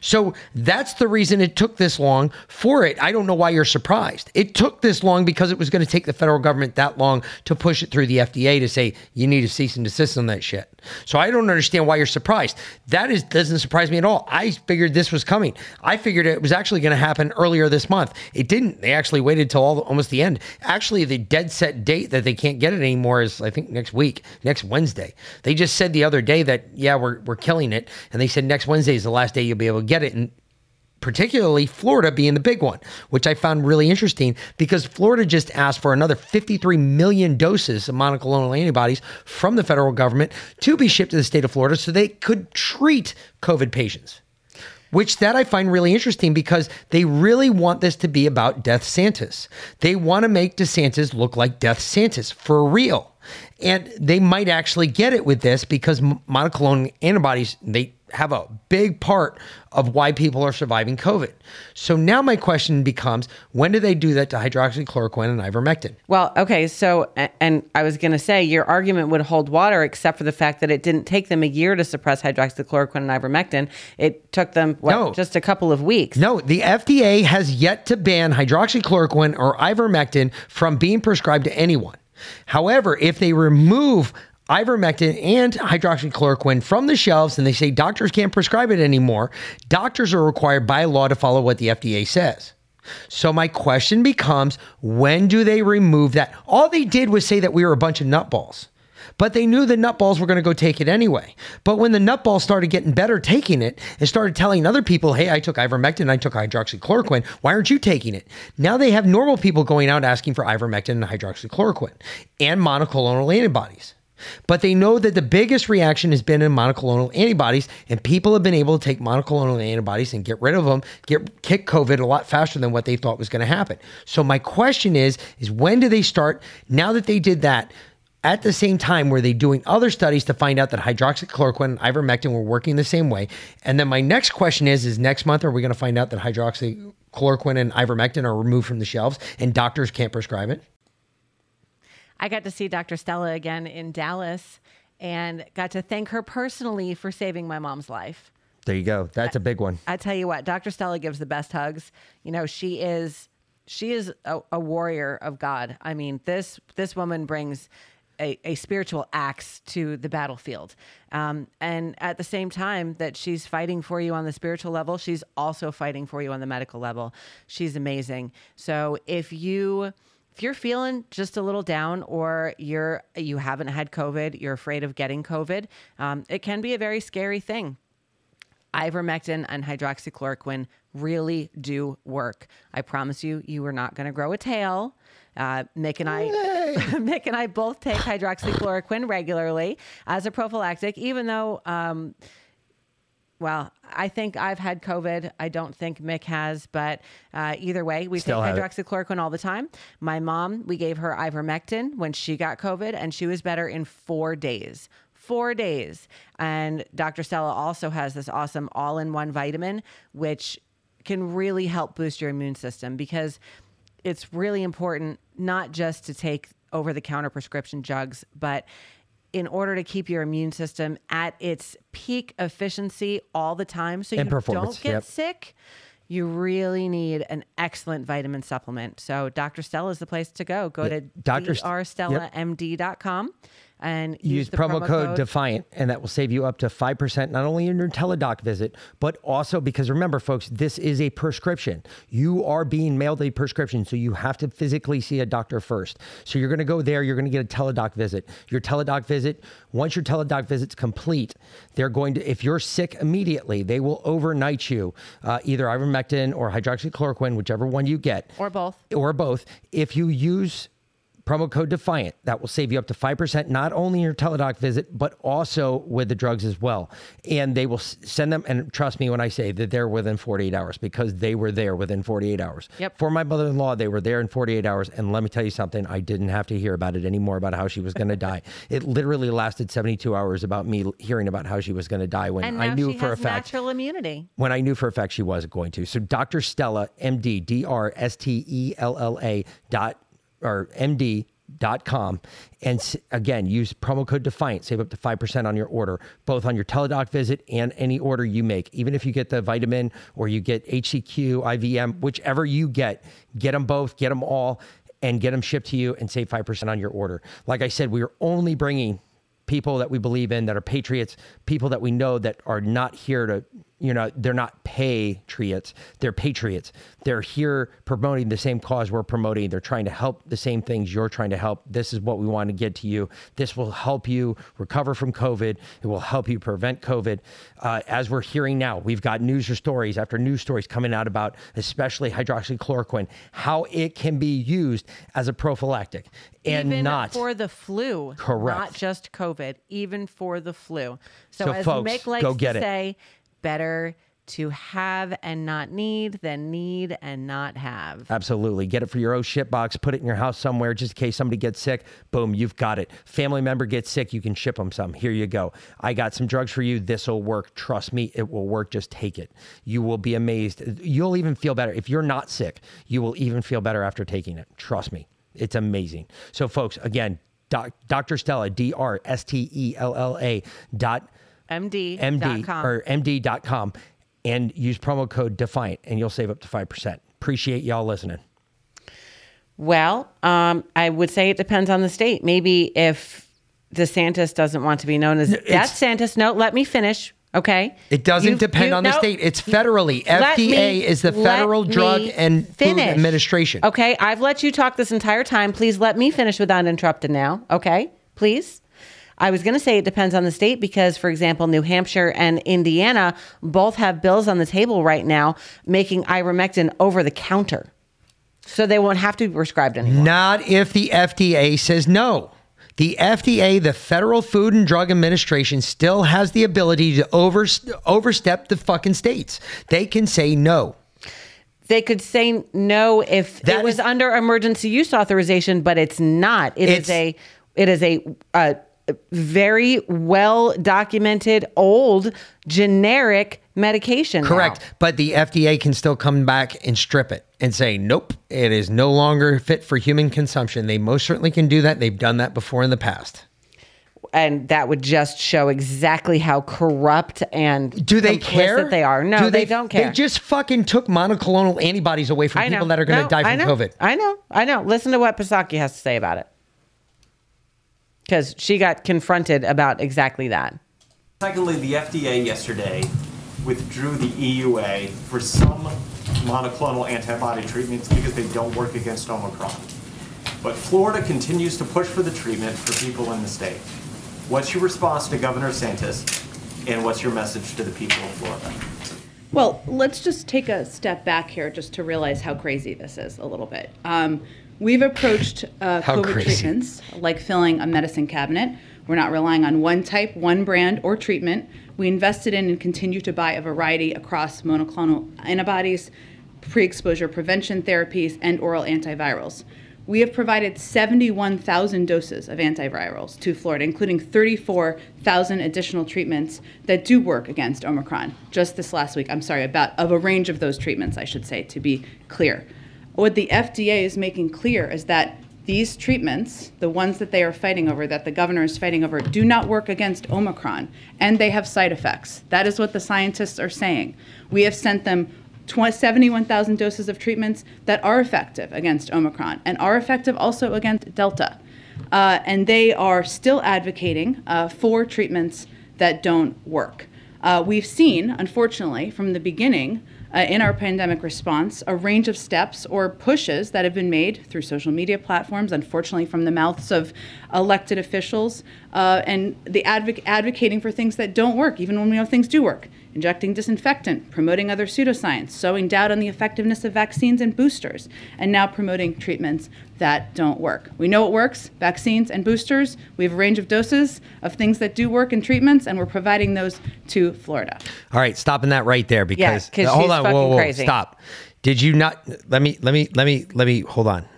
[SPEAKER 1] So that's the reason it took this long for it. I don't know why you're surprised. It took this long because it was going to take the federal government that long to push it through the FDA to say you need to cease and desist on that shit. So I don't understand why you're surprised. That is doesn't surprise me at all. I figured this was coming. I figured it was actually going to happen earlier this month. It didn't. They actually waited till all, almost the end. Actually, the dead set date that they can't get it anymore is I think next week, next Wednesday. They just said the other day that yeah we're we're killing it, and they said next Wednesday is the last day you'll be able to get it, and particularly Florida being the big one, which I found really interesting because Florida just asked for another 53 million doses of monoclonal antibodies from the federal government to be shipped to the state of Florida so they could treat COVID patients. Which that I find really interesting because they really want this to be about Death Santis. They want to make DeSantis look like Death Santis for real. And they might actually get it with this because monoclonal antibodies, they have a big part of why people are surviving COVID. So now my question becomes when do they do that to hydroxychloroquine and ivermectin?
[SPEAKER 2] Well, okay, so and I was going to say your argument would hold water except for the fact that it didn't take them a year to suppress hydroxychloroquine and ivermectin. It took them what,
[SPEAKER 1] No.
[SPEAKER 2] just a couple of weeks.
[SPEAKER 1] No, the FDA has yet to ban hydroxychloroquine or ivermectin from being prescribed to anyone. However, if they remove ivermectin and hydroxychloroquine from the shelves and they say doctors can't prescribe it anymore, doctors are required by law to follow what the FDA says. So my question becomes when do they remove that? All they did was say that we were a bunch of nutballs. But they knew the nutballs were going to go take it anyway. But when the nutballs started getting better taking it and started telling other people, hey, I took ivermectin, I took hydroxychloroquine, why aren't you taking it? Now they have normal people going out asking for ivermectin and hydroxychloroquine and monoclonal antibodies. But they know that the biggest reaction has been in monoclonal antibodies, and people have been able to take monoclonal antibodies and get rid of them, get kick COVID a lot faster than what they thought was going to happen. So my question is, is when do they start? Now that they did that, at the same time, were they doing other studies to find out that hydroxychloroquine and ivermectin were working the same way? And then my next question is: Is next month are we going to find out that hydroxychloroquine and ivermectin are removed from the shelves and doctors can't prescribe it?
[SPEAKER 2] I got to see Dr. Stella again in Dallas and got to thank her personally for saving my mom's life.
[SPEAKER 1] There you go. That's a big one.
[SPEAKER 2] I tell you what, Dr. Stella gives the best hugs. You know, she is she is a, a warrior of God. I mean, this this woman brings a, a spiritual axe to the battlefield. Um, and at the same time that she's fighting for you on the spiritual level, she's also fighting for you on the medical level. She's amazing. So if you if you're feeling just a little down or you're you haven't had covid you're afraid of getting covid um, it can be a very scary thing. Ivermectin and hydroxychloroquine really do work. I promise you you are not going to grow a tail. Uh, Mick and I, Mick and I both take hydroxychloroquine regularly as a prophylactic, even though um, well, I think I've had COVID. I don't think Mick has, but uh, either way, we
[SPEAKER 1] Still
[SPEAKER 2] take
[SPEAKER 1] have it.
[SPEAKER 2] hydroxychloroquine all the time. My mom, we gave her ivermectin when she got COVID, and she was better in four days. Four days. And Dr. Stella also has this awesome all in one vitamin, which can really help boost your immune system because it's really important not just to take over the counter prescription jugs, but in order to keep your immune system at its peak efficiency all the time so you don't get
[SPEAKER 1] yep.
[SPEAKER 2] sick, you really need an excellent vitamin supplement. So Dr. Stella is the place to go. Go to
[SPEAKER 1] Dr. St-
[SPEAKER 2] drstellamd.com and use,
[SPEAKER 1] Use
[SPEAKER 2] the
[SPEAKER 1] promo, code Defiant, and that will save you up to 5%, not only in your teledoc visit, but also because remember, folks, this is a prescription. You are being mailed a prescription, so you have to physically see a doctor first. So you're going to go there, you're going to get a teledoc visit. Your teledoc visit, once your teledoc visit's complete, they're going to, if you're sick immediately, they will overnight you uh, either ivermectin or hydroxychloroquine, whichever one you get,
[SPEAKER 2] or both.
[SPEAKER 1] or both. If you use promo code defiant that will save you up to 5% not only your teledoc visit but also with the drugs as well and they will send them and trust me when i say that they're within 48 hours because they were there within 48 hours
[SPEAKER 2] Yep.
[SPEAKER 1] for my mother-in-law they were there in 48 hours and let me tell you something i didn't have to hear about it anymore about how she was going to die it literally lasted 72 hours about me hearing about how she was going to die when i knew for a fact
[SPEAKER 2] natural immunity.
[SPEAKER 1] when I knew for a fact she wasn't going to. So Dr. Stella, MD, D R S T E L L A dot or MD dot com and again use promo code defiant save up to 5% on your order both on your teledoc visit and any order you make. Even if you get the vitamin or you get hcq ivm whichever you get get them both get them all and get them shipped to you and save 5% on your order. Like i said we are only bringing people that we believe in that are patriots, people that we know that are not here to, you know, they're not patriots, they're patriots. They're here promoting the same cause we're promoting. They're trying to help the same things you're trying to help. This is what we want to get to you. This will help you recover from COVID. It will help you prevent COVID. Uh, as we're hearing now, we've got news or stories after news stories coming out about, especially hydroxychloroquine, how it can be used as a prophylactic and
[SPEAKER 2] even
[SPEAKER 1] not
[SPEAKER 2] for the flu.
[SPEAKER 1] Correct.
[SPEAKER 2] Not just COVID, even for the flu. So,
[SPEAKER 1] So,
[SPEAKER 2] as
[SPEAKER 1] folks,
[SPEAKER 2] Mick likes
[SPEAKER 1] go get it.
[SPEAKER 2] Better to have and not need than need and not have.
[SPEAKER 1] Absolutely. Get it for your own ship box. Put it in your house somewhere just in case somebody gets sick. Boom, you've got it. Family member gets sick, you can ship them some. Here you go. I got some drugs for you. This will work. Trust me, it will work. Just take it. You will be amazed. You'll even feel better. If you're not sick, you will even feel better after taking it. Trust me. It's amazing. So, folks, again, doc, Dr. Stella, D R S T E L L A dot
[SPEAKER 2] MD.
[SPEAKER 1] MD or MD.com and use promo code Defiant and you'll save up to 5%. Appreciate y'all listening.
[SPEAKER 2] Well, um, I would say it depends on the state. Maybe if DeSantis doesn't want to be known as that Santis. No, let me finish. Okay.
[SPEAKER 1] It doesn't
[SPEAKER 2] You-
[SPEAKER 1] depend
[SPEAKER 2] you-
[SPEAKER 1] on the
[SPEAKER 2] no.
[SPEAKER 1] state. It's federally. FDA
[SPEAKER 2] me-
[SPEAKER 1] is the Federal Drug and Food. Administration.
[SPEAKER 2] Okay, I've let you talk this entire time. Please let me finish without interrupting now. Okay, please. I was going to say it depends on the state because, for example, New Hampshire and Indiana both have bills on the table right now making ivermectin over the counter. So they won't have to be prescribed anymore.
[SPEAKER 1] Not if the FDA says no. The FDA, the Federal Food and Drug Administration, still has the ability to over, overstep the fucking states. They can say no.
[SPEAKER 2] They could say no if it was under emergency use authorization, but it's not. It is
[SPEAKER 1] It's-
[SPEAKER 2] a it is a, a very well documented old generic medication. now.
[SPEAKER 1] Correct. But the FDA can still come back and strip it and say, nope, it is no longer fit for human consumption. They most certainly can do that. They've done that before in the past.
[SPEAKER 2] and that would just show exactly how corrupt and
[SPEAKER 1] Do they care?
[SPEAKER 2] They are. No,
[SPEAKER 1] Do
[SPEAKER 2] they, don't care.
[SPEAKER 1] They just fucking took monoclonal antibodies away from people that are going to
[SPEAKER 2] No,
[SPEAKER 1] die
[SPEAKER 2] I
[SPEAKER 1] from
[SPEAKER 2] know.
[SPEAKER 1] COVID.
[SPEAKER 2] I know. I know. Listen to what Pasaki has to say about it. Because she got confronted about exactly that.
[SPEAKER 32] Secondly, the FDA yesterday withdrew the EUA for some monoclonal antibody treatments because they don't work against Omicron. But Florida continues to push for the treatment for people in the state. What's your response to Governor Santis, and what's your message to the people of Florida?
[SPEAKER 33] Well, let's just take a step back here just to realize how crazy this is a little bit. Um, we've approached uh,
[SPEAKER 34] How
[SPEAKER 33] COVID
[SPEAKER 34] crazy.
[SPEAKER 33] treatments like filling a medicine cabinet. We're not relying on one type, one brand, or treatment. We invested in and continue to buy a variety across monoclonal antibodies, pre exposure prevention therapies, and oral antivirals. We have provided 71,000 doses of antivirals to Florida, including 34,000 additional treatments that do work against Omicron. Just this last week, I'm sorry, about of a range of those treatments, I should say, to be clear. What the FDA is making clear is that these treatments, the ones that they are fighting over, that the governor is fighting over, do not work against Omicron, and they have side effects. That is what the scientists are saying. We have sent them 71,000 doses of treatments that are effective against Omicron and are effective also against Delta. Uh, and they are still advocating uh, for treatments that don't work. Uh, we've seen, unfortunately, from the beginning uh, in our pandemic response, a range of steps or pushes that have been made through social media platforms, unfortunately, from the mouths of elected officials, uh, and the advoc- advocating for things that don't work, even when we know things do work. Injecting disinfectant, promoting other pseudoscience, sowing doubt on the effectiveness of vaccines and boosters, and now promoting treatments that don't work. We know it works vaccines and boosters. We have a range of doses of things that do work in treatments, and we're providing those to Florida.
[SPEAKER 1] All right, stopping that right there because
[SPEAKER 33] 'cause
[SPEAKER 1] hold on, whoa, whoa,
[SPEAKER 33] crazy.
[SPEAKER 1] stop. Did you not? Let me, let me, let me, let me hold on.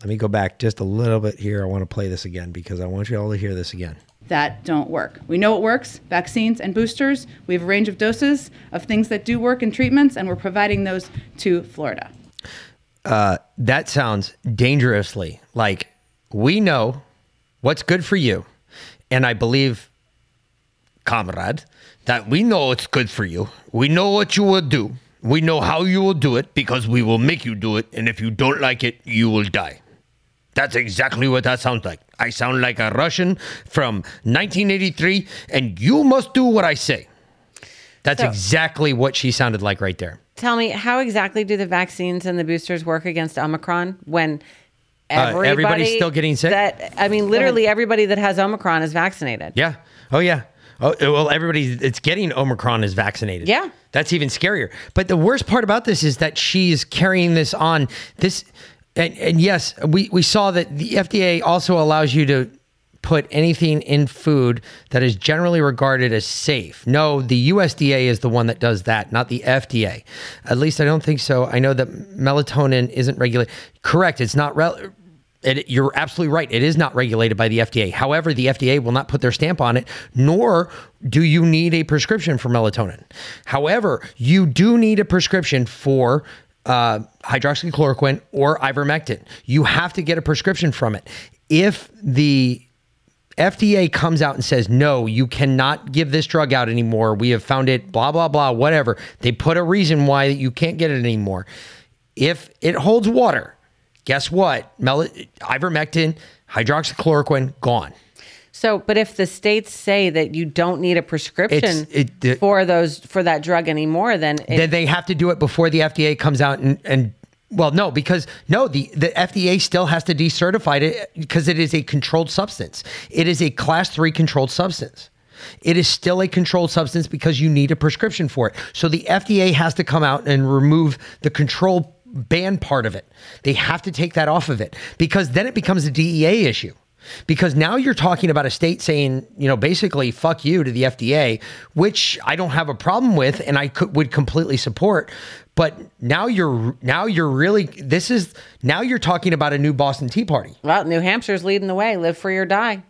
[SPEAKER 1] Let me go back just a little bit here. I want to play this again because I want you all to hear this again.
[SPEAKER 33] That don't work. We know it works vaccines and boosters. We have a range of doses of things that do work in treatments, and we're providing those to Florida.
[SPEAKER 1] Uh, that sounds dangerously like we know what's good for you, and I believe, comrade, that we know it's good for you. We know what you will do. We know how you will do it because we will make you do it, and if you don't like it, you will die. That's exactly what that sounds like. I sound like a Russian from 1983, and you must do what I say. That's
[SPEAKER 2] So-
[SPEAKER 1] exactly what she sounded like right there.
[SPEAKER 2] Tell me, how exactly do the vaccines and the boosters work against Omicron when
[SPEAKER 1] Uh, everybody's still getting sick?
[SPEAKER 2] That I mean, literally everybody that has Omicron is vaccinated.
[SPEAKER 1] Yeah. Oh, yeah. Oh, well, everybody that's getting Omicron is vaccinated.
[SPEAKER 2] Yeah.
[SPEAKER 1] That's even scarier. But the worst part about this is that she's carrying this on. This, and, and yes, we, we saw that the FDA also allows you to put anything in food that is generally regarded as safe. No, the USDA is the one that does that, not the FDA. At least I don't think so. I know that melatonin isn't regulated. Correct. It's not rel- it, you're absolutely right. It is not regulated by the FDA. However, the FDA will not put their stamp on it, nor do you need a prescription for melatonin. However, you do need a prescription for uh, hydroxychloroquine or ivermectin. You have to get a prescription from it. If the FDA comes out and says, no, you cannot give this drug out anymore. We have found it, blah, blah, blah, whatever. They put a reason why you can't get it anymore. If it holds water, guess what? Mel- ivermectin, hydroxychloroquine, gone.
[SPEAKER 2] So, but if the states say that you don't need a prescription
[SPEAKER 1] it- it-
[SPEAKER 2] for those for that drug anymore, then it,
[SPEAKER 1] then they have to do it before the FDA comes out and, and well, no, because no, the, the FDA still has to decertify it uh, because it is a controlled substance. It is a class three controlled substance. It is still a controlled substance because you need a prescription for it. So the FDA has to come out and remove the control ban part of it. They have to take that off of it because then it becomes a DEA issue. Because now you're talking about a state saying, you know, basically fuck you to the FDA, which I don't have a problem with and I could, would completely support. But now you're now you're really this is now you're talking about a new Boston Tea Party.
[SPEAKER 2] well, New Hampshire's leading the way. Live free or die.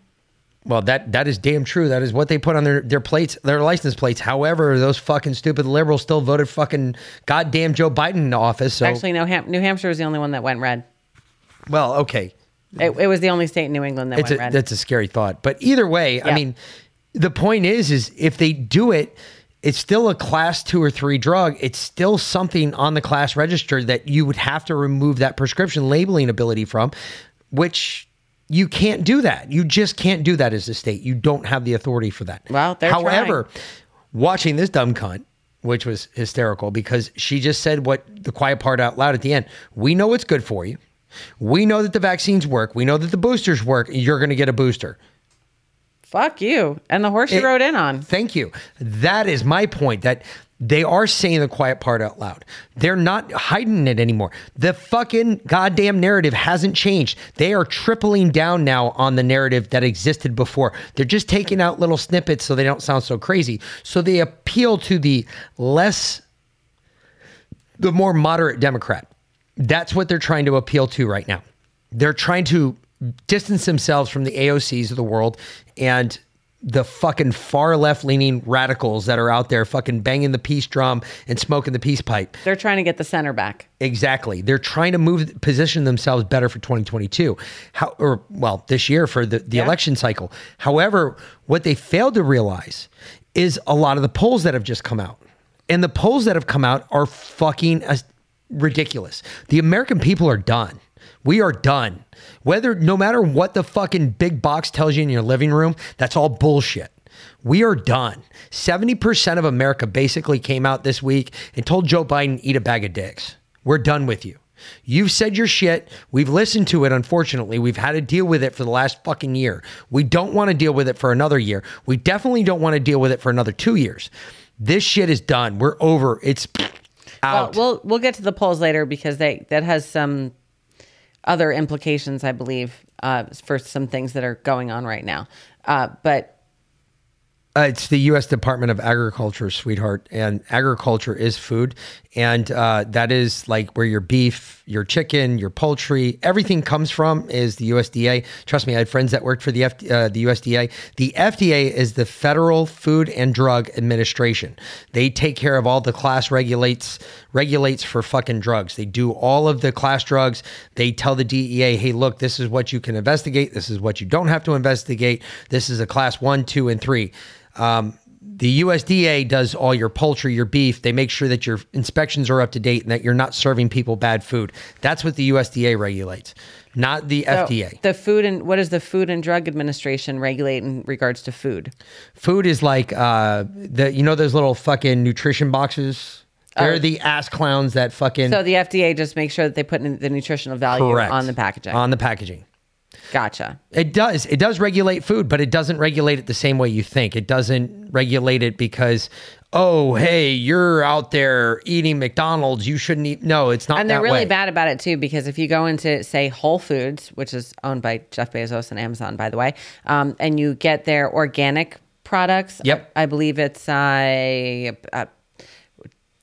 [SPEAKER 1] Well, that that is damn true. That is what they put on their their plates, their license plates. However, those fucking stupid liberals still voted fucking goddamn Joe Biden into office. So
[SPEAKER 2] Actually, no, Ham- New Hampshire was the only one that went red.
[SPEAKER 1] well, okay,
[SPEAKER 2] It, it was the only state in New England that
[SPEAKER 1] it's
[SPEAKER 2] went
[SPEAKER 1] a,
[SPEAKER 2] red.
[SPEAKER 1] that's a scary thought. But either way, I mean, the point is, is if they do it, it's still a class two or three drug. It's still something on the class register that you would have to remove that prescription labeling ability from, which you can't do that. You just can't do that as a state. You don't have the authority for that.
[SPEAKER 2] Well, they're
[SPEAKER 1] however,
[SPEAKER 2] trying.
[SPEAKER 1] watching this dumb cunt. Which was hysterical because she just said what the quiet part out loud at the end. We know it's good for you. We know that the vaccines work. We know that the boosters work. You're going to get a booster.
[SPEAKER 2] Fuck you. And the horse you
[SPEAKER 1] It-
[SPEAKER 2] rode in on.
[SPEAKER 1] Thank you. That is my point that they are saying the quiet part out loud. They're not hiding it anymore. The fucking goddamn narrative hasn't changed. They are tripling down now on the narrative that existed before. They're just taking out little snippets so they don't sound so crazy. So they appeal to the less the more moderate Democrat. That's what they're trying to appeal to right now. They're trying to distance themselves from the AOCs of the world and the fucking far left leaning radicals that are out there fucking banging the peace drum and smoking the peace pipe.
[SPEAKER 2] They're trying to get the center back.
[SPEAKER 1] Exactly. They're trying to move position themselves better for 2022. How or well, this year for the, the election cycle. However, what they failed to realize is a lot of the polls that have just come out. And the polls that have come out are fucking ridiculous. The American people are done. We are done. Whether no matter what the fucking big box tells you in your living room, that's all bullshit. We are done. 70% of America basically came out this week and told Joe Biden, eat a bag of dicks. We're done with you. You've said your shit. We've listened to it, unfortunately. We've had to deal with it for the last fucking year. We don't want to deal with it for another year. We definitely don't want to deal with it for another two years. This shit is done. We're over. It's out.
[SPEAKER 2] Well, we'll we'll get to the polls later because they that has some other implications, I believe, uh, for some things that are going on right now. Uh, but
[SPEAKER 1] Uh, it's the U.S. Department of Agriculture, sweetheart, and agriculture is food, and uh, that is like where your beef, your chicken, your poultry, everything comes from. Is the USDA? Trust me, I had friends that worked for the F- uh, the USDA. The FDA is the Federal Food and Drug Administration. They take care of all the class regulates regulates for fucking drugs. They do all of the class drugs. They tell the DEA, hey, look, this is what you can investigate. This is what you don't have to investigate. This is a class one, two, and three. Um, the USDA does all your poultry, your beef. They make sure that your inspections are up to date and that you're not serving people bad food. That's what the USDA regulates, not the
[SPEAKER 2] so
[SPEAKER 1] FDA.
[SPEAKER 2] the food and what does the Food and Drug Administration regulate in regards to food?
[SPEAKER 1] Food is like uh, the you know those little fucking nutrition boxes. They're
[SPEAKER 2] Oh.
[SPEAKER 1] the ass clowns that fucking
[SPEAKER 2] So the FDA just makes sure that they put in the nutritional value
[SPEAKER 1] correct
[SPEAKER 2] on the packaging.
[SPEAKER 1] On the packaging.
[SPEAKER 2] Gotcha.
[SPEAKER 1] It does. It does regulate food, but it doesn't regulate it the same way you think. It doesn't regulate it because, oh, hey, you're out there eating McDonald's. You shouldn't eat. No, it's not.
[SPEAKER 2] and they're really
[SPEAKER 1] way.
[SPEAKER 2] bad about it too because if you go into say Whole Foods, which is owned by Jeff Bezos and Amazon, by the way, um, and you get their organic products.
[SPEAKER 1] Yep.
[SPEAKER 2] I, I believe it's uh, uh,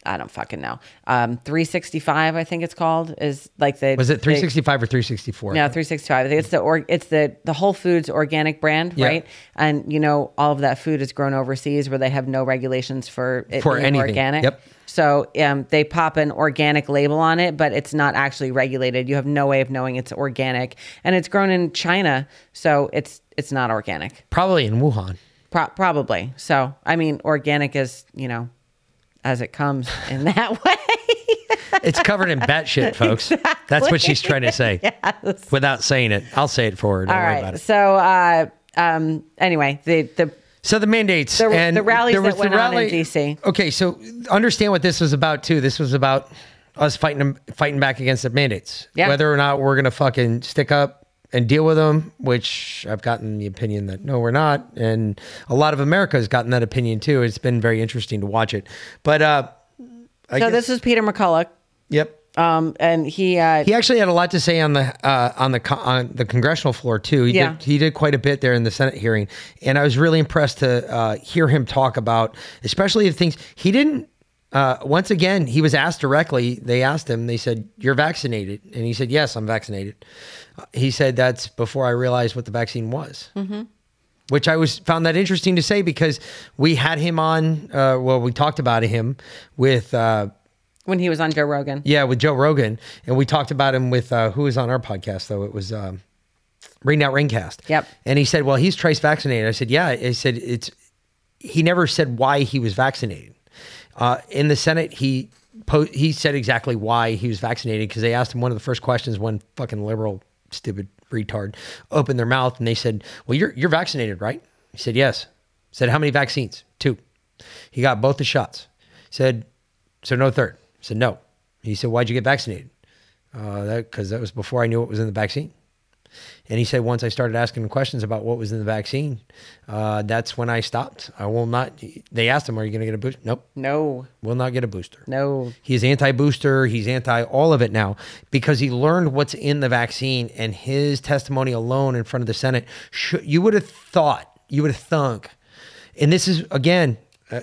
[SPEAKER 2] I don't fucking know. Um, 365, I think it's called, is like the
[SPEAKER 1] Was it
[SPEAKER 2] the-
[SPEAKER 1] 365 or 364?
[SPEAKER 2] No, 365. I think it's the or, it's the the Whole Foods organic brand,
[SPEAKER 1] Yeah.
[SPEAKER 2] right? And you know, all of that food is grown overseas where they have no regulations for it
[SPEAKER 1] For
[SPEAKER 2] being
[SPEAKER 1] anything.
[SPEAKER 2] organic.
[SPEAKER 1] Yep.
[SPEAKER 2] So um, they pop an organic label on it, but it's not actually regulated. You have no way of knowing it's organic, and it's grown in China, so it's it's not organic.
[SPEAKER 1] Probably in Wuhan.
[SPEAKER 2] Pro- probably. So I mean, organic is you know, as it comes in that way.
[SPEAKER 1] It's covered in bat shit, folks. That's what she's trying to say
[SPEAKER 2] Yes.
[SPEAKER 1] without saying it. I'll say it for her. Don't
[SPEAKER 2] All
[SPEAKER 1] worry about it.
[SPEAKER 2] So uh, um, anyway, the the
[SPEAKER 1] So the mandates
[SPEAKER 2] The-
[SPEAKER 1] and
[SPEAKER 2] the rallies
[SPEAKER 1] there
[SPEAKER 2] that went on in
[SPEAKER 1] rally-
[SPEAKER 2] DC.
[SPEAKER 1] Okay, so understand what this was about too. This was about us fighting fighting back against the mandates.
[SPEAKER 2] Yeah.
[SPEAKER 1] Whether or not we're gonna fucking stick up and deal with them, which I've gotten the opinion that no, we're not, and a lot of America has gotten that opinion too. It's been very interesting to watch it. But uh, I
[SPEAKER 2] so
[SPEAKER 1] guess-
[SPEAKER 2] this is Peter McCullough.
[SPEAKER 1] Yep.
[SPEAKER 2] Um, and he uh,
[SPEAKER 1] He actually had a lot to say on the uh, on the on the congressional floor too. He
[SPEAKER 2] Yeah.
[SPEAKER 1] did he did quite a bit there in the Senate hearing, and I was really impressed to uh, hear him talk about, especially the things he didn't. Uh, once again, he was asked directly. They asked him. They said, "You're vaccinated," and he said, "Yes, I'm vaccinated." He said, "That's before I realized what the vaccine was."
[SPEAKER 2] Mm-hmm.
[SPEAKER 1] which I was found that interesting to say because we had him on. Uh, well, we talked about him with. Uh,
[SPEAKER 2] when he was on Joe Rogan.
[SPEAKER 1] yeah, with Joe Rogan, and we talked about him with uh, who was on our podcast though. It was um, Ring Out Ringcast.
[SPEAKER 2] Yep.
[SPEAKER 1] And he said, "Well, he's trace vaccinated." I said, "Yeah." I said, "It's." He never said why he was vaccinated. Uh, in the Senate, he po- he said exactly why he was vaccinated because they asked him one of the first questions. One fucking liberal, stupid retard opened their mouth and they said, "Well, you're you're vaccinated, right?" He said, "Yes." Said, "How many vaccines?" Two. He got both the shots. Said, "So no third." said, "No." He said, "Why'd you get vaccinated?" Uh, that because that was before I knew what was in the vaccine. And he said, once I started asking him questions about what was in the vaccine, uh, that's when I stopped. I will not. They asked him, "Are you going to get a booster?" Nope.
[SPEAKER 2] No.
[SPEAKER 1] Will not get a booster.
[SPEAKER 2] No.
[SPEAKER 1] He's anti-booster. He's anti all of it now because he learned what's in the vaccine, and his testimony alone in front of the Senate. Should, you would have thought, you would have thunk, and this is again, uh,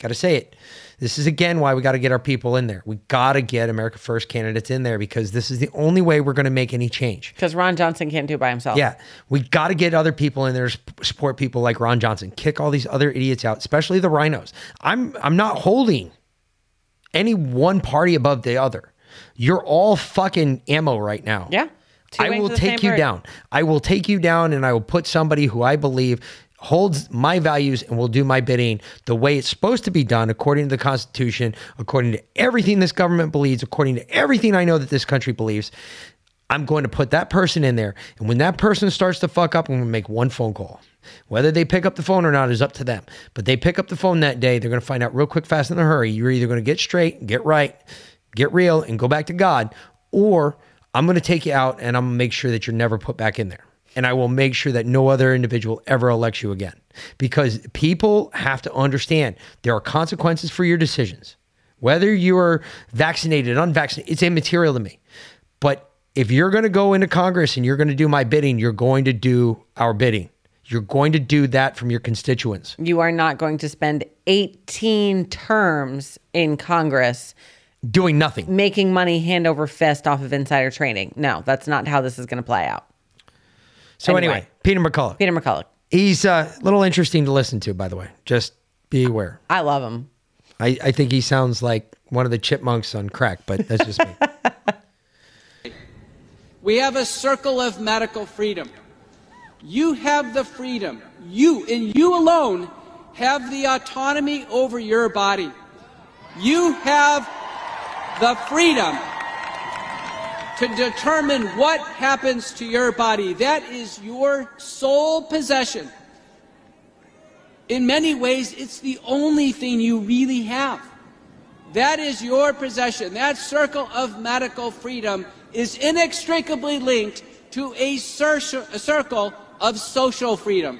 [SPEAKER 1] got to say it. This is again why we got to get our people in there. We got to get America First candidates in there because this is the only way we're going to make any change.
[SPEAKER 2] Because Ron Johnson can't do it by himself.
[SPEAKER 1] Yeah, we got to get other people in there to support people like Ron Johnson. Kick all these other idiots out, especially the RINOs. I'm I'm not holding any one party above the other. You're all fucking ammo right now.
[SPEAKER 2] Yeah. Two
[SPEAKER 1] I will take you
[SPEAKER 2] bird.
[SPEAKER 1] down. I will take you down and I will put somebody who I believe holds my values and will do my bidding the way it's supposed to be done according to the Constitution, according to everything this government believes, according to everything I know that this country believes. I'm going to put that person in there. And when that person starts to fuck up, I'm going to make one phone call. Whether they pick up the phone or not is up to them. But they pick up the phone that day, they're going to find out real quick, fast, in a hurry. You're either going to get straight, get right, get real, and go back to God, or I'm going to take you out and I'm going to make sure that you're never put back in there. And I will make sure that no other individual ever elects you again. Because people have to understand there are consequences for your decisions. Whether you are vaccinated, unvaccinated, it's immaterial to me. But if you're going to go into Congress and you're going to do my bidding, you're going to do our bidding. You're going to do that from your constituents.
[SPEAKER 2] You are not going to spend 18 terms in Congress
[SPEAKER 1] doing nothing,
[SPEAKER 2] making money hand over fist off of insider trading. No, that's not how this is going to play out.
[SPEAKER 1] So
[SPEAKER 2] Anyway.
[SPEAKER 1] anyway, Peter McCullough.
[SPEAKER 2] Peter McCullough.
[SPEAKER 1] He's uh, a little interesting to listen to, by the way. Just be aware.
[SPEAKER 2] I love him.
[SPEAKER 1] I, I think he sounds like one of the chipmunks on crack, but that's just me.
[SPEAKER 34] We have a circle of medical freedom. You have the freedom. You, and you alone, have the autonomy over your body. You have the freedom to determine what happens to your body. That is your sole possession. In many ways, it's the only thing you really have. That is your possession. That circle of medical freedom is inextricably linked to a, cir- a circle of social freedom.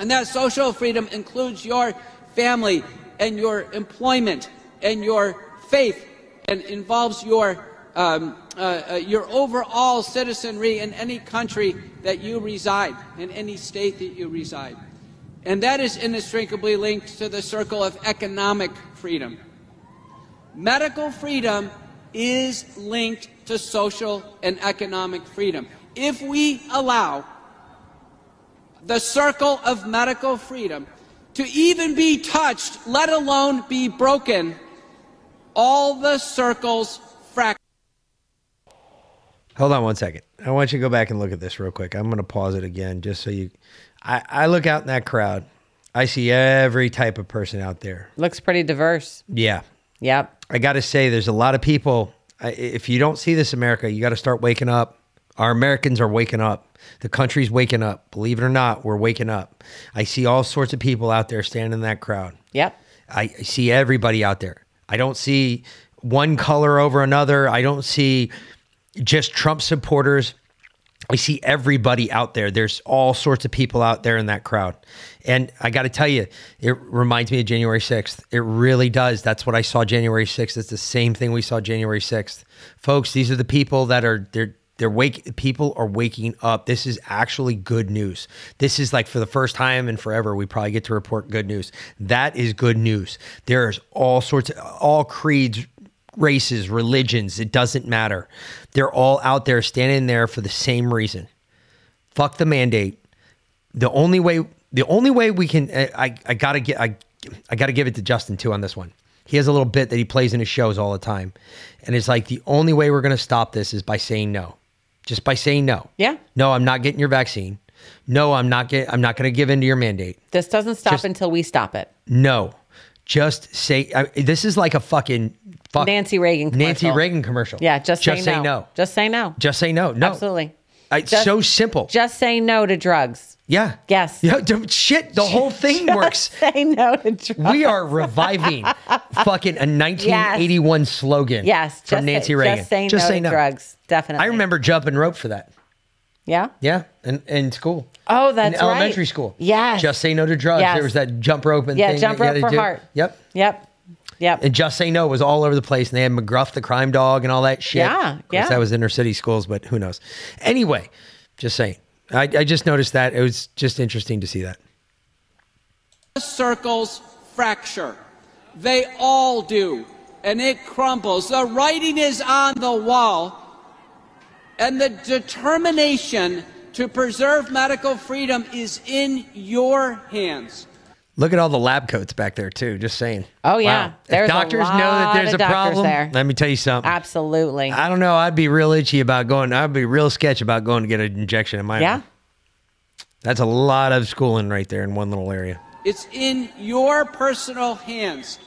[SPEAKER 34] And that social freedom includes your family and your employment and your faith and involves your, um, uh, uh, your overall citizenry in any country that you reside, in any state that you reside. And that is inextricably linked to the circle of economic freedom. Medical freedom is linked to social and economic freedom. If we allow the circle of medical freedom to even be touched, let alone be broken, all the circles.
[SPEAKER 1] Hold on one second. I want you to go back and look at this real quick. I'm going to pause it again just so you. I, I look out in that crowd. I see every type of person out there.
[SPEAKER 2] Looks pretty diverse.
[SPEAKER 1] Yeah.
[SPEAKER 2] Yep.
[SPEAKER 1] I got to say, there's a lot of people. I- If you don't see this, America, you got to start waking up. Our Americans are waking up. The country's waking up. Believe it or not, we're waking up. I see all sorts of people out there standing in that crowd.
[SPEAKER 2] Yep.
[SPEAKER 1] I see everybody out there. I don't see one color over another. I don't see just Trump supporters. I see everybody out there. There's all sorts of people out there in that crowd. And I got to tell you, it reminds me of January 6th. It really does. That's what I saw January 6th. It's the same thing we saw January 6th. Folks, these are the people that are they're they're wake people are waking up. This is actually good news. This is like for the first time and forever we probably get to report good news. That is good news. There's all sorts of all creeds, races, religions, it doesn't matter. They're all out there standing there for the same reason. Fuck the mandate. The only way the only way we can I I got to get I I got to give it to Justin too on this one. He has a little bit that he plays in his shows all the time. And it's like the only way we're going to stop this is by saying no. Just by saying no.
[SPEAKER 2] Yeah.
[SPEAKER 1] No, I'm not getting your vaccine. No, I'm not get I'm not going to give in to your mandate.
[SPEAKER 2] This doesn't stop
[SPEAKER 1] Just-
[SPEAKER 2] until we stop it.
[SPEAKER 1] No. Just say I, this is like a fucking fuck
[SPEAKER 2] Nancy Reagan commercial.
[SPEAKER 1] Nancy Reagan commercial.
[SPEAKER 2] Yeah, just,
[SPEAKER 1] just
[SPEAKER 2] say,
[SPEAKER 1] say
[SPEAKER 2] no.
[SPEAKER 1] no.
[SPEAKER 2] Just say no.
[SPEAKER 1] Just say no. No.
[SPEAKER 2] Absolutely.
[SPEAKER 1] It's
[SPEAKER 2] Just-
[SPEAKER 1] so simple.
[SPEAKER 2] Just say no to drugs.
[SPEAKER 1] Yeah.
[SPEAKER 2] Yes.
[SPEAKER 1] Yeah, shit, the whole thing works.
[SPEAKER 2] Say no to drugs.
[SPEAKER 1] We are reviving fucking a 1981 slogan
[SPEAKER 2] Yes.
[SPEAKER 1] from
[SPEAKER 2] just
[SPEAKER 1] Nancy
[SPEAKER 2] say,
[SPEAKER 1] Reagan.
[SPEAKER 2] Just say
[SPEAKER 1] Just
[SPEAKER 2] no
[SPEAKER 1] say
[SPEAKER 2] to
[SPEAKER 1] no.
[SPEAKER 2] drugs. Definitely.
[SPEAKER 1] I remember jumping rope for that.
[SPEAKER 2] Yeah.
[SPEAKER 1] Yeah, in, in school.
[SPEAKER 2] Oh, that's
[SPEAKER 1] in elementary
[SPEAKER 2] right.
[SPEAKER 1] school.
[SPEAKER 2] Yes.
[SPEAKER 1] Just say no to drugs.
[SPEAKER 2] Yes.
[SPEAKER 1] There was that jump rope and
[SPEAKER 2] Yeah,
[SPEAKER 1] thing
[SPEAKER 2] jump rope for
[SPEAKER 1] do.
[SPEAKER 2] heart.
[SPEAKER 1] Yep.
[SPEAKER 2] Yep. Yep.
[SPEAKER 1] And just say no was all over the place, and they had McGruff the crime dog and all that shit.
[SPEAKER 2] Yeah,
[SPEAKER 1] Of course,
[SPEAKER 2] yeah.
[SPEAKER 1] That was inner city schools, but who knows? Anyway, just saying. I, I just noticed that it was just interesting to see that.
[SPEAKER 34] circles fracture. They all do. And it crumbles. The writing is on the wall. And the determination to preserve medical freedom is in your hands.
[SPEAKER 1] Look at all the lab coats back there too. Just saying.
[SPEAKER 2] Oh, yeah.
[SPEAKER 1] Wow.
[SPEAKER 2] There's
[SPEAKER 1] if
[SPEAKER 2] a
[SPEAKER 1] doctors know that there's a problem,
[SPEAKER 2] there.
[SPEAKER 1] let me tell you something.
[SPEAKER 2] Absolutely.
[SPEAKER 1] I don't know. I'd be real itchy about going. I'd be real sketch about going to get an injection in my.
[SPEAKER 2] Yeah.
[SPEAKER 1] arm. That's a lot of schooling right there in one little area.
[SPEAKER 34] It's in your personal hands.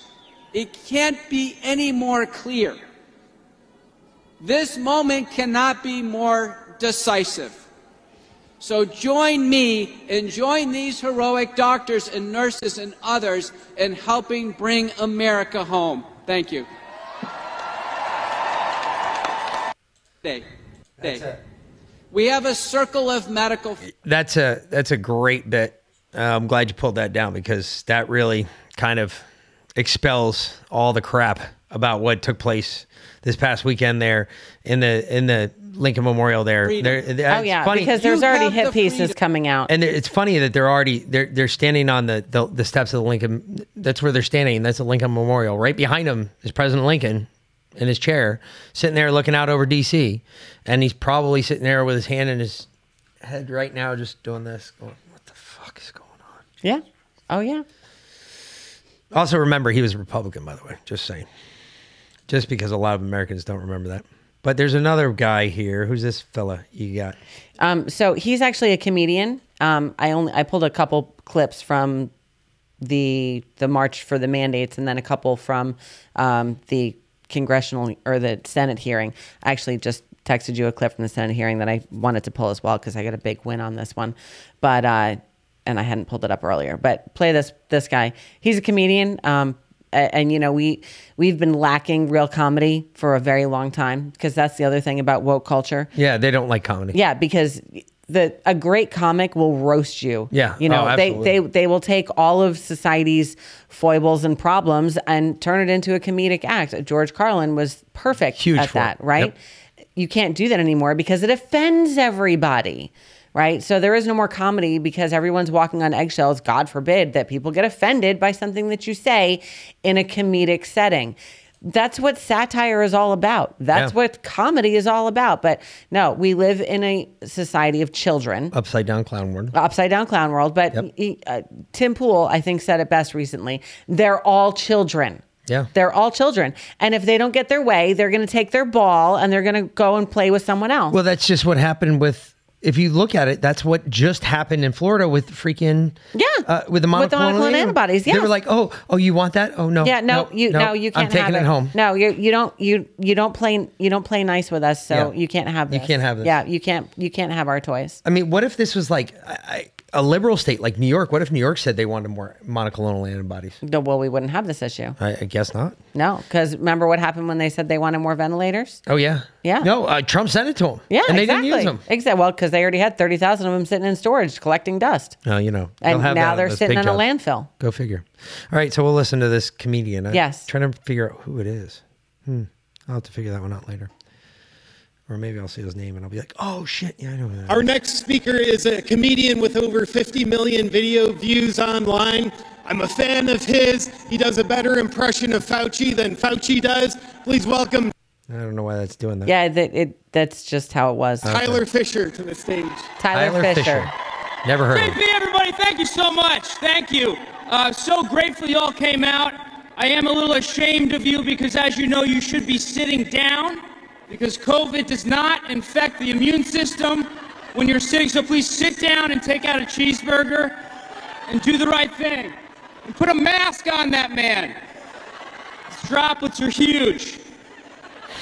[SPEAKER 34] It can't be any more clear. This moment cannot be more decisive. So join me and join these heroic doctors and nurses and others in helping bring America home. Thank you. Day. Day. We have a circle of medical
[SPEAKER 1] That's a that's a great bit. Uh, I'm glad you pulled that down because that really kind of expels all the crap about what took place this past weekend there in the in the Lincoln Memorial there. There-
[SPEAKER 2] oh yeah,
[SPEAKER 1] funny.
[SPEAKER 2] because there's already hit pieces coming out.
[SPEAKER 1] And it's funny that they're already they're they're standing on the, the the steps of the Lincoln. That's where they're standing. That's the Lincoln Memorial. Right behind them is President Lincoln in his chair, sitting there looking out over D.C. And he's probably sitting there with his hand in his head right now, just doing this. Going, what the fuck is going on?
[SPEAKER 2] Yeah. Oh yeah.
[SPEAKER 1] Also, remember he was a Republican, by the way. Just saying. Just because a lot of Americans don't remember that. But there's another guy here. Who's this fella you got?
[SPEAKER 2] Um, so he's actually a comedian. Um, I only I pulled a couple clips from the the march for the mandates, and then a couple from um, the congressional or the Senate hearing. I actually just texted you a clip from the Senate hearing that I wanted to pull as well because I got a big win on this one, but uh, and I hadn't pulled it up earlier. But play this this guy. He's a comedian. Um, and you know we we've been lacking real comedy for a very long time because that's the other thing about woke culture
[SPEAKER 1] Yeah, they don't like comedy.
[SPEAKER 2] yeah, because the a great comic will roast you.
[SPEAKER 1] Yeah.
[SPEAKER 2] You know,
[SPEAKER 1] Oh,
[SPEAKER 2] they they they will take all of society's foibles and problems and turn it into a comedic act. George Carlin was perfect
[SPEAKER 1] Huge
[SPEAKER 2] at that, right?
[SPEAKER 1] Yep.
[SPEAKER 2] You can't do that anymore because it offends everybody. Right. So there is no more comedy because everyone's walking on eggshells. God forbid that people get offended by something that you say in a comedic setting. That's what satire is all about. That's
[SPEAKER 1] Yeah.
[SPEAKER 2] what comedy is all about. But no, we live in a society of children,
[SPEAKER 1] Upside down clown world.
[SPEAKER 2] upside down clown world. But he- uh, Tim Pool, I think, said it best recently. They're all children.
[SPEAKER 1] Yeah.
[SPEAKER 2] They're all children. And if they don't get their way, they're going to take their ball and they're going to go and play with someone else.
[SPEAKER 1] Well, that's just what happened with if you look at it, that's what just happened in Florida with freaking
[SPEAKER 2] yeah
[SPEAKER 1] uh, with the monoclonal,
[SPEAKER 2] With the monoclonal antibodies, Yeah,
[SPEAKER 1] They were like, oh, oh, you want that? Oh no,
[SPEAKER 2] yeah, no, you no, you can't
[SPEAKER 1] I'm taking
[SPEAKER 2] have
[SPEAKER 1] it home.
[SPEAKER 2] No, you you don't you you don't play you don't play nice with us, so
[SPEAKER 1] Yeah.
[SPEAKER 2] you can't have
[SPEAKER 1] You can't have this.
[SPEAKER 2] Yeah, you can't you can't have our toys.
[SPEAKER 1] I mean, what if this was like I, a liberal state like New York? What if New York said they wanted more monoclonal antibodies?
[SPEAKER 2] No, well, we wouldn't have this issue.
[SPEAKER 1] I, I guess not.
[SPEAKER 2] No, because remember what happened when they said they wanted more ventilators?
[SPEAKER 1] Oh yeah,
[SPEAKER 2] Yeah.
[SPEAKER 1] No, uh, Trump sent it to them.
[SPEAKER 2] Yeah,
[SPEAKER 1] and they
[SPEAKER 2] exactly.
[SPEAKER 1] didn't use them.
[SPEAKER 2] Exactly. Well, because they already had thirty thousand of them sitting in storage collecting dust,
[SPEAKER 1] Oh, you know,
[SPEAKER 2] and
[SPEAKER 1] have
[SPEAKER 2] now
[SPEAKER 1] that
[SPEAKER 2] they're sitting in a landfill.
[SPEAKER 1] Go figure. All right, so we'll listen to this comedian. I'm
[SPEAKER 2] Yes.
[SPEAKER 1] trying to figure out who it is. Hmm. I'll have to figure that one out later. Or maybe I'll see his name and I'll be like, oh shit, yeah, I know who that is.
[SPEAKER 35] Our next speaker is a comedian with over 50 million video views online. I'm a fan of his. He does a better impression of Fauci than Fauci does. Please welcome
[SPEAKER 1] I don't know why that's doing that.
[SPEAKER 2] Yeah, that it that's just how it was.
[SPEAKER 35] Tyler Fischer to the stage.
[SPEAKER 2] Tyler,
[SPEAKER 1] Tyler
[SPEAKER 2] Fischer.
[SPEAKER 1] Fischer. Never heard of him.
[SPEAKER 36] JP, everybody, thank you so much. Thank you. Uh, so grateful you all came out. I am a little ashamed of you because, as you know, you should be sitting down because COVID does not infect the immune system when you're sitting. So please sit down and take out a cheeseburger and do the right thing. And put a mask on that man. His droplets are huge.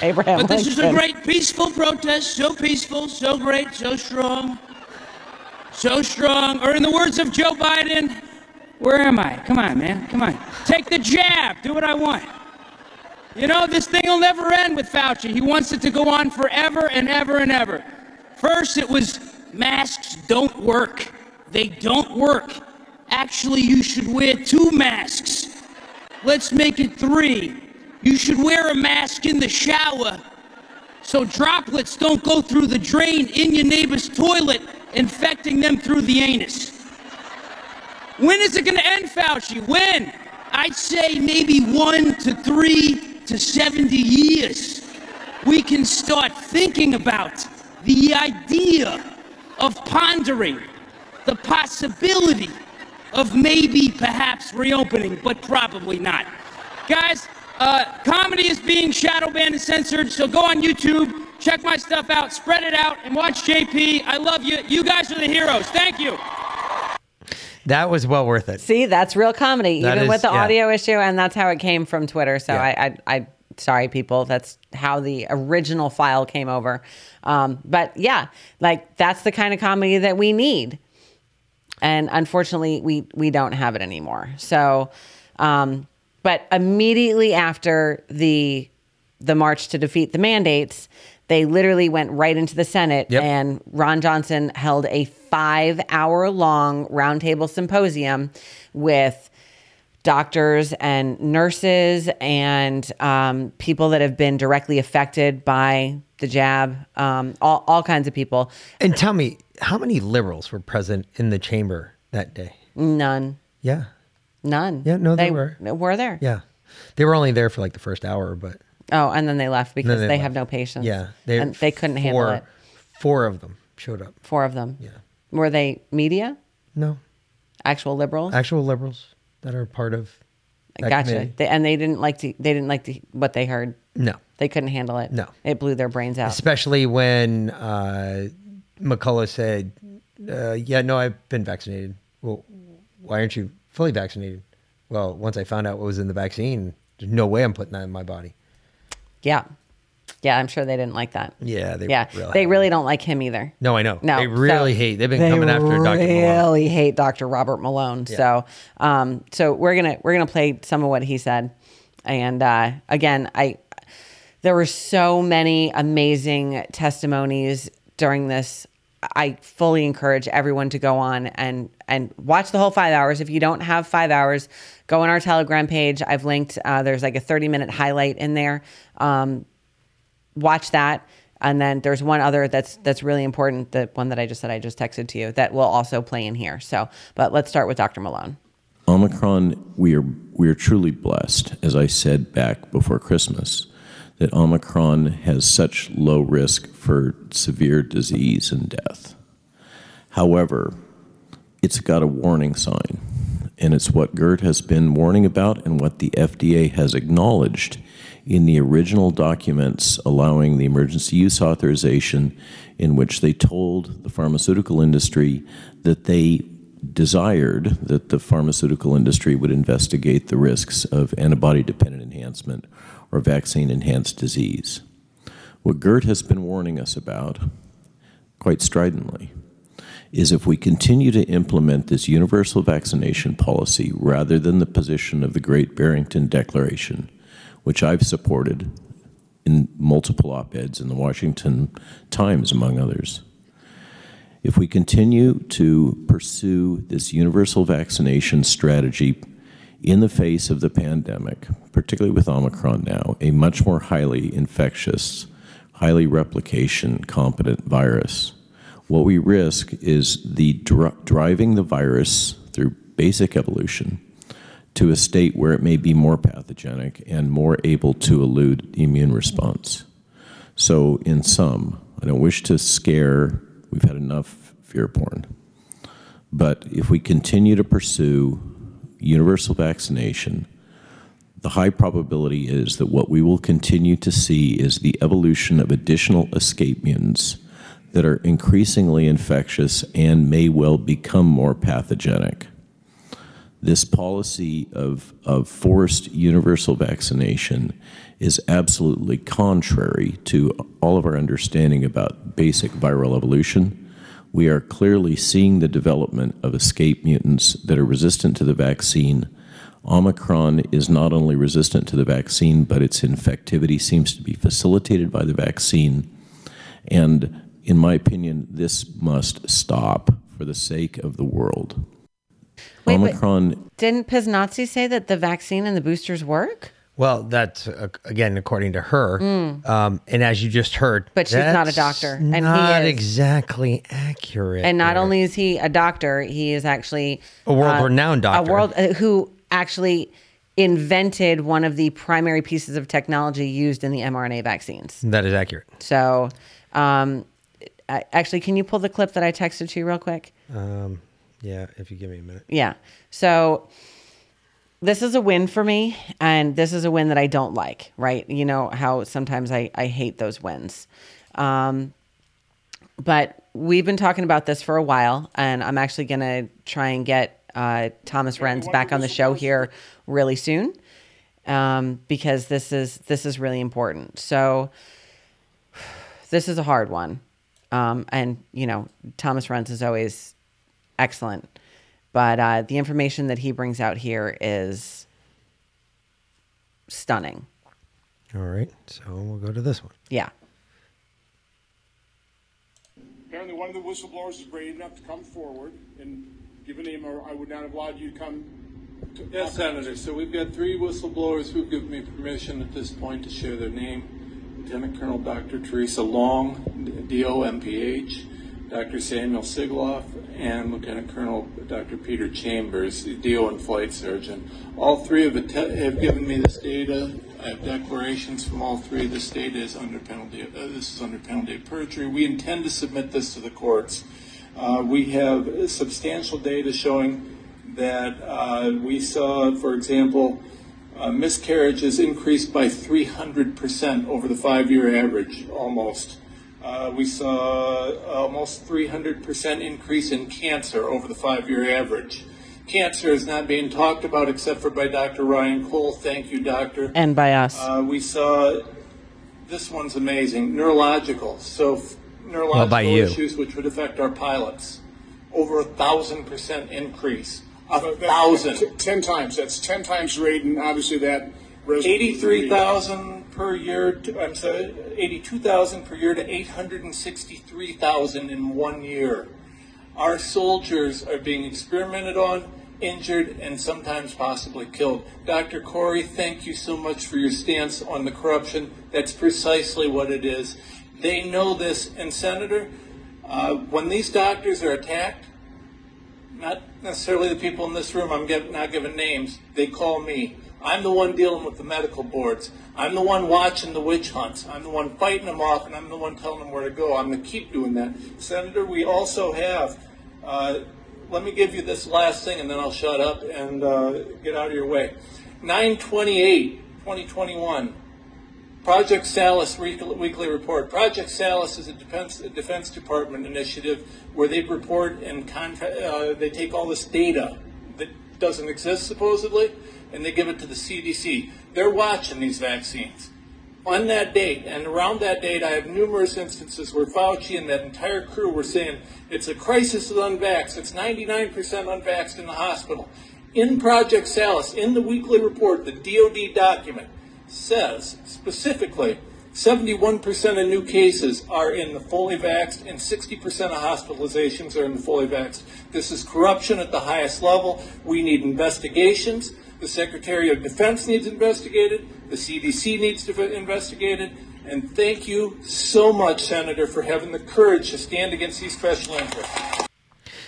[SPEAKER 2] Abraham
[SPEAKER 36] But this is a great peaceful protest. So peaceful, so great, so strong. So strong. Or in the words of Joe Biden, where am I? Come on, man. Come on. Take the jab. Do what I want. You know, this thing will never end with Fauci. He wants it to go on forever and ever and ever. First, it was masks don't work. They don't work. Actually, you should wear two masks. Let's make it three. You should wear a mask in the shower so droplets don't go through the drain in your neighbor's toilet, infecting them through the anus. When is it going to end, Fauci? When? I'd say maybe one to three to 70 years. We can start thinking about the idea of pondering the possibility of maybe perhaps reopening, but probably not. Guys, uh, comedy is being shadow banned and censored, so go on YouTube, check my stuff out, spread it out, and watch JP. I love you. You guys are the heroes. Thank you.
[SPEAKER 1] That was well worth it.
[SPEAKER 2] See, that's real comedy,
[SPEAKER 1] That
[SPEAKER 2] even
[SPEAKER 1] is-
[SPEAKER 2] with the
[SPEAKER 1] yeah.
[SPEAKER 2] audio issue, and that's how it came from Twitter. So
[SPEAKER 1] Yeah.
[SPEAKER 2] I, I, I, sorry, people, that's how the original file came over. Um, but yeah, like that's the kind of comedy that we need, and unfortunately, we we don't have it anymore. So, um, but immediately after the the march to defeat the mandates. They literally went right into the Senate,
[SPEAKER 1] Yep.
[SPEAKER 2] and Ron Johnson held a five hour long roundtable symposium with doctors and nurses and um, people that have been directly affected by the jab, um, all, all kinds of people.
[SPEAKER 1] And tell me, how many liberals were present in the chamber that day?
[SPEAKER 2] None.
[SPEAKER 1] Yeah.
[SPEAKER 2] None.
[SPEAKER 1] Yeah, no, they
[SPEAKER 2] they
[SPEAKER 1] were.
[SPEAKER 2] Were there?
[SPEAKER 1] Yeah. They were only there for like the first hour, but
[SPEAKER 2] Oh, and then they left because they,
[SPEAKER 1] they
[SPEAKER 2] have no patience.
[SPEAKER 1] yeah,
[SPEAKER 2] and they couldn't handle it.
[SPEAKER 1] Four of them showed up.
[SPEAKER 2] Four of them.
[SPEAKER 1] Yeah.
[SPEAKER 2] Were they media?
[SPEAKER 1] No.
[SPEAKER 2] Actual liberals?
[SPEAKER 1] Actual liberals that are part of
[SPEAKER 2] gotcha. They, and they didn't like to. They didn't like to, what they heard.
[SPEAKER 1] No.
[SPEAKER 2] They couldn't handle it.
[SPEAKER 1] No.
[SPEAKER 2] It blew their brains out.
[SPEAKER 1] Especially when uh, McCullough said, uh, "Yeah, no, I've been vaccinated." Well, why aren't you fully vaccinated? Well, once I found out what was in the vaccine, there's no way I'm putting that in my body.
[SPEAKER 2] Yeah. Yeah, I'm sure they didn't like that.
[SPEAKER 1] Yeah, they
[SPEAKER 2] yeah,
[SPEAKER 1] really
[SPEAKER 2] they really don't like him either.
[SPEAKER 1] No, I know.
[SPEAKER 2] No,
[SPEAKER 1] They really
[SPEAKER 2] so-
[SPEAKER 1] hate- they've been
[SPEAKER 2] they
[SPEAKER 1] coming after Dr. Malone.
[SPEAKER 2] They really hate Dr. Robert Malone.
[SPEAKER 1] Yeah.
[SPEAKER 2] So, um, so we're gonna we're gonna play some of what he said, and uh, again, I there were so many amazing testimonies during this. I fully encourage everyone to go on and and watch the whole five hours. If you don't have five hours, go on our Telegram page. I've linked. Uh, there's like a 30 minute highlight in there. Um, watch that. And then there's one other that's that's really important. The one that I just said I just texted to you that will also play in here. So, but let's start with Dr. Malone.
[SPEAKER 37] Omicron, we are we are truly blessed, as I said back before Christmas, that Omicron has such low risk for severe disease and death. However, it's got a warning sign. And it's what Geert has been warning about and what the FDA has acknowledged in the original documents allowing the emergency use authorization, in which they told the pharmaceutical industry that they desired that the pharmaceutical industry would investigate the risks of antibody dependent enhancement or vaccine enhanced disease. What Geert has been warning us about, quite stridently, is if we continue to implement this universal vaccination policy rather than the position of the Great Barrington Declaration, which I've supported in multiple op eds in the Washington Times, among others. If we continue to pursue this universal vaccination strategy in the face of the pandemic, particularly with Omicron now, a much more highly infectious, highly replication competent virus, what we risk is the dri- driving the virus through basic evolution to a state where it may be more pathogenic and more able to elude immune response. So, in sum, I don't wish to scare, we've had enough fear porn. But if we continue to pursue universal vaccination, the high probability is that what we will continue to see is the evolution of additional escape mutants that are increasingly infectious and may well become more pathogenic. This policy of, of forced universal vaccination is absolutely contrary to all of our understanding about basic viral evolution. We are clearly seeing the development of escape mutants that are resistant to the vaccine. Omicron is not only resistant to the vaccine, but its infectivity seems to be facilitated by the vaccine. And in my opinion, this must stop for the sake of the world.
[SPEAKER 2] Wait,
[SPEAKER 37] Omicron.
[SPEAKER 2] Didn't Piznazi say that the vaccine and the boosters work?
[SPEAKER 1] Well, that's uh, again according to her,
[SPEAKER 2] Mm.
[SPEAKER 1] um, and as you just heard,
[SPEAKER 2] But she's not a doctor, and he
[SPEAKER 1] not
[SPEAKER 2] is.
[SPEAKER 1] exactly accurate.
[SPEAKER 2] And not
[SPEAKER 1] there.
[SPEAKER 2] only is he a doctor, he is actually
[SPEAKER 1] A world-renowned doctor.
[SPEAKER 2] A world uh, who actually invented one of the primary pieces of technology used in the mRNA vaccines.
[SPEAKER 1] that is accurate.
[SPEAKER 2] So, um, I- actually, can you pull the clip that I texted to you real quick?
[SPEAKER 1] Um, yeah, if you give me a minute.
[SPEAKER 2] Yeah. So this is a win for me, and this is a win that I don't like, right? You know how sometimes I, I hate those wins. Um, but we've been talking about this for a while, and I'm actually going to try and get uh, Thomas Renz back on the show here really soon um, because this is this is really important. So this is a hard one, um, and you know Thomas Renz is always excellent, but uh, the information that he brings out here is stunning.
[SPEAKER 1] All right, so we'll go to this one.
[SPEAKER 2] Yeah.
[SPEAKER 9] Apparently, one of the whistleblowers is brave enough to come forward and give a name, or I would not have allowed you to come. To
[SPEAKER 38] Yes, Senator. So we've got three whistleblowers who've given me permission at this point to share their name. Lieutenant Colonel Dr. Teresa Long, DO MPH, Dr. Samuel Sigoloff, and Lieutenant Colonel Dr. Peter Chambers, DO and Flight Surgeon. All three have, have given me this data. I have declarations from all three. This data is under penalty. Of, uh, this is under penalty of perjury. We intend to submit this to the courts. Uh, we have substantial data showing that uh, we saw, for example, uh, miscarriages increased by 300% over the five year average, almost. Uh, we saw almost 300% increase in cancer over the five year average. Cancer is not being talked about except for by Dr. Ryan Cole. Thank you, Doctor.
[SPEAKER 2] And by us.
[SPEAKER 38] Uh, we saw this one's amazing neurological. So, f- neurological
[SPEAKER 1] by you.
[SPEAKER 38] issues which would affect our pilots. Over a thousand percent increase. A
[SPEAKER 9] But that-
[SPEAKER 38] thousand.
[SPEAKER 9] t- Ten times. That's ten times rate, and obviously that. res-
[SPEAKER 38] Eighty-three thousand per year. To, I'm sorry, eighty-two thousand per year to eight hundred and sixty-three thousand in one year. Our soldiers are being experimented on, injured, and sometimes possibly killed. Dr. Kory, thank you so much for your stance on the corruption. That's precisely what it is. They know this, and Senator, uh, when these doctors are attacked, not necessarily the people in this room, I'm giv not giving names, they call me. I'm the one dealing with the medical boards. I'm the one watching the witch hunts. I'm the one fighting them off, and I'm the one telling them where to go. I'm going to keep doing that. Senator, we also have uh, let me give you this last thing and then I'll shut up and uh, get out of your way. 928, 2021. Project Salus weekly, report. Project Salus is a defense, a defense Department initiative where they report and contra- uh, they take all this data that doesn't exist supposedly and they give it to the CDC. They're watching these vaccines. On that date and around that date, I have numerous instances where Fauci and that entire crew were saying it's a crisis of unvaxxed. It's 99% unvaxxed in the hospital. In Project Salus, in the weekly report, the DoD document says specifically 71% of new cases are in the fully vaxxed and 60% of hospitalizations are in the fully vaxxed. This is corruption at the highest level. We need investigations. The Secretary of Defense needs investigated. The CDC needs to be investigated. And thank you so much, Senator, for having the courage to stand against these special interests.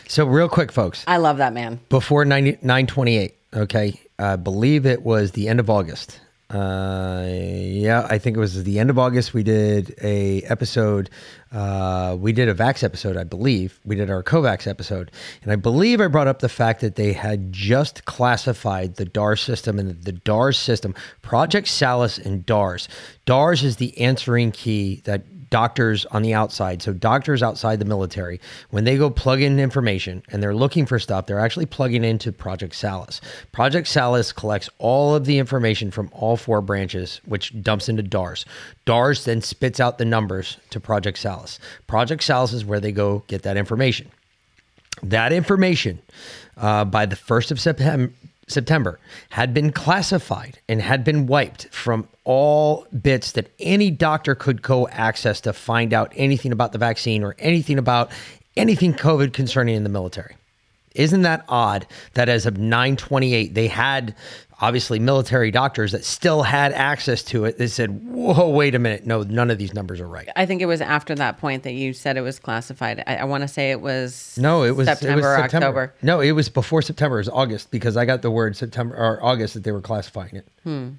[SPEAKER 1] So, real quick, folks,
[SPEAKER 2] I love that man.
[SPEAKER 1] before 90, 928, okay, I believe it was the end of August. Uh, yeah, I think it was the end of August. We did a episode. Uh, we did a Vax episode, I believe. We did our Covax episode, and I believe I brought up the fact that they had just classified the DARS system and the DARS system, Project Salus and DARS. DARS is the answering key that doctors on the outside. So doctors outside the military, when they go plug in information and they're looking for stuff, they're actually plugging into Project Salus. Project Salus collects all of the information from all four branches, which dumps into DARS. DARS then spits out the numbers to Project Salus. Project Salus is where they go get that information. That information uh, by the 1st of September, September had been classified and had been wiped from all bits that any doctor could go access to find out anything about the vaccine or anything about anything COVID concerning in the military. Isn't that odd that as of 928, they had obviously military doctors that still had access to it? They said, whoa, wait a minute. No, none of these numbers are right.
[SPEAKER 2] I think it was after that point that you said it was classified. I, I want to say it was
[SPEAKER 1] No, it was
[SPEAKER 2] September
[SPEAKER 1] it was
[SPEAKER 2] or
[SPEAKER 1] September.
[SPEAKER 2] October.
[SPEAKER 1] No, it was before September. It was August because I got the word September or August that they were classifying it.
[SPEAKER 2] Hmm.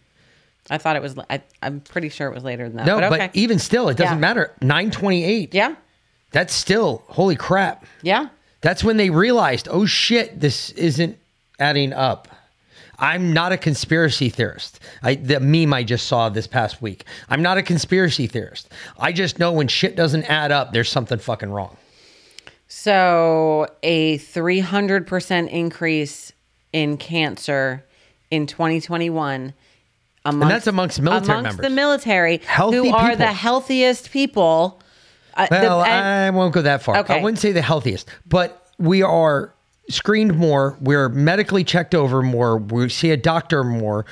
[SPEAKER 2] I thought it was. I, I'm pretty sure it was later than that.
[SPEAKER 1] No,
[SPEAKER 2] but,
[SPEAKER 1] but,
[SPEAKER 2] okay.
[SPEAKER 1] even still, it doesn't
[SPEAKER 2] Yeah.
[SPEAKER 1] matter. 928.
[SPEAKER 2] Yeah.
[SPEAKER 1] That's still, holy crap.
[SPEAKER 2] Yeah.
[SPEAKER 1] That's when they realized, oh shit, this isn't adding up. I'm not a conspiracy theorist. I, the meme I just saw this past week. I'm not a conspiracy theorist. I just know when shit doesn't add up, there's something fucking wrong.
[SPEAKER 2] So a 300% increase in cancer in 2021 amongst,
[SPEAKER 1] that's amongst military
[SPEAKER 2] amongst
[SPEAKER 1] members.
[SPEAKER 2] the military
[SPEAKER 1] Healthy
[SPEAKER 2] who are
[SPEAKER 1] people.
[SPEAKER 2] the healthiest people. Uh, the-
[SPEAKER 1] Well,
[SPEAKER 2] and-
[SPEAKER 1] I won't go that far.
[SPEAKER 2] Okay.
[SPEAKER 1] I wouldn't say the healthiest, but we are screened more. We're medically checked over more. We see a doctor more.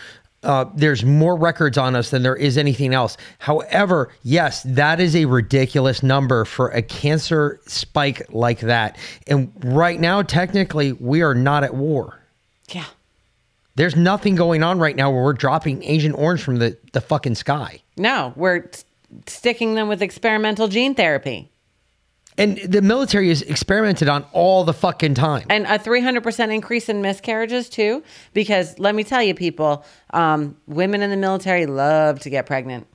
[SPEAKER 1] Uh, there's more records on us than there is anything else. However, yes, that is a ridiculous number for a cancer spike like that. And right now, technically, we are not at war.
[SPEAKER 2] Yeah.
[SPEAKER 1] There's nothing going on right now where we're dropping Agent Orange from the, the fucking sky.
[SPEAKER 2] no, we're sticking them with experimental gene therapy.
[SPEAKER 1] And the military is experimented on all the fucking time.
[SPEAKER 2] And a 300% increase in miscarriages, too. Because let me tell you, people, um, women in the military love to get pregnant.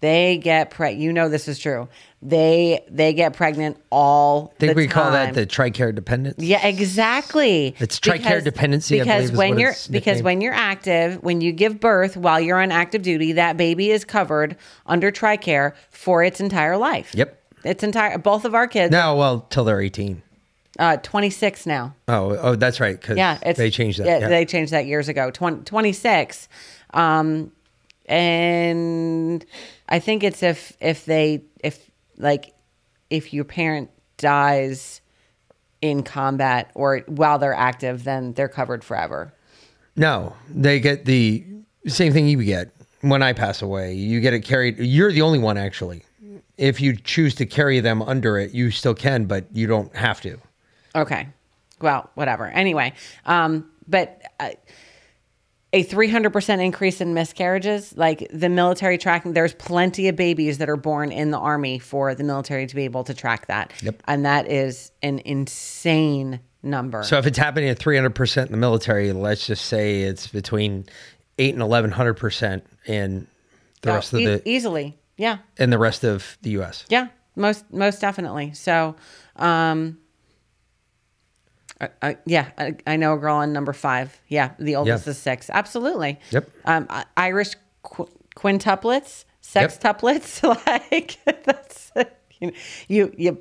[SPEAKER 2] They get pregnant. You know this is true. They they get pregnant all
[SPEAKER 1] I think
[SPEAKER 2] the
[SPEAKER 1] we call that the TRICARE dependence.
[SPEAKER 2] Yeah, exactly.
[SPEAKER 1] It's TRICARE dependency,
[SPEAKER 2] Because
[SPEAKER 1] believe is
[SPEAKER 2] when you're because
[SPEAKER 1] nicknamed.
[SPEAKER 2] when you're active, when you give birth while you're on active duty, that baby is covered under TRICARE for its entire life.
[SPEAKER 1] Yep.
[SPEAKER 2] Its entire both of our kids.
[SPEAKER 1] No, well, till they're 18.
[SPEAKER 2] Uh, 26 now.
[SPEAKER 1] Oh, oh, that's right. Because
[SPEAKER 2] Yeah,
[SPEAKER 1] they changed that.
[SPEAKER 2] Yeah,
[SPEAKER 1] yeah.
[SPEAKER 2] they changed that years ago. 20, 26. Um, and I think it's if if they if like if your parent dies in combat or while they're active, then they're covered forever.
[SPEAKER 1] No, they get the same thing you get when I pass away. You get it carried. You're the only one, actually. If you choose to carry them under it, you still can, but you don't have to.
[SPEAKER 2] Okay. Well, whatever. Anyway, um, but uh, a 300% increase in miscarriages, like the military tracking, there's plenty of babies that are born in the army for the military to be able to track that.
[SPEAKER 1] Yep.
[SPEAKER 2] And that is an insane number.
[SPEAKER 1] So if it's happening at 300% in the military, let's just say it's between 8 and 1100% in the
[SPEAKER 2] Oh,
[SPEAKER 1] rest of
[SPEAKER 2] e-
[SPEAKER 1] the
[SPEAKER 2] easily. Yeah.
[SPEAKER 1] in the rest of the US.
[SPEAKER 2] Yeah. Most, most definitely. So, um, yeah, I, I know a girl on number five. Yeah, the oldest
[SPEAKER 1] Yeah.
[SPEAKER 2] is six. Absolutely.
[SPEAKER 1] Yep.
[SPEAKER 2] Um, Irish qu- quintuplets, sextuplets. like that's you, know, you you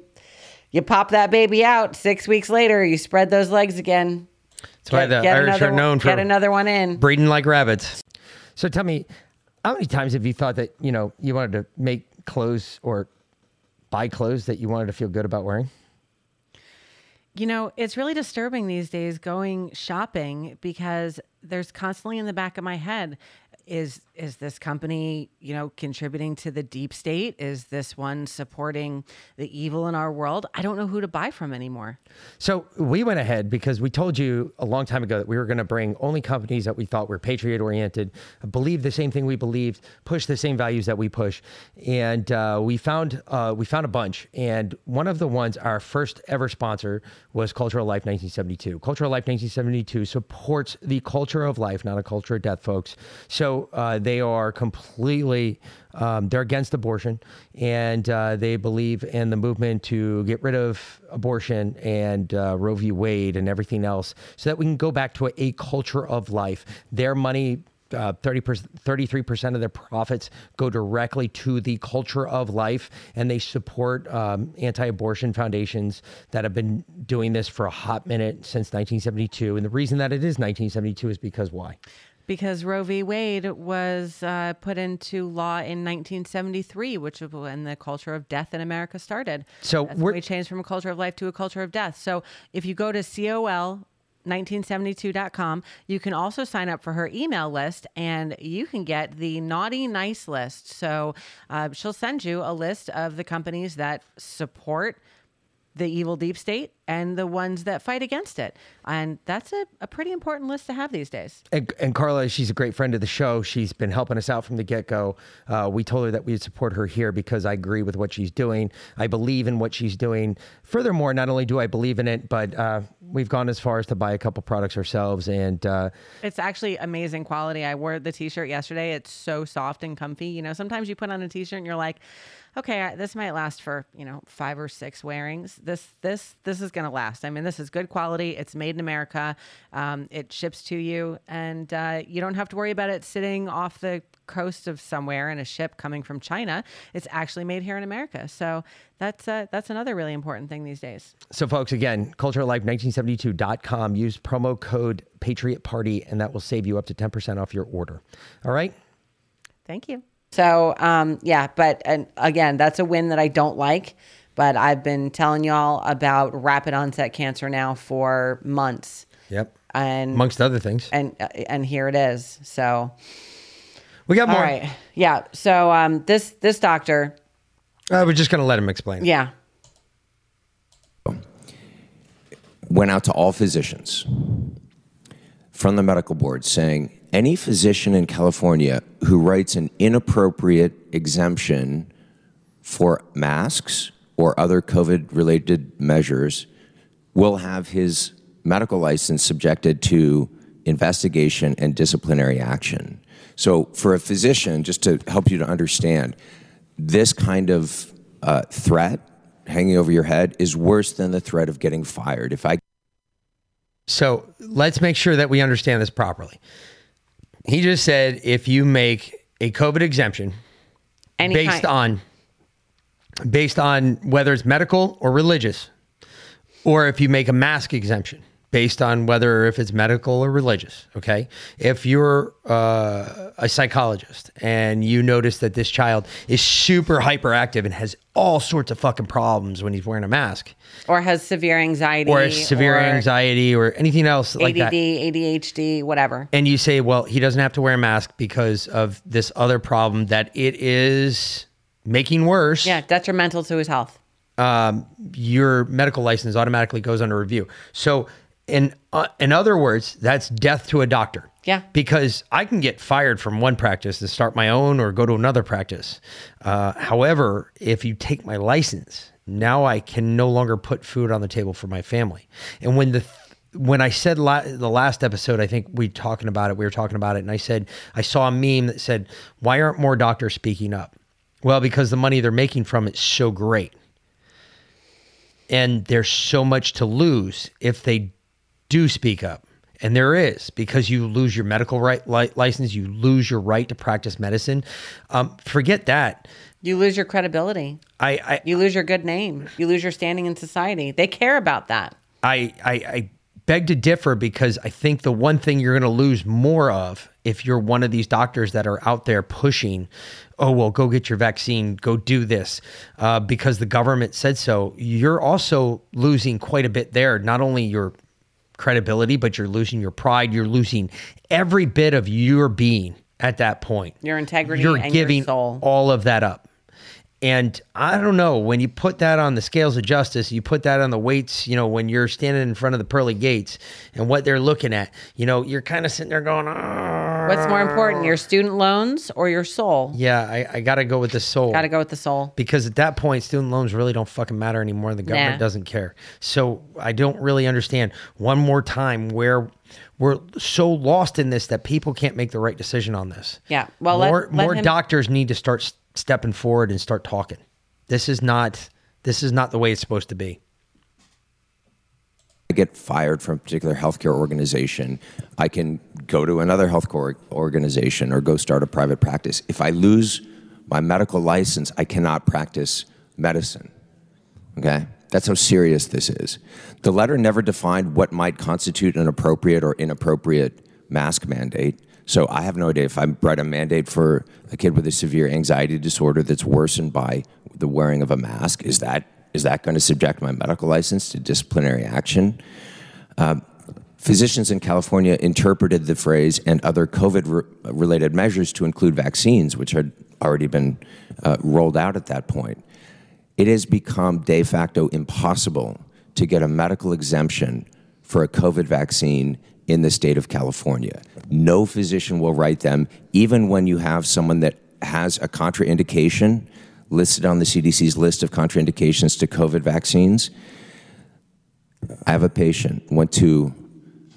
[SPEAKER 2] you pop that baby out. Six weeks later, you spread those legs again.
[SPEAKER 1] That's why the Irish are
[SPEAKER 2] one-
[SPEAKER 1] known for
[SPEAKER 2] get another one in.
[SPEAKER 1] breeding like rabbits. So tell me, how many times have you thought that you know you wanted to make clothes or buy clothes that you wanted to feel good about wearing?
[SPEAKER 2] You know, it's really disturbing these days going shopping because there's constantly in the back of my head is is this company, you know, contributing to the deep state? Is this one supporting the evil in our world? I don't know who to buy from anymore.
[SPEAKER 1] So we went ahead because we told you a long time ago that we were going to bring only companies that we thought were patriot oriented, believe the same thing we believed, push the same values that we push, and uh, we found uh, we found a bunch. And one of the ones, our first ever sponsor, was Culture of Life 1972. Culture of Life 1972 supports the culture of life, not a culture of death, folks. So uh, they are completely um, they're against abortion and uh, they believe in the movement to get rid of abortion and uh, Roe v. Wade and everything else so that we can go back to a, a culture of life. Their money. Uh, 30 33% of their profits go directly to the culture of life, and they support um, anti abortion foundations that have been doing this for a hot minute since 1972. And the reason that it is 1972 is because why?
[SPEAKER 2] Because Roe v. Wade was uh, put into law in 1973, which was when the culture of death in America started.
[SPEAKER 1] So
[SPEAKER 2] we changed from a culture of life to a culture of death. So if you go to COL 1972.com. You can also sign up for her email list and you can get the naughty nice list. So uh, she'll send you a list of the companies that support the evil deep state and the ones that fight against it. And that's a, a pretty important list to have these days.
[SPEAKER 1] And, and Carla, she's a great friend of the show. She's been helping us out from the get go. Uh, we told her that we'd support her here because I agree with what she's doing. I believe in what she's doing. Furthermore, not only do I believe in it, but uh, we've gone as far as to buy a couple products ourselves. And uh,
[SPEAKER 2] It's actually amazing quality. I wore the t-shirt yesterday. It's so soft and comfy. You know, sometimes you put on a t-shirt and you're like, okay, I- this might last for, you know, five or six wearings. This this this is going to last. I mean, this is good quality. It's made in America. Um, it ships to you and uh, you don't have to worry about it sitting off the coast of somewhere in a ship coming from China. It's actually made here in America. So that's uh, that's another really important thing these days.
[SPEAKER 1] so, folks, again, culturalife1972.com. Use promo code Patriot Party, and that will save you up to 10% off your order. All right?
[SPEAKER 2] Thank you. So, um, yeah, but and again, that's a win that I don't like. But I've been telling y'all about rapid onset cancer now for months,
[SPEAKER 1] Yep.
[SPEAKER 2] and
[SPEAKER 1] Amongst other things.
[SPEAKER 2] and uh, and here it is. So
[SPEAKER 1] We got more.
[SPEAKER 2] All right, yeah. So um, this this doctor,
[SPEAKER 1] Uh, we're just going to let him explain.
[SPEAKER 2] yeah,
[SPEAKER 39] went out to all physicians from the medical board saying any physician in California who writes an inappropriate exemption for masks or other COVID related measures will have his medical license subjected to investigation and disciplinary action. So, for a physician, just to help you to understand, this kind of uh, threat hanging over your head is worse than the threat of getting fired. If I
[SPEAKER 1] So let's make sure that we understand this properly. He just said if you make a COVID exemption
[SPEAKER 2] Any
[SPEAKER 1] based
[SPEAKER 2] kind.
[SPEAKER 1] on based on whether it's medical or religious, or if you make a mask exemption based on whether if it's medical or religious. Okay, if you're uh, a psychologist and you notice that this child is super hyperactive and has all sorts of fucking problems when he's wearing a mask,
[SPEAKER 2] or has severe anxiety,
[SPEAKER 1] or severe
[SPEAKER 2] or
[SPEAKER 1] anxiety, or anything else like
[SPEAKER 2] ADD,
[SPEAKER 1] that.
[SPEAKER 2] ADHD, whatever.
[SPEAKER 1] and you say, well, he doesn't have to wear a mask because of this other problem that it is making worse.
[SPEAKER 2] Yeah, detrimental to his health.
[SPEAKER 1] Um, your medical license automatically goes under review. So, in uh, in other words, that's death to a doctor.
[SPEAKER 2] Yeah.
[SPEAKER 1] Because I can get fired from one practice to start my own or go to another practice. Uh, however, if you take my license, now I can no longer put food on the table for my family. And when the when I said la- the last episode, I think we talking about it. We were talking about it, and I said I saw a meme that said, "Why aren't more doctors speaking up?" Well, because the money they're making from it's so great, and there's so much to lose if they do speak up. And there is because you lose your medical right li- license, you lose your right to practice medicine. Um, forget that.
[SPEAKER 2] You lose your credibility.
[SPEAKER 1] I, I
[SPEAKER 2] you lose your good name. You lose your standing in society. They care about that.
[SPEAKER 1] I, I, I beg to differ because I think the one thing you're going to lose more of if you're one of these doctors that are out there pushing, oh, well, go get your vaccine, go do this, uh, because the government said so, you're also losing quite a bit there. Not only your credibility, but you're losing your pride, you're losing every bit of your being at that point.
[SPEAKER 2] Your integrity
[SPEAKER 1] You're
[SPEAKER 2] and
[SPEAKER 1] giving
[SPEAKER 2] your soul.
[SPEAKER 1] all of that up. And I don't know, when you put that on the scales of justice, you put that on the weights, you know, when you're standing in front of the pearly gates and what they're looking at, you know, you're kind of sitting there going, oh,
[SPEAKER 2] What's more important, your student loans or your soul?
[SPEAKER 1] yeah, I, I got to go with the soul.
[SPEAKER 2] Got to go with the soul.
[SPEAKER 1] Because at that point, student loans really don't fucking matter anymore. The government
[SPEAKER 2] Nah.
[SPEAKER 1] doesn't care. So I don't really understand one more time where we're so lost in this that people can't make the right decision on this.
[SPEAKER 2] Yeah. Well, let-
[SPEAKER 1] more
[SPEAKER 2] let
[SPEAKER 1] more
[SPEAKER 2] him-
[SPEAKER 1] doctors need to start stepping forward and start talking. This is not this is not the way it's supposed to be.
[SPEAKER 39] I get fired from a particular healthcare organization, I can go to another healthcare organization or go start a private practice. If I lose my medical license, I cannot practice medicine. Okay? That's how serious this is. The letter never defined what might constitute an appropriate or inappropriate mask mandate. So I have no idea if I write a mandate for a kid with a severe anxiety disorder that's worsened by the wearing of a mask. Is that is that going to subject my medical license to disciplinary action? Uh, physicians in California interpreted the phrase and other COVID re- related measures to include vaccines, which had already been uh, rolled out at that point. It has become de facto impossible to get a medical exemption for a COVID vaccine in the state of California. No physician will write them, even when you have someone that has a contraindication listed on the CDC's list of contraindications to COVID vaccines. I have a patient went to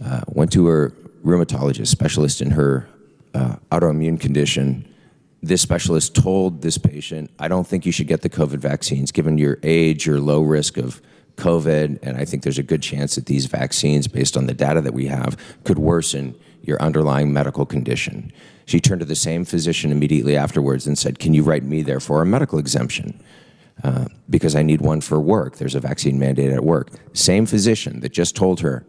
[SPEAKER 39] uh, went to her rheumatologist specialist in her uh, autoimmune condition. This specialist told this patient, "I don't think you should get the COVID vaccines, given your age, your low risk of COVID, and I think there's a good chance that these vaccines, based on the data that we have, could worsen your underlying medical condition." She turned to the same physician immediately afterwards and said, "Can you write me there for a medical exemption?" uh, because I need one for work. There's a vaccine mandate at work. Same physician that just told her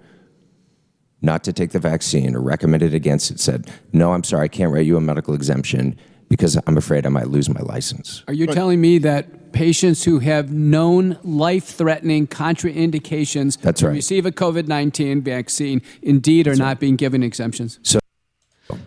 [SPEAKER 39] not to take the vaccine or recommended against it said, No, I'm sorry, I can't write you a medical exemption because I'm afraid I might lose my license.
[SPEAKER 36] Are you telling me that patients who have known life-threatening contraindications
[SPEAKER 39] That's
[SPEAKER 36] to
[SPEAKER 39] right.
[SPEAKER 36] receive a COVID-19 vaccine indeed are not being given exemptions?
[SPEAKER 39] So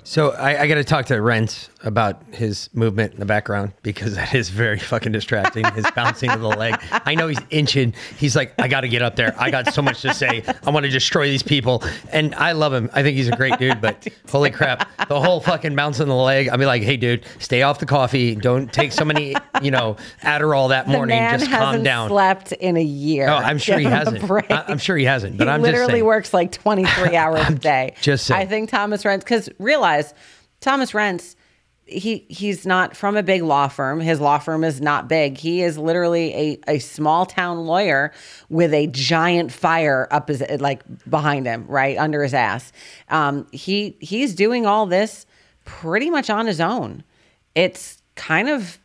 [SPEAKER 1] So I, I got to talk to Renz about his movement in the background because that is very fucking distracting. His bouncing of the leg. I know he's inching. He's like, I got to get up there. I got so much to say. I want to destroy these people. And I love him. I think he's a great dude. But holy crap, the whole fucking bouncing the leg. I'd be like, hey, dude, stay off the coffee. Don't take so many, you know, Adderall that
[SPEAKER 2] The
[SPEAKER 1] morning.
[SPEAKER 2] man
[SPEAKER 1] Just calm down.
[SPEAKER 2] slept in a year.
[SPEAKER 1] Oh, I'm sure he
[SPEAKER 2] Give a
[SPEAKER 1] hasn't. I, am sure he hasn't. But
[SPEAKER 2] he
[SPEAKER 1] I'm just
[SPEAKER 2] literally works like 23 hours a day.
[SPEAKER 1] just saying.
[SPEAKER 2] I think Thomas Renz, because realize Thomas Renz, he he's not from a big law firm. His law firm is not big. He is literally a, a small town lawyer with a giant fire up his like behind him, right under his ass. Um, he he's doing all this pretty much on his own. It's kind of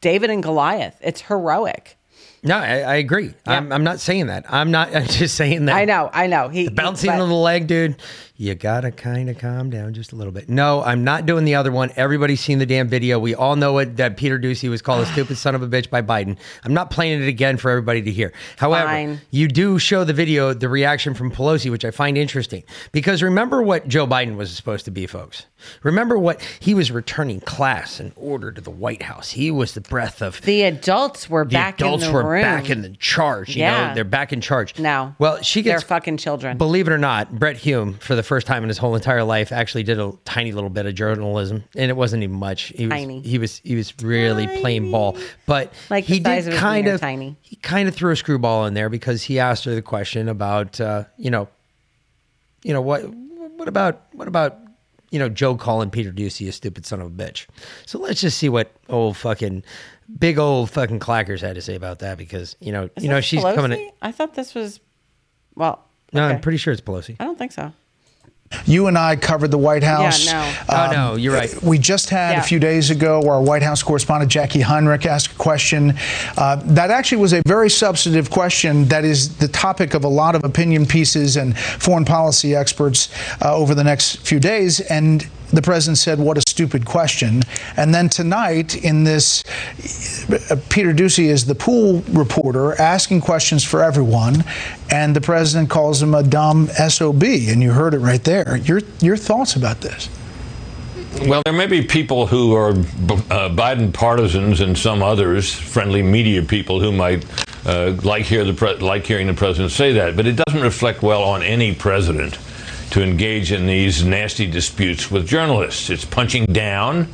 [SPEAKER 2] David and Goliath. It's heroic.
[SPEAKER 1] No, I, I agree. I'm, I'm not saying that. I'm not. I'm just saying that.
[SPEAKER 2] I know, I know. He
[SPEAKER 1] bouncing on the leg, dude. You gotta kind of calm down just a little bit. No, I'm not doing the other one. Everybody's seen the damn video. We all know it that Peter Doocy was called a stupid son of a bitch by Biden. I'm not playing it again for everybody to hear. However,
[SPEAKER 2] Fine.
[SPEAKER 1] you do show the video, the reaction from Pelosi, which I find interesting because remember what Joe Biden was supposed to be, folks. Remember what he was returning class and order to the White House. He was the breath of
[SPEAKER 2] The adults were
[SPEAKER 1] the
[SPEAKER 2] back
[SPEAKER 1] adults
[SPEAKER 2] in the adults
[SPEAKER 1] were
[SPEAKER 2] room.
[SPEAKER 1] back in the charge. You
[SPEAKER 2] Yeah.
[SPEAKER 1] know, they're back in charge.
[SPEAKER 2] No.
[SPEAKER 1] Well, she
[SPEAKER 2] They're
[SPEAKER 1] gets
[SPEAKER 2] fucking children.
[SPEAKER 1] Believe it or not, Brit Hume, for the first time in his whole entire life, actually did a tiny little bit of journalism, and it wasn't even much. He was,
[SPEAKER 2] Tiny.
[SPEAKER 1] He was he was really playing ball, but
[SPEAKER 2] Like
[SPEAKER 1] he did
[SPEAKER 2] of
[SPEAKER 1] kind of
[SPEAKER 2] tiny.
[SPEAKER 1] he kind of threw a screwball in there because he asked her the question about uh, you know, you know what what about what about you know Joe calling Peter Doocy a stupid son of a bitch. So let's just see what old fucking big old fucking clackers had to say about that because you know
[SPEAKER 2] Is
[SPEAKER 1] you know she's
[SPEAKER 2] Pelosi?
[SPEAKER 1] coming.
[SPEAKER 2] I thought this was, well,
[SPEAKER 1] No, I'm pretty sure it's Pelosi.
[SPEAKER 2] I don't think so.
[SPEAKER 40] You and I covered the White House.
[SPEAKER 2] Yeah, no.
[SPEAKER 1] Oh, no, you're right.
[SPEAKER 40] We just had
[SPEAKER 2] Yeah.
[SPEAKER 40] a few days ago our White House correspondent Jacqui Heinrich asked a question. Uh, that actually was a very substantive question that is the topic of a lot of opinion pieces and foreign policy experts uh, over the next few days. And the president said, What a stupid question. And then tonight, in this, uh, Peter Doocy is the pool reporter asking questions for everyone, and the president calls him a dumb SOB. And you heard it right there. Your, your thoughts about this?
[SPEAKER 41] Well, there may be people who are uh, Biden partisans and some others, friendly media people, who might uh, like hear like hearing the president say that, but it doesn't reflect well on any president to engage in these nasty disputes with journalists. It's punching down.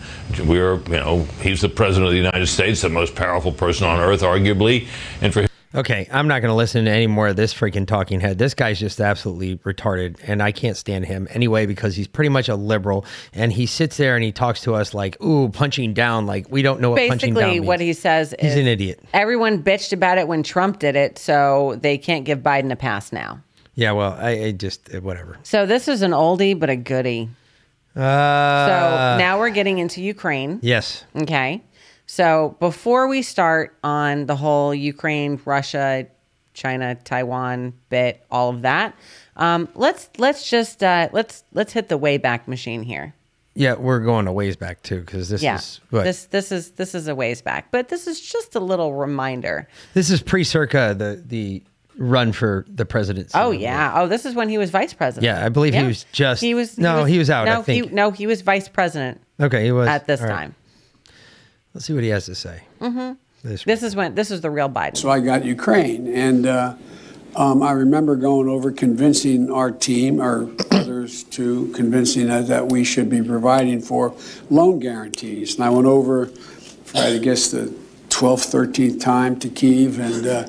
[SPEAKER 41] We're, you know, he's the president of the United States, the most powerful person on earth, arguably, and for
[SPEAKER 1] Okay, I'm not going to listen to any more of this freaking talking head. This guy's just absolutely retarded, and I can't stand him anyway because he's pretty much a liberal, and he sits there and he talks to us like, "Ooh, punching down," like we don't know what punching down
[SPEAKER 2] Basically,
[SPEAKER 1] means.
[SPEAKER 2] what he says is.
[SPEAKER 1] He's
[SPEAKER 2] is
[SPEAKER 1] an idiot.
[SPEAKER 2] Everyone bitched about it when Trump did it, so they can't give Biden a pass now.
[SPEAKER 1] Yeah, well, I, I just uh, whatever.
[SPEAKER 2] So this is an oldie but a goodie.
[SPEAKER 1] Uh,
[SPEAKER 2] so now we're getting into Ukraine.
[SPEAKER 1] yes,
[SPEAKER 2] Okay. So before we start on the whole Ukraine, Russia, China, Taiwan bit, all of that, um, let's let's just uh, let's let's hit the way back machine here.
[SPEAKER 1] yeah, we're going a ways back too because this
[SPEAKER 2] yeah,
[SPEAKER 1] is what
[SPEAKER 2] this this is this is a ways back, but this is just a little reminder.
[SPEAKER 1] this is pre-circa the the run for the presidency.
[SPEAKER 2] Oh yeah. Oh, this is when he was vice president.
[SPEAKER 1] Yeah, I believe he was just-
[SPEAKER 2] He was.
[SPEAKER 1] no, he was out, I
[SPEAKER 2] No,
[SPEAKER 1] think.
[SPEAKER 2] he no, he was vice president
[SPEAKER 1] Okay, he was
[SPEAKER 2] at this
[SPEAKER 1] All right.
[SPEAKER 2] time.
[SPEAKER 1] Let's see what he has to say.
[SPEAKER 2] hmm
[SPEAKER 1] This,
[SPEAKER 2] This is when this is the real Biden.
[SPEAKER 42] So I got Ukraine, and uh, um, I remember going over convincing our team or others to convincing us that we should be providing for loan guarantees. And I went over for I guess the 12th, 13th time to Kiev, and uh,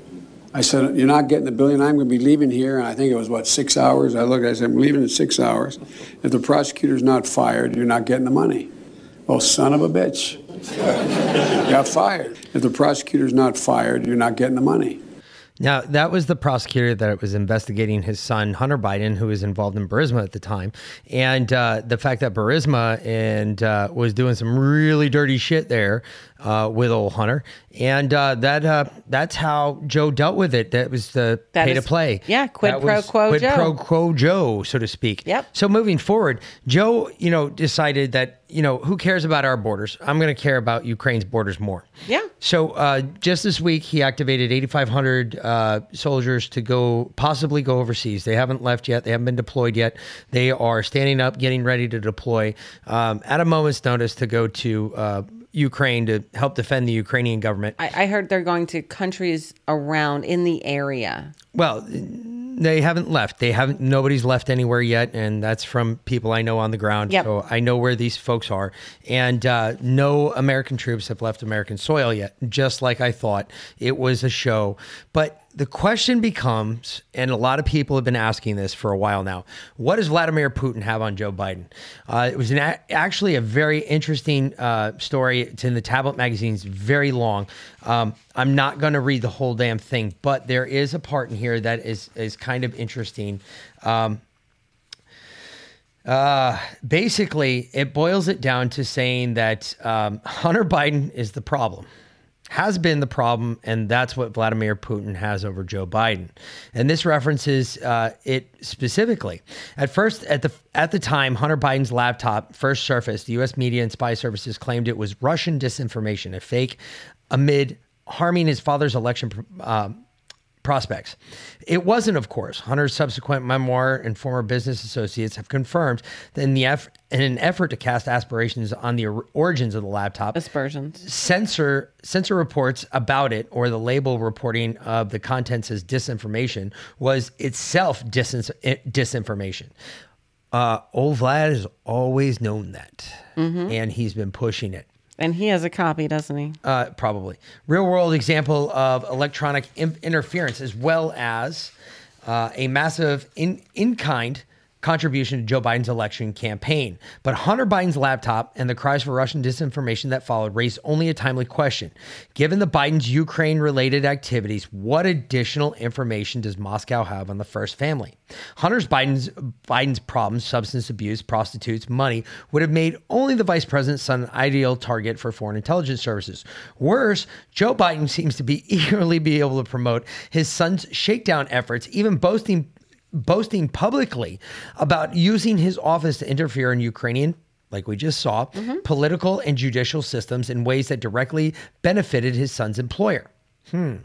[SPEAKER 42] I said, "You're not getting the billion. I'm going to be leaving here." And I think it was what six hours. I looked. I said, "I'm leaving in six hours. If the prosecutor's not fired, you're not getting the money." Well, son of a bitch, got fired. If the prosecutor's not fired, you're not getting the money.
[SPEAKER 1] Now, that was the prosecutor that was investigating his son, Hunter Biden, who was involved in Burisma at the time. And uh, the fact that Burisma and uh, was doing some really dirty shit there uh, with old Hunter. And uh, that uh, that's how Joe dealt with it. That was the
[SPEAKER 2] That
[SPEAKER 1] pay to play.
[SPEAKER 2] yeah, quid
[SPEAKER 1] That
[SPEAKER 2] pro quo
[SPEAKER 1] quid
[SPEAKER 2] Joe.
[SPEAKER 1] pro quo Joe, so to speak. Yep. So moving forward, Joe, you know, decided that, you know, who cares about our borders? I'm going to care about Ukraine's borders more.
[SPEAKER 2] Yeah.
[SPEAKER 1] So uh, just this week, he activated 8,500 uh, soldiers to go possibly go overseas. They haven't left yet. They haven't been deployed yet. They are standing up, getting ready to deploy um, at a moment's notice to go to uh, Ukraine to help defend the Ukrainian government.
[SPEAKER 2] I, I heard they're going to countries around in the area.
[SPEAKER 1] Well, they haven't left. They haven't. Nobody's left anywhere yet, and that's from people I know on the ground.
[SPEAKER 2] Yep.
[SPEAKER 1] So I know where these folks are, and uh, no American troops have left American soil yet. Just like I thought, it was a show. But the question becomes, and a lot of people have been asking this for a while now: What does Vladimir Putin have on Joe Biden? Uh, it was a- actually a very interesting uh, story. It's in the Tablet magazine. It's very long. Um, I'm not going to read the whole damn thing, but there is a part in here that is is kind of interesting. Um, uh, basically, it boils it down to saying that um, Hunter Biden is the problem, has been the problem, and that's what Vladimir Putin has over Joe Biden. And this references uh, it specifically. At first, at the at the time, Hunter Biden's laptop first surfaced. The U.S. media and spy services claimed it was Russian disinformation, a fake, amid harming his father's election. Uh, prospects. It wasn't, of course. Hunter's subsequent memoir and former business associates have confirmed that in the eff- in an effort to cast aspirations on the or- origins of the laptop,
[SPEAKER 2] aspersions,
[SPEAKER 1] censor censor reports about it or the label reporting of the contents as disinformation was itself dis- disinformation. Uh, old Vlad has always known that,
[SPEAKER 2] Mhm.
[SPEAKER 1] and he's been pushing it.
[SPEAKER 2] And he has a copy, doesn't he?
[SPEAKER 1] Uh, probably. Real world example of electronic in- interference, as well as uh, a massive in in kind contribution to Joe Biden's election campaign. But Hunter Biden's laptop and the cries for Russian disinformation that followed raised only a timely question. Given the Biden's Ukraine related activities, what additional information does Moscow have on the first family? Hunter's Biden's Biden's problems, substance abuse, prostitutes, money, would have made only the vice president's son an ideal target for foreign intelligence services. Worse, Joe Biden seems to be eagerly be able to promote his son's shakedown efforts, even boasting boasting publicly about using his office to interfere in Ukrainian, like we just saw, political and judicial systems in ways that directly benefited his son's employer. Hmm.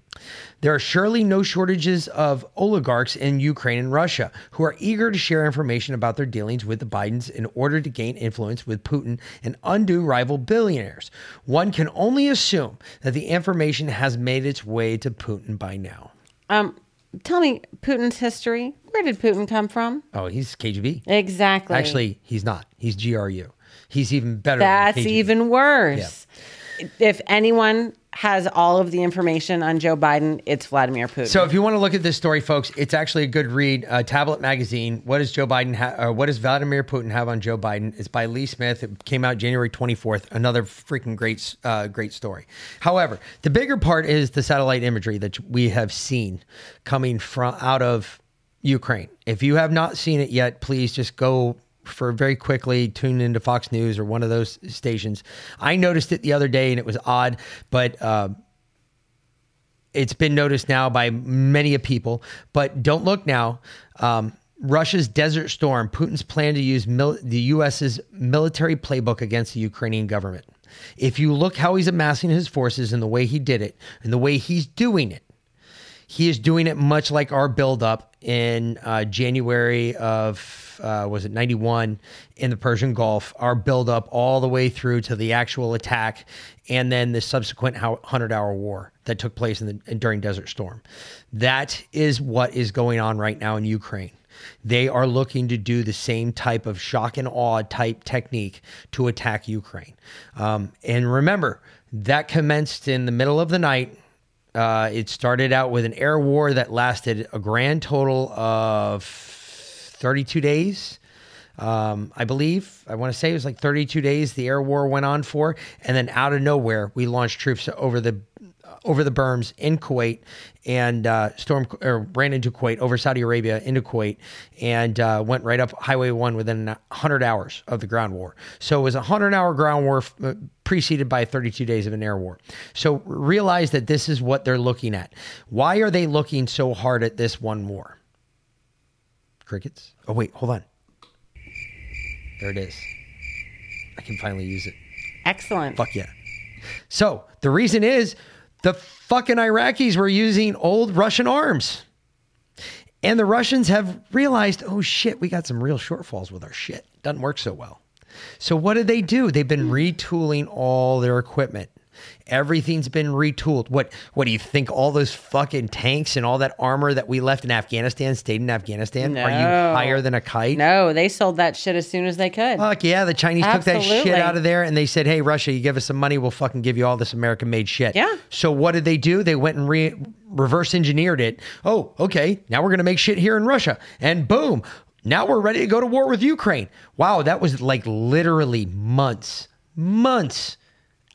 [SPEAKER 1] There are surely no shortages of oligarchs in Ukraine and Russia who are eager to share information about their dealings with the Bidens in order to gain influence with Putin and undo rival billionaires. One can only assume that the information has made its way to Putin by now.
[SPEAKER 2] Um, tell me Putin's history. Where did Putin come from?
[SPEAKER 1] Oh, he's KGB.
[SPEAKER 2] Exactly.
[SPEAKER 1] Actually, he's not. He's GRU. He's even better. than
[SPEAKER 2] That's even worse. If anyone has all of the information on Joe Biden, it's Vladimir Putin.
[SPEAKER 1] So, if you want to look at this story, folks, it's actually a good read. Uh, Tablet Magazine. What does Joe Biden? Or what does Vladimir Putin have on Joe Biden? It's by Lee Smith. It came out January 24th. Another freaking great, uh, great story. However, the bigger part is the satellite imagery that we have seen coming from out of Ukraine. If you have not seen it yet, please just go for very quickly tune into Fox News or one of those stations. I noticed it the other day and it was odd, but uh, it's been noticed now by many a people. But don't look now. Um, Russia's Desert Storm, Putin's plan to use mil- the U.S.'s military playbook against the Ukrainian government. If you look how he's amassing his forces and the way he did it and the way he's doing it, he is doing it much like our buildup in uh, January of uh, was it 91 in the Persian Gulf. Our buildup all the way through to the actual attack, and then the subsequent hundred hour war that took place in the during Desert Storm. That is what is going on right now in Ukraine. They are looking to do the same type of shock and awe type technique to attack Ukraine. Um, and remember, that commenced in the middle of the night uh, it started out with an air war that lasted a grand total of 32 days. Um, I believe, I want to say it was like 32 days the air war went on for. And then out of nowhere, we launched troops over the over the berms in Kuwait and uh, storm or ran into Kuwait over Saudi Arabia into Kuwait and uh, went right up Highway One within 100 hours of the ground war. So it was a 100 hour ground war uh, preceded by 32 days of an air war. So realize that this is what they're looking at. Why are they looking so hard at this one war? Crickets. Oh wait, hold on. There it is. I can finally use it.
[SPEAKER 2] Excellent.
[SPEAKER 1] Fuck yeah. So the reason is the fucking Iraqis were using old Russian arms. And the Russians have realized, oh shit, we got some real shortfalls with our shit. Doesn't work so well. So what did they do? They've been retooling all their equipment. Everything's been retooled. What what do you think all those fucking tanks and all that armor that we left in Afghanistan stayed in Afghanistan? Are you higher than a kite?
[SPEAKER 2] No, they sold that shit as soon as they could.
[SPEAKER 1] Fuck yeah, the Chinese took that shit out of there and they said, "Hey, Russia, you give us some money, we'll fucking give you all this American-made shit."
[SPEAKER 2] Yeah.
[SPEAKER 1] So what did they do? They went and re- reverse engineered it. Oh, okay. Now we're gonna make shit here in Russia, and boom, now we're ready to go to war with Ukraine. Wow, that was like literally months, months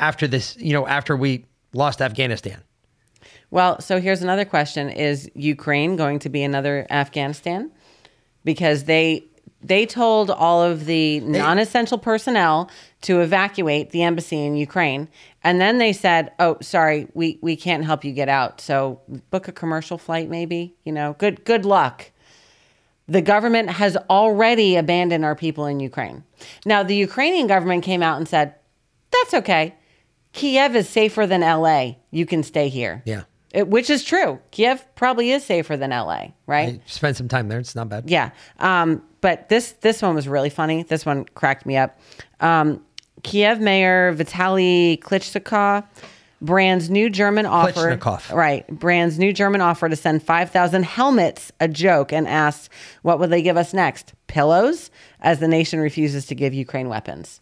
[SPEAKER 1] after this. You know, after we lost Afghanistan.
[SPEAKER 2] Well, so here's another question: Is Ukraine going to be another Afghanistan? Because they they told all of the non-essential personnel to evacuate the embassy in Ukraine, and then they said, "Oh, sorry, we we can't help you get out. So book a commercial flight, maybe. You know, good good luck." The government has already abandoned our people in Ukraine. Now, the Ukrainian government came out and said, "That's okay. Kiev is safer than LA. You can stay here."
[SPEAKER 1] Yeah.
[SPEAKER 2] It, which is true. Kiev probably is safer than LA, right?
[SPEAKER 1] I spent some time there. It's not bad.
[SPEAKER 2] Yeah. Um, but this this one was really funny. This one cracked me up. Um, Kiev Mayor Vitaly Klitschko brand's new German offer. Right. Brand's new German offer to send 5,000 helmets a joke and asked, what would they give us next? Pillows? As the nation refuses to give Ukraine weapons.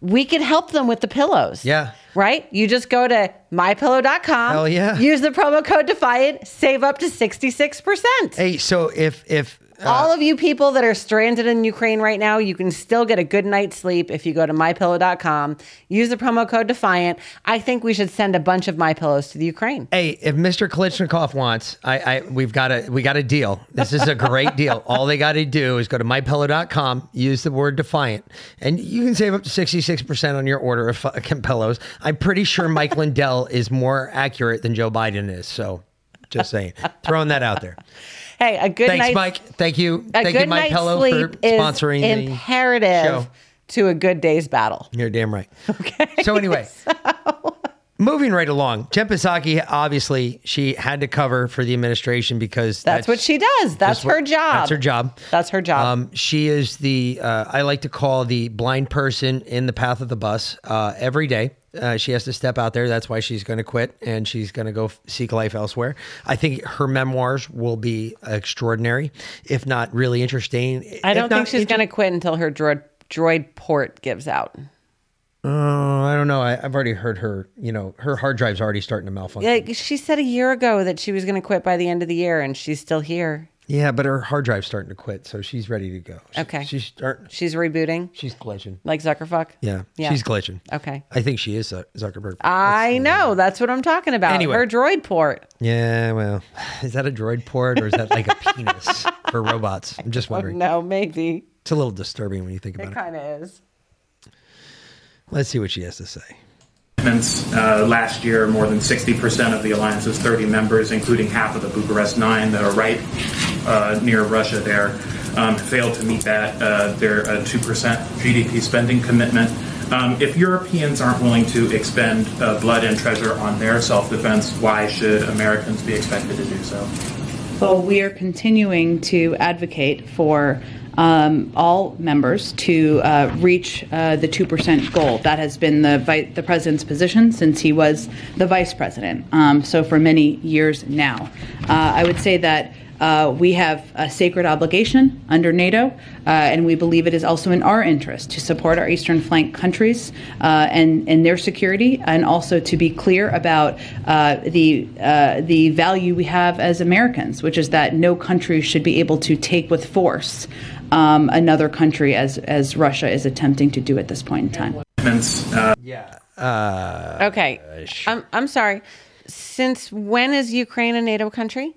[SPEAKER 2] We could help them with the pillows.
[SPEAKER 1] Yeah.
[SPEAKER 2] Right? You just go to mypillow.com.
[SPEAKER 1] Hell yeah.
[SPEAKER 2] Use the promo code Defiant, save up to 66%.
[SPEAKER 1] Hey, so if if uh,
[SPEAKER 2] All of you people that are stranded in Ukraine right now, you can still get a good night's sleep if you go to mypillow.com. Use the promo code Defiant. I think we should send a bunch of my pillows to the Ukraine.
[SPEAKER 1] Hey, if Mr. Klitschnikov wants, I, I we've got a we got a deal. This is a great deal. All they got to do is go to mypillow.com, use the word defiant, and you can save up to 66% on your order of fucking pillows. I'm pretty sure Mike Lindell is more accurate than Joe Biden is. So just saying. Throwing that out there.
[SPEAKER 2] Hey, a good
[SPEAKER 1] Thanks, Mike. Thank you.
[SPEAKER 2] a
[SPEAKER 1] Thank
[SPEAKER 2] good
[SPEAKER 1] you, Mike Pello,
[SPEAKER 2] sleep
[SPEAKER 1] for
[SPEAKER 2] is
[SPEAKER 1] sponsoring the
[SPEAKER 2] imperative
[SPEAKER 1] show.
[SPEAKER 2] to a good day's battle.
[SPEAKER 1] You're damn right. Okay. So anyway, moving right along, Jen Psaki, obviously, she had to cover for the administration because
[SPEAKER 2] That's, what she does. That's
[SPEAKER 1] just what-
[SPEAKER 2] her job.
[SPEAKER 1] That's her job.
[SPEAKER 2] That's her job.
[SPEAKER 1] Um, she is the uh, I like to call the blind person in the path of the bus uh, every day. Uh, she has to step out there. That's why she's going to quit and she's going to go f- seek life elsewhere. I think her memoirs will be extraordinary, if not really interesting.
[SPEAKER 2] I don't think she's
[SPEAKER 1] inter-
[SPEAKER 2] going to quit until her droid, droid port gives out.
[SPEAKER 1] Oh, I don't know. I, I've already heard her. You know, her hard drive's already starting to malfunction.
[SPEAKER 2] Like she said a year ago that she was going to quit by the end of the year, and she's still here.
[SPEAKER 1] Yeah, but her hard drive's starting to quit, so she's ready to go. She-
[SPEAKER 2] Okay.
[SPEAKER 1] she's starting.
[SPEAKER 2] She's rebooting.
[SPEAKER 1] She's glitching.
[SPEAKER 2] Like Zuckerfuck.
[SPEAKER 1] Yeah,
[SPEAKER 2] Yeah.
[SPEAKER 1] she's glitching.
[SPEAKER 2] Okay.
[SPEAKER 1] I think she is Zuck- Zuckerberg.
[SPEAKER 2] I know. That's what I'm talking about.
[SPEAKER 1] Anyway.
[SPEAKER 2] Her droid port.
[SPEAKER 1] Yeah, well, is that a droid port or is that like a penis for robots? I'm just wondering.
[SPEAKER 2] No, maybe.
[SPEAKER 1] It's a little disturbing when you think about
[SPEAKER 2] It
[SPEAKER 1] it.
[SPEAKER 2] kind of is.
[SPEAKER 1] Let's see what she has to say.
[SPEAKER 43] Uh, last year, more than 60% of the alliance's 30 members, including half of the Bucharest Nine that are right uh, near Russia there, um, failed to meet that, uh, their uh, 2% GDP spending commitment. Um, if Europeans aren't willing to expend uh, blood and treasure on their self-defense, why should Americans be expected to do so?
[SPEAKER 33] Well, we are continuing to advocate for um, all members to uh, reach uh, the 2% goal. That has been the, vi- the president's position since he was the vice president, um, so for many years now. Uh, I would say that uh, we have a sacred obligation under NATO, uh, and we believe it is also in our interest to support our eastern flank countries uh, and, and their security, and also to be clear about uh, the uh, the value we have as Americans, which is that no country should be able to take with force um, another country as as Russia is attempting to do at this point in time.
[SPEAKER 43] Uh,
[SPEAKER 1] yeah. Uh,
[SPEAKER 2] Okay. I'm, I'm sorry. Since when is Ukraine a NATO country?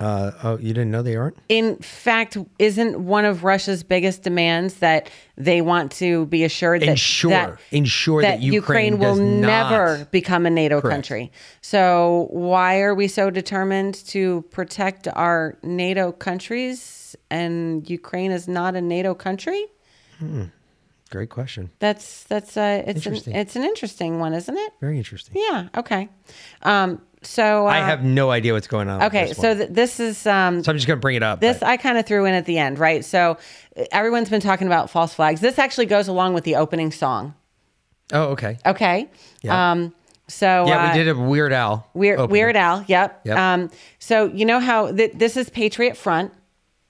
[SPEAKER 1] Uh, oh, you didn't know they aren't?
[SPEAKER 2] In fact, isn't one of Russia's biggest demands that they want to be assured that
[SPEAKER 1] Ensure-
[SPEAKER 2] that,
[SPEAKER 1] ensure that Ukraine
[SPEAKER 2] will never become a NATO
[SPEAKER 1] Correct.
[SPEAKER 2] country? So why are we so determined to protect our NATO countries and Ukraine is not a NATO country?
[SPEAKER 1] Hmm. Great question.
[SPEAKER 2] That's that's uh, it's an,
[SPEAKER 1] Interesting.
[SPEAKER 2] it's an interesting one, isn't it?
[SPEAKER 1] Very interesting.
[SPEAKER 2] Yeah. Okay. Um. So uh,
[SPEAKER 1] I have no idea what's going on.
[SPEAKER 2] Okay,
[SPEAKER 1] this
[SPEAKER 2] so th- this is um,
[SPEAKER 1] so I'm just going to bring it up.
[SPEAKER 2] this I kind of threw in at the end, right? So everyone's been talking about false flags. This actually goes along with the opening song.
[SPEAKER 1] oh, okay.
[SPEAKER 2] Okay.
[SPEAKER 1] Yeah.
[SPEAKER 2] Um. So
[SPEAKER 1] yeah,
[SPEAKER 2] uh,
[SPEAKER 1] we did a Weird Al.
[SPEAKER 2] Weird
[SPEAKER 1] opening.
[SPEAKER 2] Weird Al. Yep.
[SPEAKER 1] Yep.
[SPEAKER 2] Um. So you know how th- this is Patriot Front,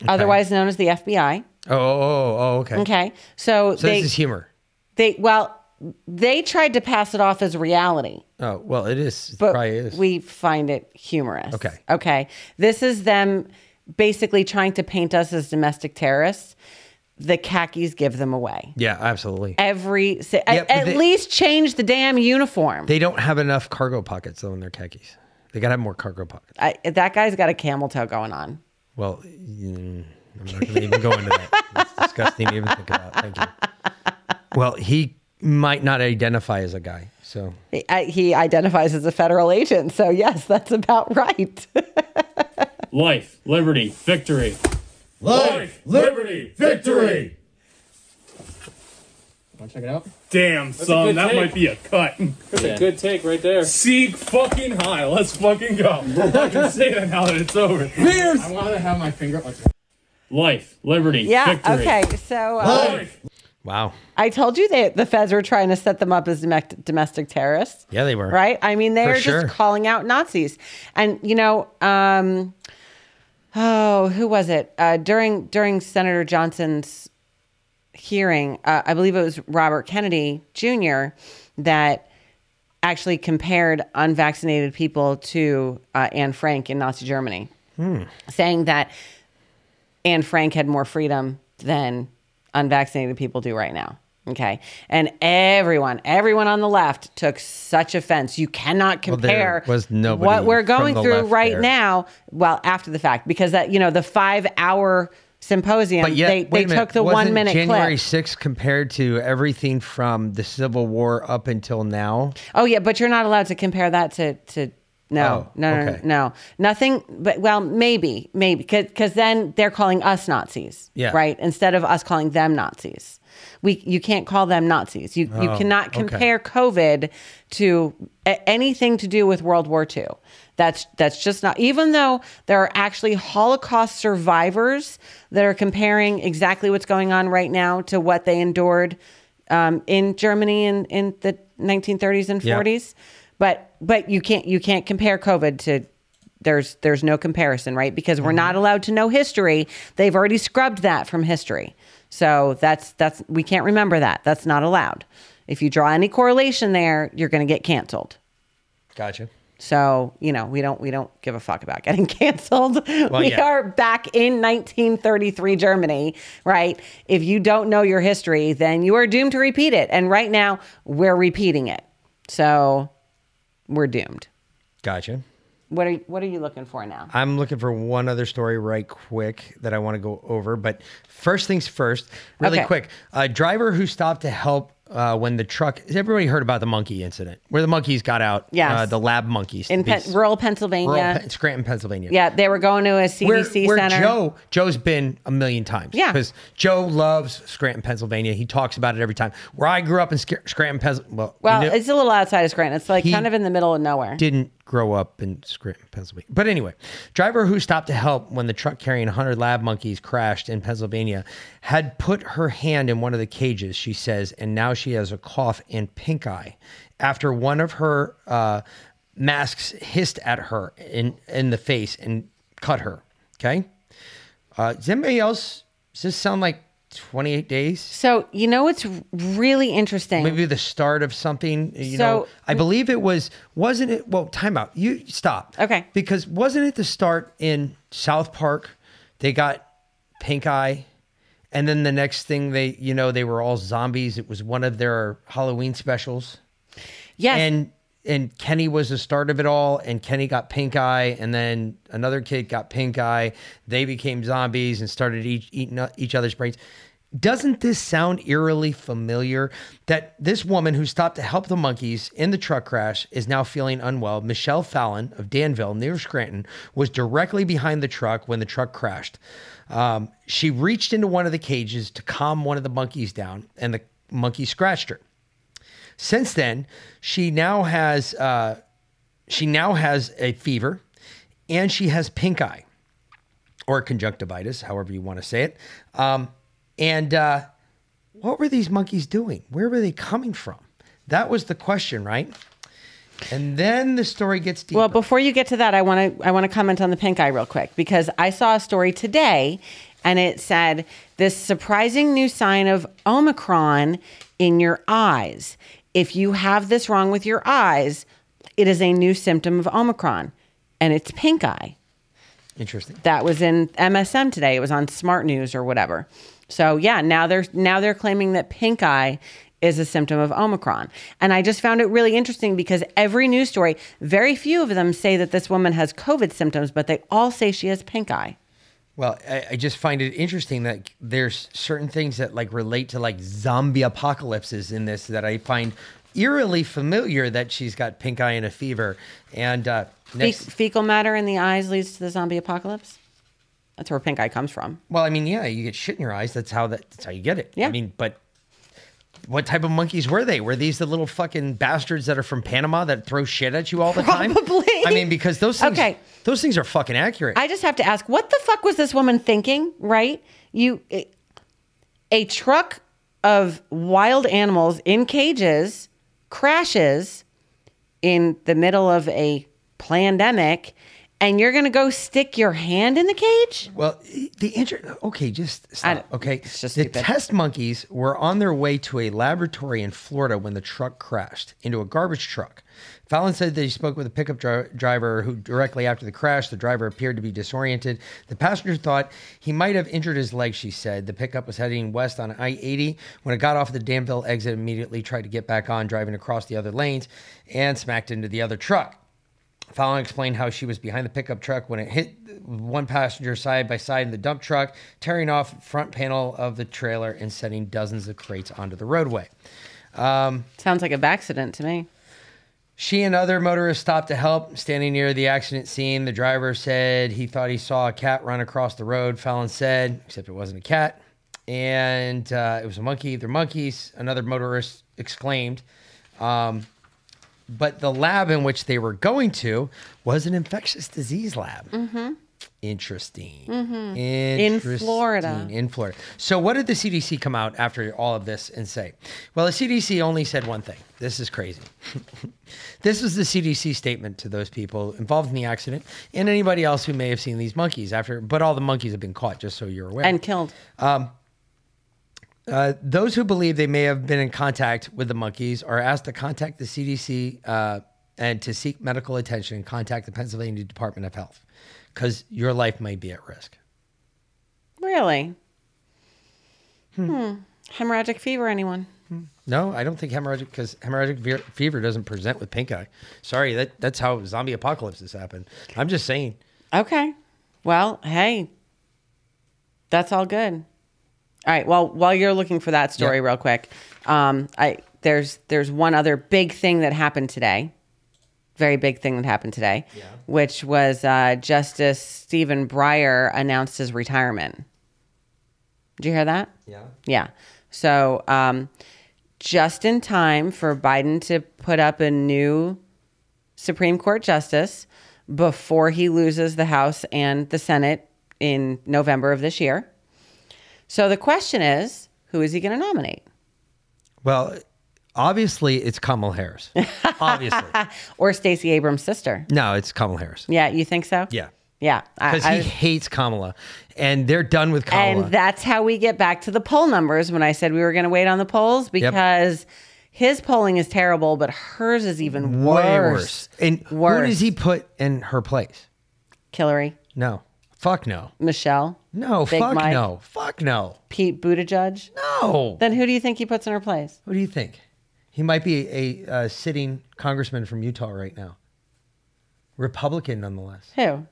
[SPEAKER 2] otherwise known as the FBI.
[SPEAKER 1] Oh, oh, oh, oh, okay.
[SPEAKER 2] Okay. So,
[SPEAKER 1] So
[SPEAKER 2] they
[SPEAKER 1] this is humor.
[SPEAKER 2] they well they tried to pass it off as reality.
[SPEAKER 1] Oh, well, it is. It
[SPEAKER 2] but
[SPEAKER 1] probably is.
[SPEAKER 2] we find it humorous.
[SPEAKER 1] Okay.
[SPEAKER 2] Okay. This is them basically trying to paint us as domestic terrorists. The khakis give them away.
[SPEAKER 1] yeah, absolutely.
[SPEAKER 2] Every si-
[SPEAKER 1] Yeah,
[SPEAKER 2] at,
[SPEAKER 1] they-
[SPEAKER 2] least change the damn uniform.
[SPEAKER 1] They don't have enough cargo pockets though in their khakis. They got to have more cargo pockets.
[SPEAKER 2] I, that guy's got a camel toe going on.
[SPEAKER 1] Well, I'm not going to even go into that. That's disgusting to even think about. Thank you. Well, he might not identify as a guy. So
[SPEAKER 2] He, I- he identifies as a federal agent, so yes, that's about right.
[SPEAKER 44] Life, liberty, victory.
[SPEAKER 45] Life, liberty, victory.
[SPEAKER 44] Want to check it out?
[SPEAKER 45] Damn,
[SPEAKER 44] That's
[SPEAKER 45] son, that
[SPEAKER 44] take.
[SPEAKER 45] might be a cut.
[SPEAKER 44] That's
[SPEAKER 45] Yeah.
[SPEAKER 44] a good take right there.
[SPEAKER 45] Sieg fucking high. Let's fucking go. I can say that now that it's over. Beers.
[SPEAKER 44] I want to have my finger up like Life, liberty,
[SPEAKER 2] Yeah.
[SPEAKER 44] victory.
[SPEAKER 2] Okay. So uh,
[SPEAKER 1] Wow.
[SPEAKER 2] I told you that the feds were trying to set them up as domestic terrorists.
[SPEAKER 1] Yeah, they were.
[SPEAKER 2] Right? I mean, they
[SPEAKER 1] For
[SPEAKER 2] are
[SPEAKER 1] sure.
[SPEAKER 2] just calling out Nazis. And, you know, um, oh, who was it? Uh, during during Senator Johnson's hearing, uh, I believe it was Robert Kennedy Jr. that actually compared unvaccinated people to uh, Anne Frank in Nazi Germany,
[SPEAKER 1] Hmm.
[SPEAKER 2] saying that Anne Frank had more freedom than unvaccinated people do right now. Okay. And everyone, everyone on the left took such offense. You cannot
[SPEAKER 1] Well,
[SPEAKER 2] compare
[SPEAKER 1] was
[SPEAKER 2] what we're going through right
[SPEAKER 1] there.
[SPEAKER 2] now, well, after the fact, because that, you know, the five hour symposium,
[SPEAKER 1] But yet,
[SPEAKER 2] they, they
[SPEAKER 1] minute,
[SPEAKER 2] took the one minute
[SPEAKER 1] January. 6th compared to everything from the Civil War up until now.
[SPEAKER 2] Oh yeah, but you're not allowed to compare that to to no
[SPEAKER 1] Oh,
[SPEAKER 2] no no
[SPEAKER 1] okay.
[SPEAKER 2] no nothing. But well, maybe maybe because then they're calling us Nazis,
[SPEAKER 1] Yeah.
[SPEAKER 2] right? Instead of us calling them Nazis, we you can't call them Nazis. You you
[SPEAKER 1] Oh,
[SPEAKER 2] cannot
[SPEAKER 1] okay.
[SPEAKER 2] compare COVID to anything to do with World War II. That's that's just not. Even though there are actually Holocaust survivors that are comparing exactly what's going on right now to what they endured um, in Germany in, in the 1930s and
[SPEAKER 1] Yeah.
[SPEAKER 2] 40s. But but you can't you can't compare COVID to there's there's no comparison, right? Because we're not allowed to know history. They've already scrubbed that from history. So that's that's we can't remember that. That's not allowed. If you draw any correlation there, you're going to get canceled.
[SPEAKER 1] Gotcha.
[SPEAKER 2] So, you know, we don't we don't give a fuck about getting canceled. we
[SPEAKER 1] yeah.
[SPEAKER 2] are back in 1933 Germany, right? If you don't know your history, then you are doomed to repeat it. And right now, we're repeating it. So, we're doomed.
[SPEAKER 1] Gotcha.
[SPEAKER 2] What are what are you looking for now?
[SPEAKER 1] I'm looking for one other story right quick that I want to go over. But first things first, really
[SPEAKER 2] Okay.
[SPEAKER 1] quick. A driver who stopped to help uh, when the truck, has everybody heard about the monkey incident where the monkeys got out,
[SPEAKER 2] Yes.
[SPEAKER 1] uh, the lab monkeys.
[SPEAKER 2] In Pen- rural Pennsylvania.
[SPEAKER 1] rural Pen- Scranton, Pennsylvania.
[SPEAKER 2] yeah, they were going to a
[SPEAKER 1] where,
[SPEAKER 2] CDC
[SPEAKER 1] where
[SPEAKER 2] center.
[SPEAKER 1] Joe, Joe's been a million times.
[SPEAKER 2] Yeah.
[SPEAKER 1] Because Joe loves Scranton, Pennsylvania. He talks about it every time. Where I grew up in Sc- Scranton, Pennsylvania. Well,
[SPEAKER 2] well,
[SPEAKER 1] you know-
[SPEAKER 2] it's a little outside of Scranton. It's like kind of in the middle of nowhere.
[SPEAKER 1] didn't grow up in Scranton, Pennsylvania. But anyway, driver who stopped to help when the truck carrying 100 lab monkeys crashed in Pennsylvania had put her hand in one of the cages, she says, and now she has a cough and pink eye after one of her uh, masks hissed at her in, in the face and cut her. Okay. Uh, does anybody else, does this sound like 28 days?
[SPEAKER 2] So, you know it's really interesting?
[SPEAKER 1] Maybe the start of something. You
[SPEAKER 2] So-
[SPEAKER 1] know, I believe it was. Wasn't it? Well, time out. You stop.
[SPEAKER 2] Okay.
[SPEAKER 1] Because wasn't it the start in South Park? They got pink eye, and then the next thing they, you know, they were all zombies. It was one of their Halloween specials.
[SPEAKER 2] Yes.
[SPEAKER 1] And and Kenny was the start of it all, and Kenny got pink eye, and then another kid got pink eye. They became zombies and started eat, eating each other's brains. Doesn't this sound eerily familiar? That this woman who stopped to help the monkeys in the truck crash is now feeling unwell. Michelle Fallon of Danville, near Scranton, was directly behind the truck when the truck crashed. Um, she reached into one of the cages to calm one of the monkeys down, and the monkey scratched her. Since then, she now has uh, she now has a fever, and she has pink eye, or conjunctivitis, however you want to say it. Um, and uh, what were these monkeys doing? Where were they coming from? That was the question, right? And then the story gets deeper.
[SPEAKER 2] Well, before you get to that, I want to I want to comment on the pink eye real quick because I saw a story today, and it said this surprising new sign of Omicron in your eyes. If you have this wrong with your eyes, it is a new symptom of Omicron, and it's pink eye.
[SPEAKER 1] Interesting.
[SPEAKER 2] That was in MSM today. It was on Smart News or whatever. So yeah, now they're now they're claiming that pink eye is a symptom of Omicron. And I just found it really interesting because every news story, very few of them say that this woman has COVID symptoms, but they all say she has pink eye.
[SPEAKER 1] Well, I, I just find it interesting that there's certain things that like relate to like zombie apocalypses in this that I find eerily familiar. That she's got pink eye and a fever, and uh,
[SPEAKER 2] Fe- fecal matter in the eyes leads to the zombie apocalypse. That's where pink eye comes from.
[SPEAKER 1] well, I mean, yeah, you get shit in your eyes. That's how that, that's how you get it.
[SPEAKER 2] Yeah.
[SPEAKER 1] I mean, but what type of monkeys were they? Were these the little fucking bastards that are from Panama that throw shit at you all the time?
[SPEAKER 2] Probably.
[SPEAKER 1] I mean, because those things,
[SPEAKER 2] Okay.
[SPEAKER 1] those things are fucking accurate.
[SPEAKER 2] I just have to ask, what the fuck was this woman thinking? Right? You, a truck of wild animals in cages crashes in the middle of a pandemic, and you're gonna go stick your hand in the cage?
[SPEAKER 1] Well, the inter- okay, just stop. Okay,
[SPEAKER 2] it's just
[SPEAKER 1] the
[SPEAKER 2] stupid.
[SPEAKER 1] test monkeys were on their way to a laboratory in Florida when the truck crashed into a garbage truck. Fallon said that he spoke with a pickup dri- driver who, directly after the crash, the driver appeared to be disoriented. The passenger thought he might have injured his leg. She said the pickup was heading west on I-80 when it got off the Danville exit. Immediately tried to get back on, driving across the other lanes, and smacked into the other truck. Fallon explained how she was behind the pickup truck when it hit one passenger side by side in the dump truck, tearing off front panel of the trailer and sending dozens of crates onto the roadway. Um,
[SPEAKER 2] Sounds like a accident to me.
[SPEAKER 1] she and other motorists stopped to help. Standing near the accident scene, the driver said he thought he saw a cat run across the road. Fallon said, except it wasn't a cat, and uh, it was a monkey. They're monkeys. Another motorist exclaimed. Um, but the lab in which they were going to was an infectious disease lab.
[SPEAKER 2] Mm-hmm.
[SPEAKER 1] Interesting.
[SPEAKER 2] Mhm. In Florida.
[SPEAKER 1] In Florida. So, what did the CDC come out after all of this and say? Well, the CDC only said one thing. This is crazy. this was the CDC statement to those people involved in the accident and anybody else who may have seen these monkeys after. But all the monkeys have been caught, just so you're aware.
[SPEAKER 2] And killed.
[SPEAKER 1] Um, uh, those who believe they may have been in contact with the monkeys are asked to contact the CDC uh, and to seek medical attention and contact the Pennsylvania Department of Health because your life might be at risk.
[SPEAKER 2] Really? Hmm. Hemorrhagic fever, anyone?
[SPEAKER 1] No, I don't think hemorrhagic because hemorrhagic ve- fever doesn't present with pink eye. Sorry, that that's how zombie apocalypses happen. I'm just saying.
[SPEAKER 2] Okay. Well, hey, that's all good. All right. Well, while you're looking for that story, real quick, um, I there's there's one other big thing that happened today. Very big thing that happened today, which was uh, Justice Stephen Breyer announced his retirement. Did you hear that?
[SPEAKER 1] Yeah.
[SPEAKER 2] Yeah. So, um, just in time for Biden to put up a new Supreme Court justice before he loses the House and the Senate in November of this year. So the question is, who is he going to nominate?
[SPEAKER 1] Well, obviously it's Kamala Harris. obviously,
[SPEAKER 2] or Stacey Abrams' sister?
[SPEAKER 1] no, it's Kamala Harris.
[SPEAKER 2] Yeah, you think so?
[SPEAKER 1] Yeah.
[SPEAKER 2] Yeah.
[SPEAKER 1] Because he hates Kamala, and they're done with Kamala.
[SPEAKER 2] And that's how we get back to the poll numbers when I said we were going to wait on the polls because his polling is terrible, but hers is even worse.
[SPEAKER 1] Way worse. And
[SPEAKER 2] Worse.
[SPEAKER 1] who does he put in her place?
[SPEAKER 2] Hillary,
[SPEAKER 1] No. Fuck no.
[SPEAKER 2] Michelle.
[SPEAKER 1] No,
[SPEAKER 2] Big
[SPEAKER 1] fuck
[SPEAKER 2] Mike,
[SPEAKER 1] no. Fuck no.
[SPEAKER 2] Pete Buttigieg.
[SPEAKER 1] No.
[SPEAKER 2] Then who do you think he puts in her place?
[SPEAKER 1] Who do you think? He might be a uh, sitting congressman from Utah right now. Republican, nonetheless.
[SPEAKER 2] Who?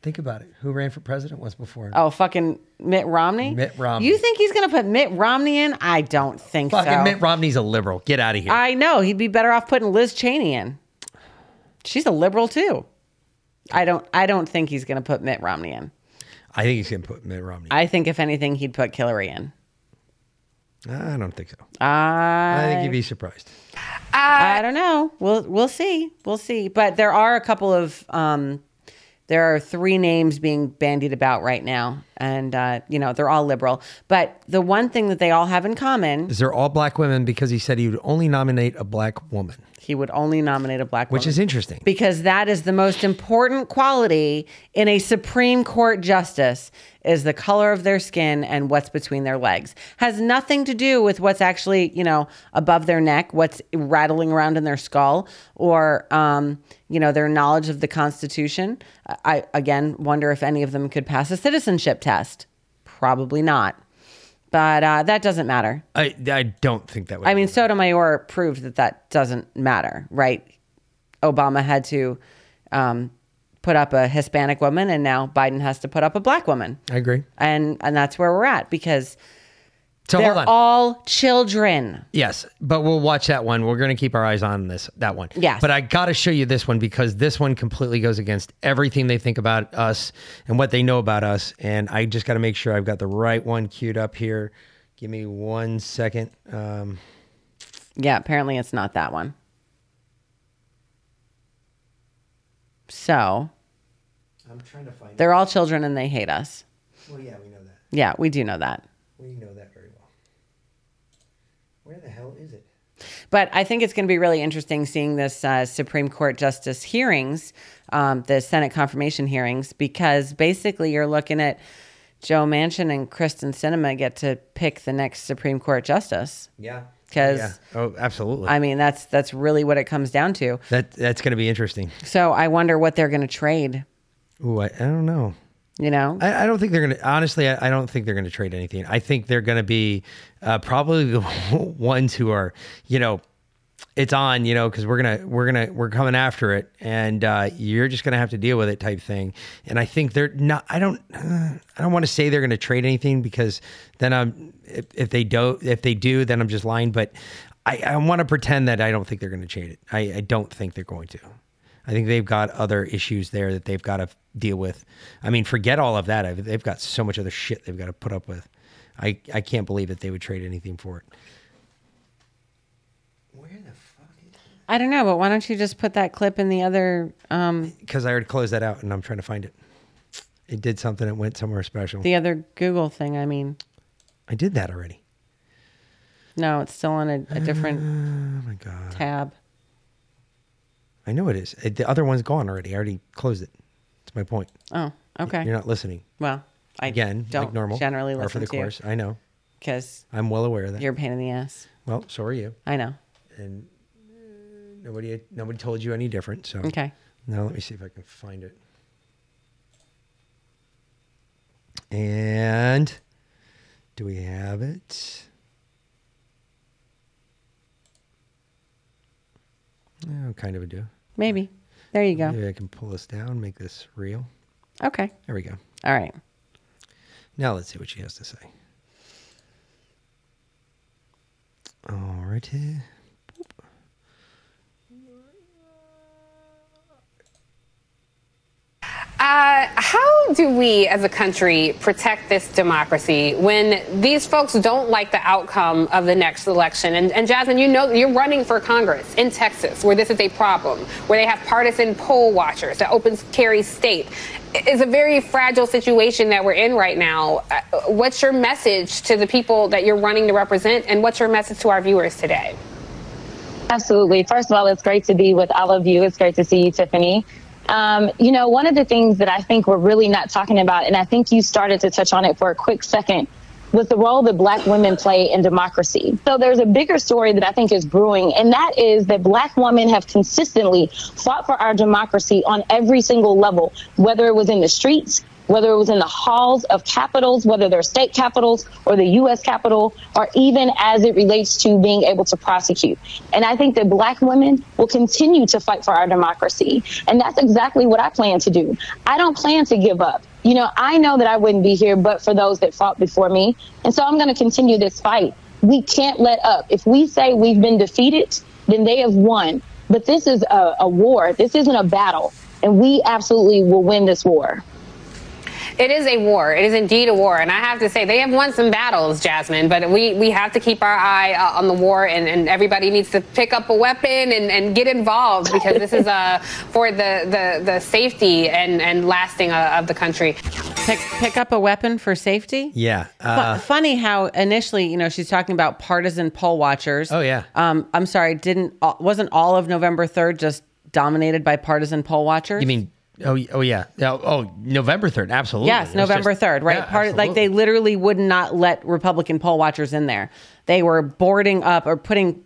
[SPEAKER 1] Think about it. Who ran for president once before? him?
[SPEAKER 2] Oh, fucking Mitt Romney.
[SPEAKER 1] Mitt Romney.
[SPEAKER 2] You think he's going to put Mitt Romney in? I don't think so.
[SPEAKER 1] Fucking
[SPEAKER 2] so.
[SPEAKER 1] Mitt Romney's a liberal. Get out of here.
[SPEAKER 2] I know he'd be better off putting Liz Cheney in. She's a liberal too. I don't. I don't think he's going to put Mitt Romney in.
[SPEAKER 1] I think he's going to put Mitt Romney.
[SPEAKER 2] I think if anything, he'd put Hillary in.
[SPEAKER 1] I don't think so.
[SPEAKER 2] I,
[SPEAKER 1] I think you'd be surprised.
[SPEAKER 2] I don't know. We'll we'll see. We'll see. But there are a couple of um, there are three names being bandied about right now, and uh, you know they're all liberal. But the one thing that they all have in common,
[SPEAKER 1] Is they're all black women because he said he would only nominate a black woman,
[SPEAKER 2] he would only nominate a black woman.
[SPEAKER 1] which is interesting.
[SPEAKER 2] because that is the most important quality in a Supreme Court justice is the color of their skin and what's between their legs. Has nothing to do with what's actually, you know, above their neck, what's rattling around in their skull or um, you know, their knowledge of the Constitution. I again wonder if any of them could pass a citizenship test. Probably not. But uh, that doesn't matter.
[SPEAKER 1] I, I don't think that would.
[SPEAKER 2] I mean, Sotomayor proved that that doesn't matter, right? Obama had to um, put up a Hispanic woman, and now Biden has to put up a black woman,
[SPEAKER 1] I agree.
[SPEAKER 2] and and that's where we're at because
[SPEAKER 1] So
[SPEAKER 2] they're
[SPEAKER 1] hold on.
[SPEAKER 2] all children.
[SPEAKER 1] Yes, but we'll watch that one. We're going to keep our eyes on this that one.
[SPEAKER 2] Yes.
[SPEAKER 1] But I got to show you this one because this one completely goes against everything they think about us and what they know about us. And I just got to make sure I've got the right one queued up here Give me one second. Um,
[SPEAKER 2] Yeah, apparently it's not that one. So
[SPEAKER 1] I'm trying to find.
[SPEAKER 2] they're all children and they hate us.
[SPEAKER 1] Well, yeah, we know that.
[SPEAKER 2] Yeah, we do know that.
[SPEAKER 1] We know that very well. Where the hell is it?
[SPEAKER 2] But I think it's going to be really interesting seeing this uh, Supreme Court justice hearings, um, the Senate confirmation hearings, because basically you're looking at Joe Manchin and Kyrsten Sinema get to pick the next Supreme Court justice.
[SPEAKER 1] Yeah.
[SPEAKER 2] Because
[SPEAKER 1] yeah. Oh, absolutely.
[SPEAKER 2] I mean that's that's really what it comes down to.
[SPEAKER 1] that that's going to be interesting.
[SPEAKER 2] So I wonder what they're going to trade.
[SPEAKER 1] Ooh, I, I don't know.
[SPEAKER 2] You know,
[SPEAKER 1] I, I don't think they're to. Honestly, I, I don't think they're to trade anything. I think they're to be uh, probably the ones who are, you know, it's on, you know, because we're gonna we're gonna we're coming after it, and uh, you're just gonna have to deal with it, type thing. And I think they're not. I don't. Uh, I don't want to say they're to trade anything because then I'm. If, if they don't, if they do, then I'm just lying. But I, I want to pretend that I don't think they're to trade it. I, I don't think they're going to. I think they've got other issues there that they've got to deal with. I mean, forget all of that. I've, they've got so much other shit they've got to put up with. I, I can't believe that they would trade anything for it.
[SPEAKER 2] Where the fuck is I don't know, but why don't you just put that clip in the other um,
[SPEAKER 1] Because I already closed that out and I'm trying to find it. It did something. It went somewhere special.
[SPEAKER 2] the other Google thing? I mean,
[SPEAKER 1] I did that already.
[SPEAKER 2] no, it's still on a, a different
[SPEAKER 1] Oh my god.
[SPEAKER 2] tab.
[SPEAKER 1] I know it is. It, the other one's gone already. I already closed it. That's my point.
[SPEAKER 2] Oh, okay.
[SPEAKER 1] You're not listening.
[SPEAKER 2] Well, I
[SPEAKER 1] Again,
[SPEAKER 2] don't
[SPEAKER 1] like normal.
[SPEAKER 2] generally
[SPEAKER 1] or for the
[SPEAKER 2] to
[SPEAKER 1] course. I know.
[SPEAKER 2] because
[SPEAKER 1] I'm well aware of that.
[SPEAKER 2] you're a pain in the ass.
[SPEAKER 1] Well, so are you.
[SPEAKER 2] I know.
[SPEAKER 1] And uh, nobody nobody told you any different. So
[SPEAKER 2] Okay.
[SPEAKER 1] Now let me see if I can find it. And do we have it? Oh, kind of a do.
[SPEAKER 2] Maybe. There you go.
[SPEAKER 1] Maybe I can pull this down, make this real.
[SPEAKER 2] Okay.
[SPEAKER 1] There we go.
[SPEAKER 2] All right.
[SPEAKER 1] Now let's see what she has to say. Alrighty.
[SPEAKER 46] Uh, how do we as a country protect this democracy when these folks don't like the outcome of the next election? And, and Jasmine, you know you're running for Congress in Texas where this is a problem, where they have partisan poll watchers, that opens carry state. It's a very fragile situation that we're in right now. Uh, what's your message to the people that you're running to represent, and what's your message to our viewers today?
[SPEAKER 47] Absolutely. First of all, it's great to be with all of you. It's great to see you, Tiffany. Um, you know, one of the things that I think we're really not talking about, and I think you started to touch on it for a quick second, was the role that black women play in democracy. So there's a bigger story that I think is brewing, and that is that black women have consistently fought for our democracy on every single level, whether it was in the streets, whether it was in the halls of capitals, whether they're state capitals or the U.S. Capitol, or even as it relates to being able to prosecute. And I think that black women will continue to fight for our democracy. And that's exactly what I plan to do. I don't plan to give up. You know, I know that I wouldn't be here but for those that fought before me. And so I'm going to continue this fight. We can't let up. If we say we've been defeated, then they have won. But this is a, a war. This isn't a battle. And we absolutely will win this war.
[SPEAKER 46] It is a war. It is indeed a war. And I have to say, they have won some battles, Jasmine, but we, we have to keep our eye uh, on the war, and, and everybody needs to pick up a weapon and, and get involved because this is uh, for the, the, the safety and, and lasting uh, of the country.
[SPEAKER 2] Pick, pick up a weapon for safety?
[SPEAKER 1] Yeah.
[SPEAKER 2] Fu-
[SPEAKER 1] Uh,
[SPEAKER 2] funny how initially, you know, she's talking about partisan poll watchers.
[SPEAKER 1] Oh, yeah.
[SPEAKER 2] Um, I'm sorry, didn't uh, wasn't all of November 3rd just dominated by partisan poll watchers?
[SPEAKER 1] you mean? Oh, oh yeah. Oh, oh, November third. Absolutely.
[SPEAKER 2] Yes,
[SPEAKER 1] It's
[SPEAKER 2] November
[SPEAKER 1] just-
[SPEAKER 2] third, right?
[SPEAKER 1] Yeah,
[SPEAKER 2] Part like they literally would not let Republican poll watchers in there. They were boarding up or putting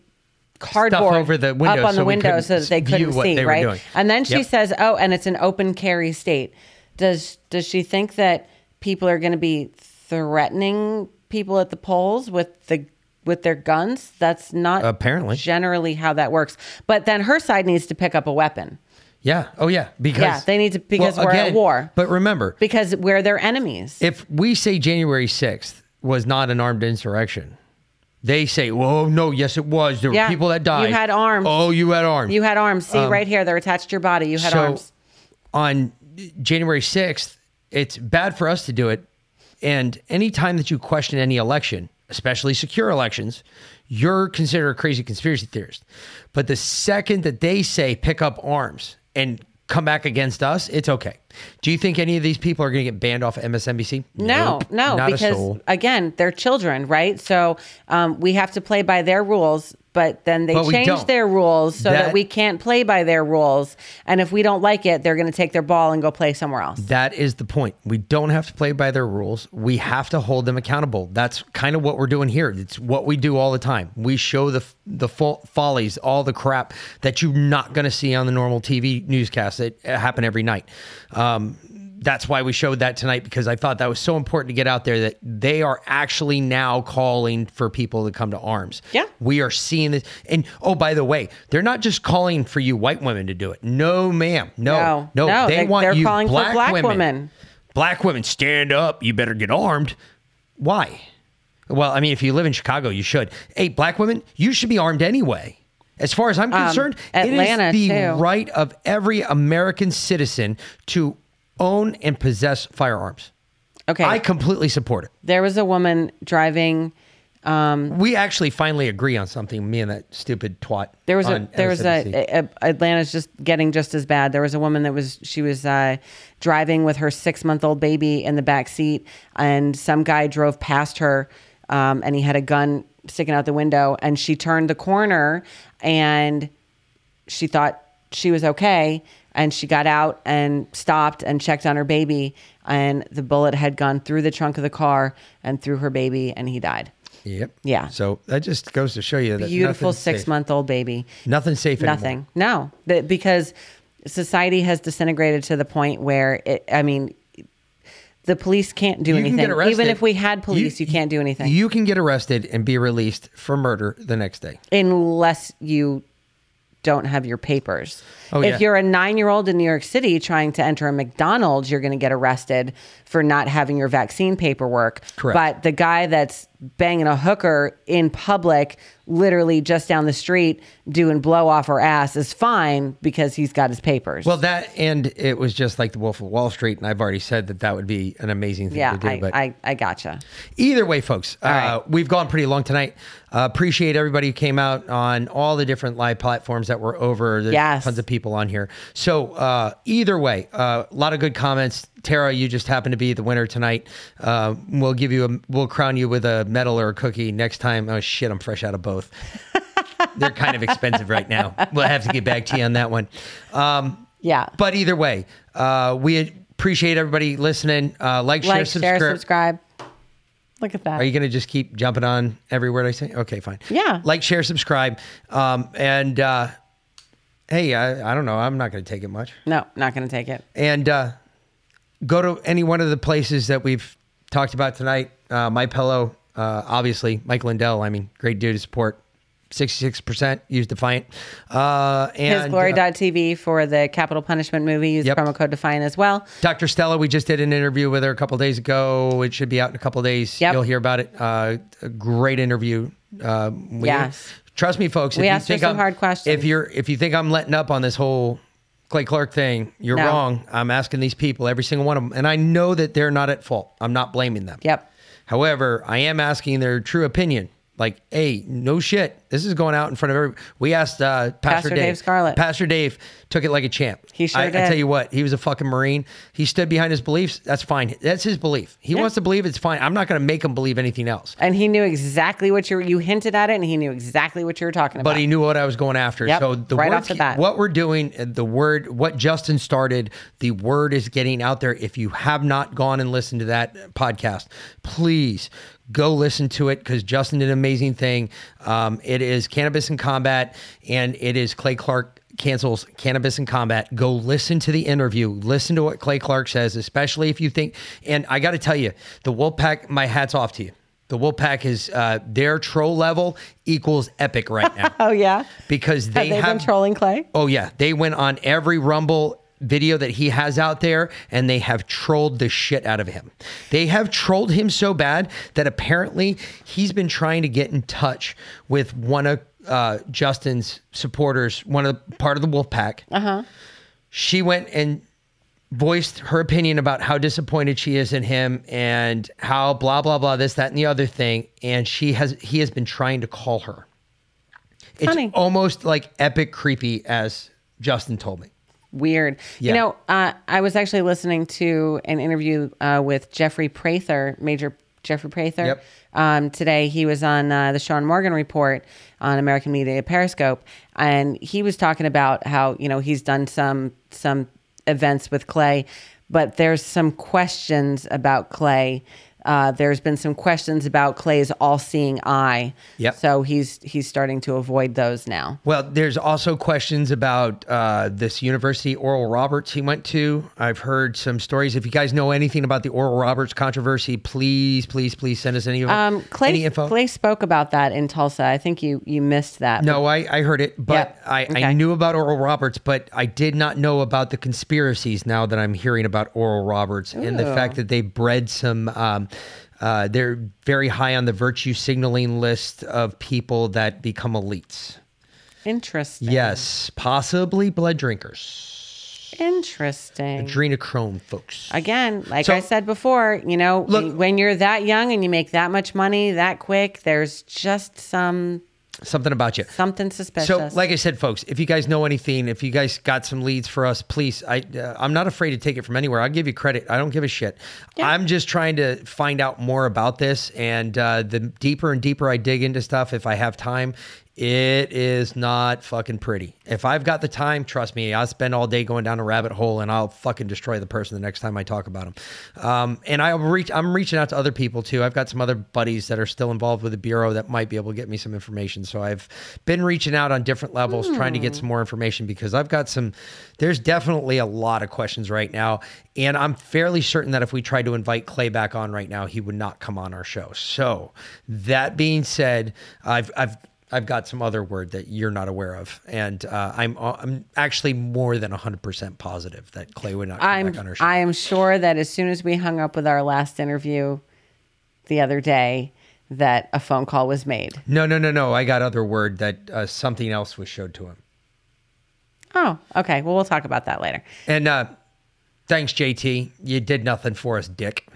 [SPEAKER 2] cardboard
[SPEAKER 1] over the windows
[SPEAKER 2] up on
[SPEAKER 1] so
[SPEAKER 2] the window so that they couldn't see,
[SPEAKER 1] they
[SPEAKER 2] right?
[SPEAKER 1] doing.
[SPEAKER 2] And then she
[SPEAKER 1] Yep.
[SPEAKER 2] says, "Oh, and it's an open carry state." Does does she think that people are going to be threatening people at the polls with the with their guns? That's not
[SPEAKER 1] Apparently.
[SPEAKER 2] generally how that works. But then her side needs to pick up a weapon.
[SPEAKER 1] Yeah. Oh yeah. Because
[SPEAKER 2] yeah, they need to because
[SPEAKER 1] Well,
[SPEAKER 2] we're at war.
[SPEAKER 1] But remember,
[SPEAKER 2] Because we're their enemies.
[SPEAKER 1] if we say January sixth was not an armed insurrection, they say, "Well, no, yes, it was. There were people that died.
[SPEAKER 2] you had arms.
[SPEAKER 1] Oh, you had arms.
[SPEAKER 2] You had arms. See
[SPEAKER 1] Um,
[SPEAKER 2] right here, they're attached to your body. You had
[SPEAKER 1] so
[SPEAKER 2] arms.
[SPEAKER 1] on January 6th, it's bad for us to do it. And anytime that you question any election, especially secure elections, you're considered a crazy conspiracy theorist. But the second that they say pick up arms and come back against us, it's okay. Do you think any of these people are going to get banned off MSNBC?
[SPEAKER 2] No,
[SPEAKER 1] Nope,
[SPEAKER 2] no,
[SPEAKER 1] not a
[SPEAKER 2] because
[SPEAKER 1] soul.
[SPEAKER 2] again, they're children, right? So um, we have to play by their rules, but then they
[SPEAKER 1] But
[SPEAKER 2] change their rules so that,
[SPEAKER 1] That-
[SPEAKER 2] we can't play by their rules. And if we don't like it, they're going to take their ball and go play somewhere else.
[SPEAKER 1] That is the point. We don't have to play by their rules. We have to hold them accountable. That's kind of what we're doing here. It's what we do all the time. We show the the fo- follies, all the crap that you're not going to see on the normal TV newscasts that happen every night. Um, that's why we showed that tonight because I thought that was so important to get out there that they are actually now calling for people to come to arms.
[SPEAKER 2] Yeah.
[SPEAKER 1] We are seeing this. And oh, by the way, they're not just calling for you white women to do it. No, ma'am. No,
[SPEAKER 2] No,
[SPEAKER 1] no.
[SPEAKER 2] no,
[SPEAKER 1] they,
[SPEAKER 2] they-
[SPEAKER 1] want
[SPEAKER 2] they're
[SPEAKER 1] you
[SPEAKER 2] calling for
[SPEAKER 1] black,
[SPEAKER 2] black
[SPEAKER 1] women.
[SPEAKER 2] women.
[SPEAKER 1] Black women, stand up. You better get armed. Why? Well, I mean, if you live in Chicago, you should. Hey, black women, you should be armed anyway. As far as I'm
[SPEAKER 2] Um,
[SPEAKER 1] concerned,
[SPEAKER 2] Atlanta,
[SPEAKER 1] it is the
[SPEAKER 2] too.
[SPEAKER 1] right of every American citizen to own and possess firearms.
[SPEAKER 2] Okay.
[SPEAKER 1] I completely support it.
[SPEAKER 2] There was a woman driving. Um,
[SPEAKER 1] we actually finally agree on something. Me and that stupid twat.
[SPEAKER 2] There was a there was a, a Atlanta's just getting just as bad. There was a woman that was she was uh, driving with her six month old baby in the back seat, and some guy drove past her, um, and he had a gun sticking out the window, and she turned the corner, and she thought she was okay, and she got out and stopped and checked on her baby, and the bullet had gone through the trunk of the car and through her baby, and he died.
[SPEAKER 1] Yep.
[SPEAKER 2] Yeah.
[SPEAKER 1] So that just goes to show you that
[SPEAKER 2] Beautiful
[SPEAKER 1] nothing's safe.
[SPEAKER 2] six month old baby.
[SPEAKER 1] nothing safe anymore.
[SPEAKER 2] Nothing. No, Th- because society has disintegrated to the point where it. I mean, the police can't do
[SPEAKER 1] You can
[SPEAKER 2] anything.
[SPEAKER 1] get.
[SPEAKER 2] Even if we had police, you, can't do anything
[SPEAKER 1] You can get arrested and be released for murder the next day.
[SPEAKER 2] unless you don't have your papers.
[SPEAKER 1] Oh,
[SPEAKER 2] if
[SPEAKER 1] yeah.
[SPEAKER 2] you're a nine year old in New York City trying to enter a McDonald's, you're going to get arrested for not having your vaccine paperwork.
[SPEAKER 1] Correct.
[SPEAKER 2] But the guy that's banging a hooker in public, literally just down the street, doing blow off her ass is fine because he's got his papers.
[SPEAKER 1] Well, that and it was just like the Wolf of Wall Street, and I've already said that that would be an amazing thing
[SPEAKER 2] yeah,
[SPEAKER 1] to do.
[SPEAKER 2] I,
[SPEAKER 1] but
[SPEAKER 2] I, I gotcha.
[SPEAKER 1] Either way, folks, uh, we've gone pretty long tonight. Uh, appreciate everybody who came out on all the different live platforms that were over. There's
[SPEAKER 2] Yes.
[SPEAKER 1] tons of people on here. So uh, either way, uh, a lot of good comments. Tara, you just happen to be the winner tonight. Uh, we'll give you a, we'll crown you with a medal or a cookie next time. Oh shit, I'm fresh out of both. They're kind of expensive right now. We'll have to get back to you on that one. Um,
[SPEAKER 2] yeah.
[SPEAKER 1] But either way, uh, we appreciate everybody listening. Uh, like, share, subscribe.
[SPEAKER 2] share, subscribe. Look at that.
[SPEAKER 1] Are you going to just keep jumping on every word I say? Okay, fine.
[SPEAKER 2] Yeah.
[SPEAKER 1] Like, share, subscribe. Um, and uh, hey, I, I don't know. I'm not going to take it much.
[SPEAKER 2] No, not going to take it.
[SPEAKER 1] And uh, go to any one of the places that we've talked about tonight. Uh, My Pillow, uh, obviously. Mike Lindell, I mean, great dude to support. 66% use Defiant. Uh, and uh,
[SPEAKER 2] HisGlory.tv for the Capitol Punishment movie. Use promo code Defiant as well.
[SPEAKER 1] Dr. Stella, we just did an interview with her a couple days ago. It should be out in a couple days.
[SPEAKER 2] Yep.
[SPEAKER 1] You'll hear about it. Uh, a great interview. Uh, we-
[SPEAKER 2] Yes.
[SPEAKER 1] Trust me, folks.
[SPEAKER 2] We
[SPEAKER 1] you
[SPEAKER 2] asked her
[SPEAKER 1] think
[SPEAKER 2] some
[SPEAKER 1] I'm-
[SPEAKER 2] hard questions.
[SPEAKER 1] If you're if you think I'm letting up on this whole Clay Clark thing, you're
[SPEAKER 2] No.
[SPEAKER 1] wrong. I'm asking these people, every single one of them, and I know that they're not at fault. I'm not blaming them.
[SPEAKER 2] Yep.
[SPEAKER 1] However, I am asking their true opinion. Like, hey, no shit. This is going out in front of everybody. We asked uh, Pastor,
[SPEAKER 2] Pastor Dave Scarlett.
[SPEAKER 1] Pastor Dave took it like a champ.
[SPEAKER 2] He sure
[SPEAKER 1] I, I tell you what, he was a fucking Marine. He stood behind his beliefs. That's fine. That's his belief. He
[SPEAKER 2] Yeah.
[SPEAKER 1] wants to believe it's fine. I'm not going to make him believe anything else.
[SPEAKER 2] And he knew exactly what you were, you hinted at it, and he knew exactly what you were talking about.
[SPEAKER 1] But he knew what I was going after.
[SPEAKER 2] Yep,
[SPEAKER 1] So the
[SPEAKER 2] right
[SPEAKER 1] word,
[SPEAKER 2] off the bat.
[SPEAKER 1] what we're doing, uh, the word, what Justin started, the word is getting out there. If you have not gone and listened to that podcast, please go listen to it because Justin did an amazing thing. Um, it is cannabis in combat, and it is Clay Clark cancels cannabis in combat. Go listen to the interview. Listen to what Clay Clark says, especially if you think. And I got to tell you, the Wolfpack. My hats off to you. The Wolfpack is uh, their troll level equals epic right now
[SPEAKER 2] oh yeah,
[SPEAKER 1] because
[SPEAKER 2] have
[SPEAKER 1] they
[SPEAKER 2] they
[SPEAKER 1] have
[SPEAKER 2] been trolling Clay?
[SPEAKER 1] Oh yeah, they went on every Rumble video that he has out there and they have trolled the shit out of him. They have trolled him so bad that apparently he's been trying to get in touch with one of uh, Justin's supporters, one of the part of the Wolf Pack.
[SPEAKER 2] Uh huh.
[SPEAKER 1] She went and voiced her opinion about how disappointed she is in him and how blah blah blah this that and the other thing and she has he has been trying to call her it's
[SPEAKER 2] Funny.
[SPEAKER 1] almost like epic creepy as justin told me
[SPEAKER 2] Weird.
[SPEAKER 1] Yeah.
[SPEAKER 2] You know, uh, I was actually listening to an interview uh, with Jeffrey Prather, Major Jeffrey Prather.
[SPEAKER 1] Yep.
[SPEAKER 2] Um, today he was on uh, the Sean Morgan Report on American Media Periscope, and he was talking about how you know he's done some some events with Clay, but there's some questions about Clay. Uh, there's been some questions about Clay's all-seeing eye.
[SPEAKER 1] Yep.
[SPEAKER 2] So he's he's starting to avoid those now.
[SPEAKER 1] Well, there's also questions about uh, this university, Oral Roberts, he went to. I've heard some stories. If you guys know anything about the Oral Roberts controversy, please, please, please send us any,
[SPEAKER 2] Um, Clay,
[SPEAKER 1] any info.
[SPEAKER 2] Clay spoke about that in Tulsa. I think you you missed that.
[SPEAKER 1] No, I, I heard it, but
[SPEAKER 2] Yep.
[SPEAKER 1] I, I knew about Oral Roberts, but I did not know about the conspiracies now that I'm hearing about Oral Roberts and the fact that they bred some. Um, uh, they're very high on the virtue signaling list of people that become elites.
[SPEAKER 2] Interesting.
[SPEAKER 1] Yes, possibly blood drinkers,
[SPEAKER 2] Interesting.
[SPEAKER 1] adrenochrome folks.
[SPEAKER 2] Again, like
[SPEAKER 1] So-
[SPEAKER 2] I said before, you know, when you're that young and you make that much money that quick, there's just some
[SPEAKER 1] Something about you.
[SPEAKER 2] something suspicious.
[SPEAKER 1] So, like I said, folks, if you guys know anything, if you guys got some leads for us, please, I, uh, I'm not afraid to take it from anywhere. I'll give you credit. I don't give a shit. I'm just trying to find out more about this. And uh, the deeper and deeper I dig into stuff, if I have time, it is not fucking pretty. If I've got the time, trust me, I'll spend all day going down a rabbit hole and I'll fucking destroy the person the next time I talk about them. Um, and I reach, I'm reaching out to other people too. I've got some other buddies that are still involved with the bureau that might be able to get me some information. So I've been reaching out on different levels, trying to get some more information because I've got some. There's definitely a lot of questions right now, and I'm fairly certain that if we tried to invite Clay back on right now, he would not come on our show. So that being said, I've I've I've got some other word that you're not aware of, and uh, I'm I'm actually more than 100 percent positive that Clay would not come
[SPEAKER 2] I'm
[SPEAKER 1] back on our show.
[SPEAKER 2] I am sure that as soon as we hung up with our last interview the other day, that a phone call was made.
[SPEAKER 1] No, no, no, no. I got other word that uh, something else was showed to him.
[SPEAKER 2] Oh, okay. Well, we'll talk about that later.
[SPEAKER 1] And uh, thanks, JT. You did nothing for us, Dick.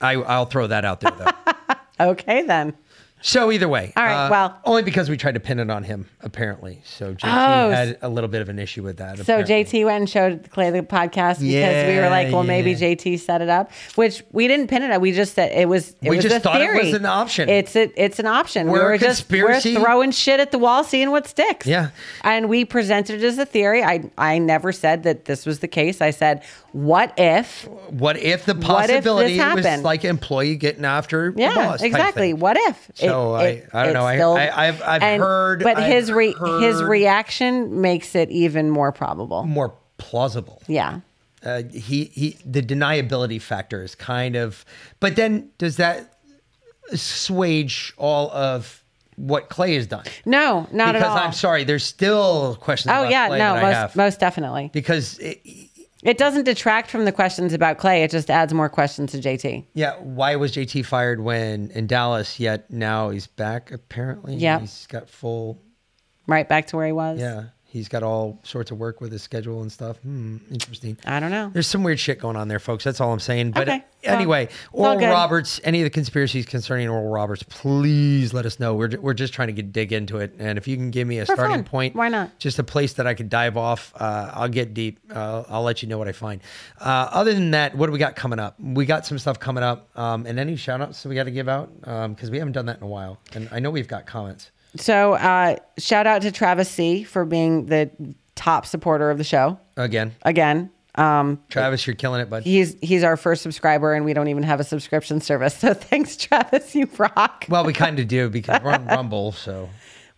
[SPEAKER 1] I, I'll throw that out there, though.
[SPEAKER 2] Okay, then.
[SPEAKER 1] So either way,
[SPEAKER 2] All right,
[SPEAKER 1] uh,
[SPEAKER 2] well-
[SPEAKER 1] only because we tried to pin it on him, apparently. So JT
[SPEAKER 2] Oh,
[SPEAKER 1] had a little bit of an issue with that.
[SPEAKER 2] So
[SPEAKER 1] apparently.
[SPEAKER 2] JT went and showed Clay the podcast because we were like, well, maybe. JT set it up, which we didn't pin it up. We just said it was. It
[SPEAKER 1] We
[SPEAKER 2] was
[SPEAKER 1] just thought it was an option.
[SPEAKER 2] It's a, it's an option. we
[SPEAKER 1] We're a
[SPEAKER 2] were just
[SPEAKER 1] conspiracy-
[SPEAKER 2] we're throwing shit at the wall, seeing what sticks.
[SPEAKER 1] Yeah.
[SPEAKER 2] And we presented it as a theory. I I never said that this was the case. I said, what if?
[SPEAKER 1] What if the
[SPEAKER 2] What if
[SPEAKER 1] possibility was like employee getting after the
[SPEAKER 2] Yeah,
[SPEAKER 1] boss?
[SPEAKER 2] exactly. What if?
[SPEAKER 1] So I- I don't know. I-
[SPEAKER 2] still-
[SPEAKER 1] I- I've- I've
[SPEAKER 2] and-
[SPEAKER 1] heard-
[SPEAKER 2] but
[SPEAKER 1] I've
[SPEAKER 2] his re, his reaction makes it even more probable.
[SPEAKER 1] More plausible.
[SPEAKER 2] Yeah.
[SPEAKER 1] Uh, he he. The deniability factor is kind of. But then does that assuage all of what Clay has done?
[SPEAKER 2] No, not
[SPEAKER 1] because
[SPEAKER 2] at all.
[SPEAKER 1] Because I'm sorry, there's still questions.
[SPEAKER 2] Oh
[SPEAKER 1] about
[SPEAKER 2] yeah,
[SPEAKER 1] Clay
[SPEAKER 2] no,
[SPEAKER 1] that I
[SPEAKER 2] most
[SPEAKER 1] have.
[SPEAKER 2] most definitely.
[SPEAKER 1] because it,
[SPEAKER 2] It doesn't detract from the questions about Clay. It just adds more questions to JT.
[SPEAKER 1] yeah, why was JT fired when in Dallas? Yet now he's back. Apparently,
[SPEAKER 2] yeah,
[SPEAKER 1] he's got full.
[SPEAKER 2] Right back to where he was.
[SPEAKER 1] Yeah, he's got all sorts of work with his schedule and stuff. Hmm, interesting.
[SPEAKER 2] I don't know.
[SPEAKER 1] There's some weird shit going on there, folks. That's all I'm saying. But
[SPEAKER 2] Okay.
[SPEAKER 1] anyway,
[SPEAKER 2] Well,
[SPEAKER 1] Oral. Roberts, any of the conspiracies concerning Oral Roberts, please let us know. We're, we're just trying to get dig into it. And if you can give me a
[SPEAKER 2] For
[SPEAKER 1] starting
[SPEAKER 2] fun.
[SPEAKER 1] point,
[SPEAKER 2] Why not?
[SPEAKER 1] Just a place that I could dive off, uh, I'll get deep. Uh, I'll let you know what I find. Uh, other than that, what do we got coming up? We got some stuff coming up. Um, and any shout outs we got to give out? Because we haven't done that in a while. And I know we've got comments.
[SPEAKER 2] So uh, shout out to Travis C for being the top supporter of the show
[SPEAKER 1] Again,
[SPEAKER 2] again. Um,
[SPEAKER 1] Travis, you're killing it, bud.
[SPEAKER 2] he's he's our first subscriber, and we don't even have a subscription service. So thanks, Travis. You rock.
[SPEAKER 1] Well, we kind of do because we're on Rumble. So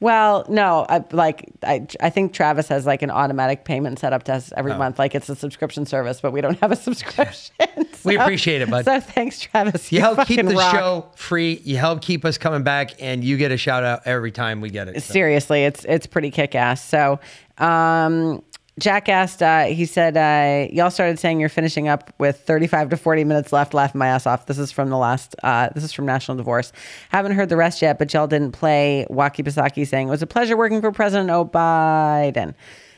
[SPEAKER 2] Well, no, I, like I, I think Travis has like an automatic payment set up to us every
[SPEAKER 1] Oh.
[SPEAKER 2] month, like it's a subscription service, but we don't have a subscription.
[SPEAKER 1] We appreciate it, bud.
[SPEAKER 2] So thanks, Travis.
[SPEAKER 1] You help keep the
[SPEAKER 2] rock.
[SPEAKER 1] show free. You help keep us coming back, and you get a shout out every time we get it. So.
[SPEAKER 2] Seriously, it's it's pretty kick ass. So, um, Jack asked. Uh, he said, uh, "Y'all started saying you're finishing up with 35 to 40 minutes left. Laughing my ass off. This is from the last. Uh, this is from National Divorce. Haven't heard the rest yet, but y'all didn't play Waki Basaki saying it was a pleasure working for President O. Biden."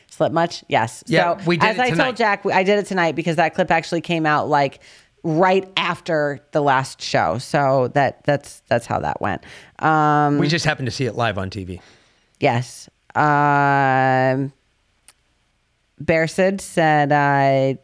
[SPEAKER 2] Slip much? Yes.
[SPEAKER 1] Yeah,
[SPEAKER 2] so
[SPEAKER 1] we did
[SPEAKER 2] as I
[SPEAKER 1] tonight.
[SPEAKER 2] told Jack, I did it tonight because that clip actually came out like right after the last show. So that that's that's how that went. Um,
[SPEAKER 1] We just happened to see it live on TV.
[SPEAKER 2] Yes. Um, Bear Sid said, uh,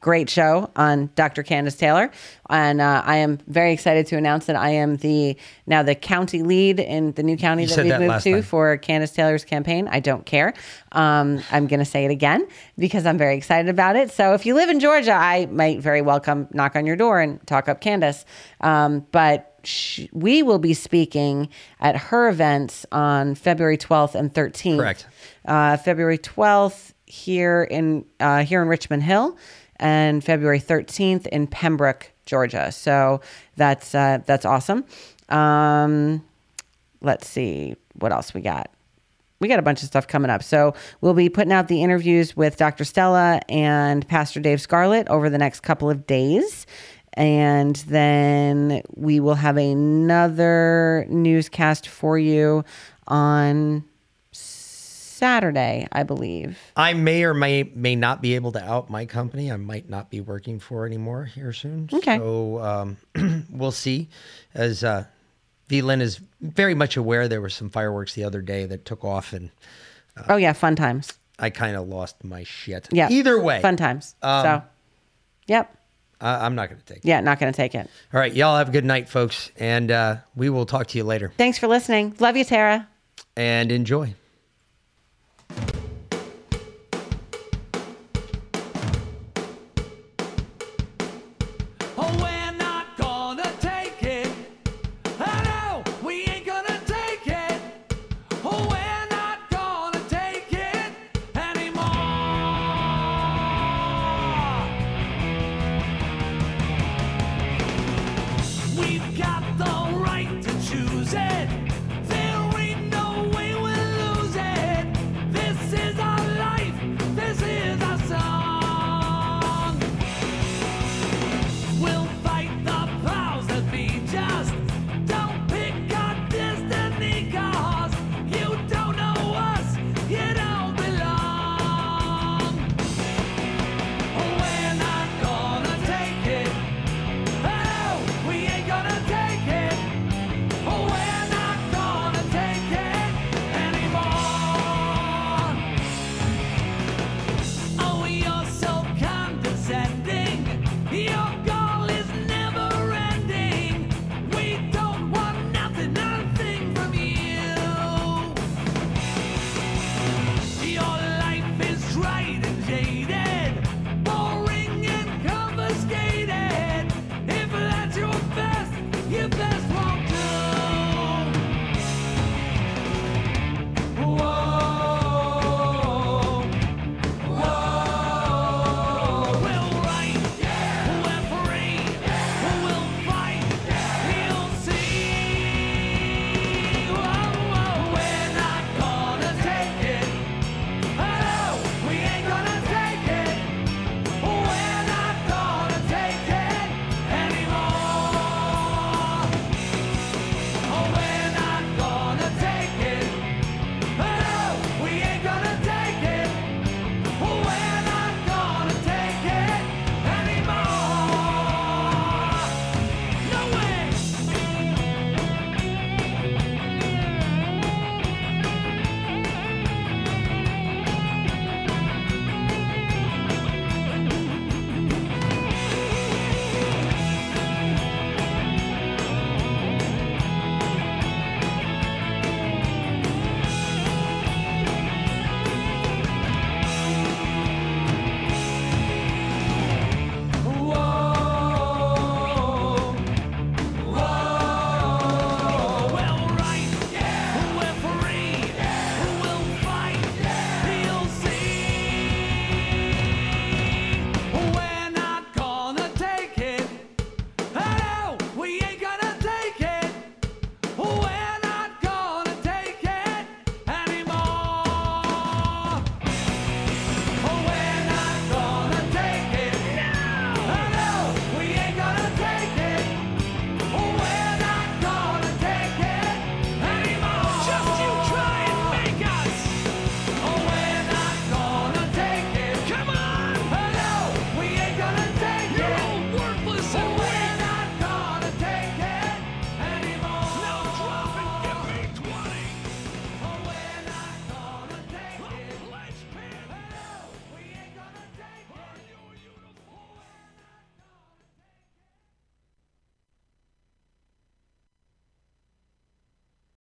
[SPEAKER 2] great show on Dr. Kandiss Taylor. And uh, I am very excited to announce that I am the now the county lead in the new county
[SPEAKER 1] You
[SPEAKER 2] that we've
[SPEAKER 1] that
[SPEAKER 2] moved to
[SPEAKER 1] time.
[SPEAKER 2] for Kandiss Taylor's campaign. I don't care. Um, I'm going to say it again because I'm very excited about it. So if you live in Georgia, I might very well come knock on your door and talk up Kandiss. Um, but sh- we will be speaking at her events on February 12th and 13th.
[SPEAKER 1] Correct.
[SPEAKER 2] Uh, February 12th here in uh, here in Richmond Hill, and February 13th in Pembroke, Georgia. So that's uh, that's awesome. Um, let's see what else we got. We got a bunch of stuff coming up. So we'll be putting out the interviews with Dr. Stella and Pastor Dave Scarlett over the next couple of days. And then we will have another newscast for you on Saturday, I believe.
[SPEAKER 1] I may or may may not be able to out my company. I might not be working for anymore here soon.
[SPEAKER 2] Okay.
[SPEAKER 1] So um, we'll see. As uh, V-Lyn is very much aware, there were some fireworks the other day that took off, and
[SPEAKER 2] oh yeah, fun times.
[SPEAKER 1] I kind of lost my shit.
[SPEAKER 2] Yeah.
[SPEAKER 1] Either way,
[SPEAKER 2] fun times.
[SPEAKER 1] Um,
[SPEAKER 2] so, yep.
[SPEAKER 1] I, I'm not going to take. it.
[SPEAKER 2] Yeah, not going to take it.
[SPEAKER 1] All right, y'all have a good night, folks, and uh, we will talk to you later.
[SPEAKER 2] Thanks for listening. Love you, Tara.
[SPEAKER 1] And enjoy.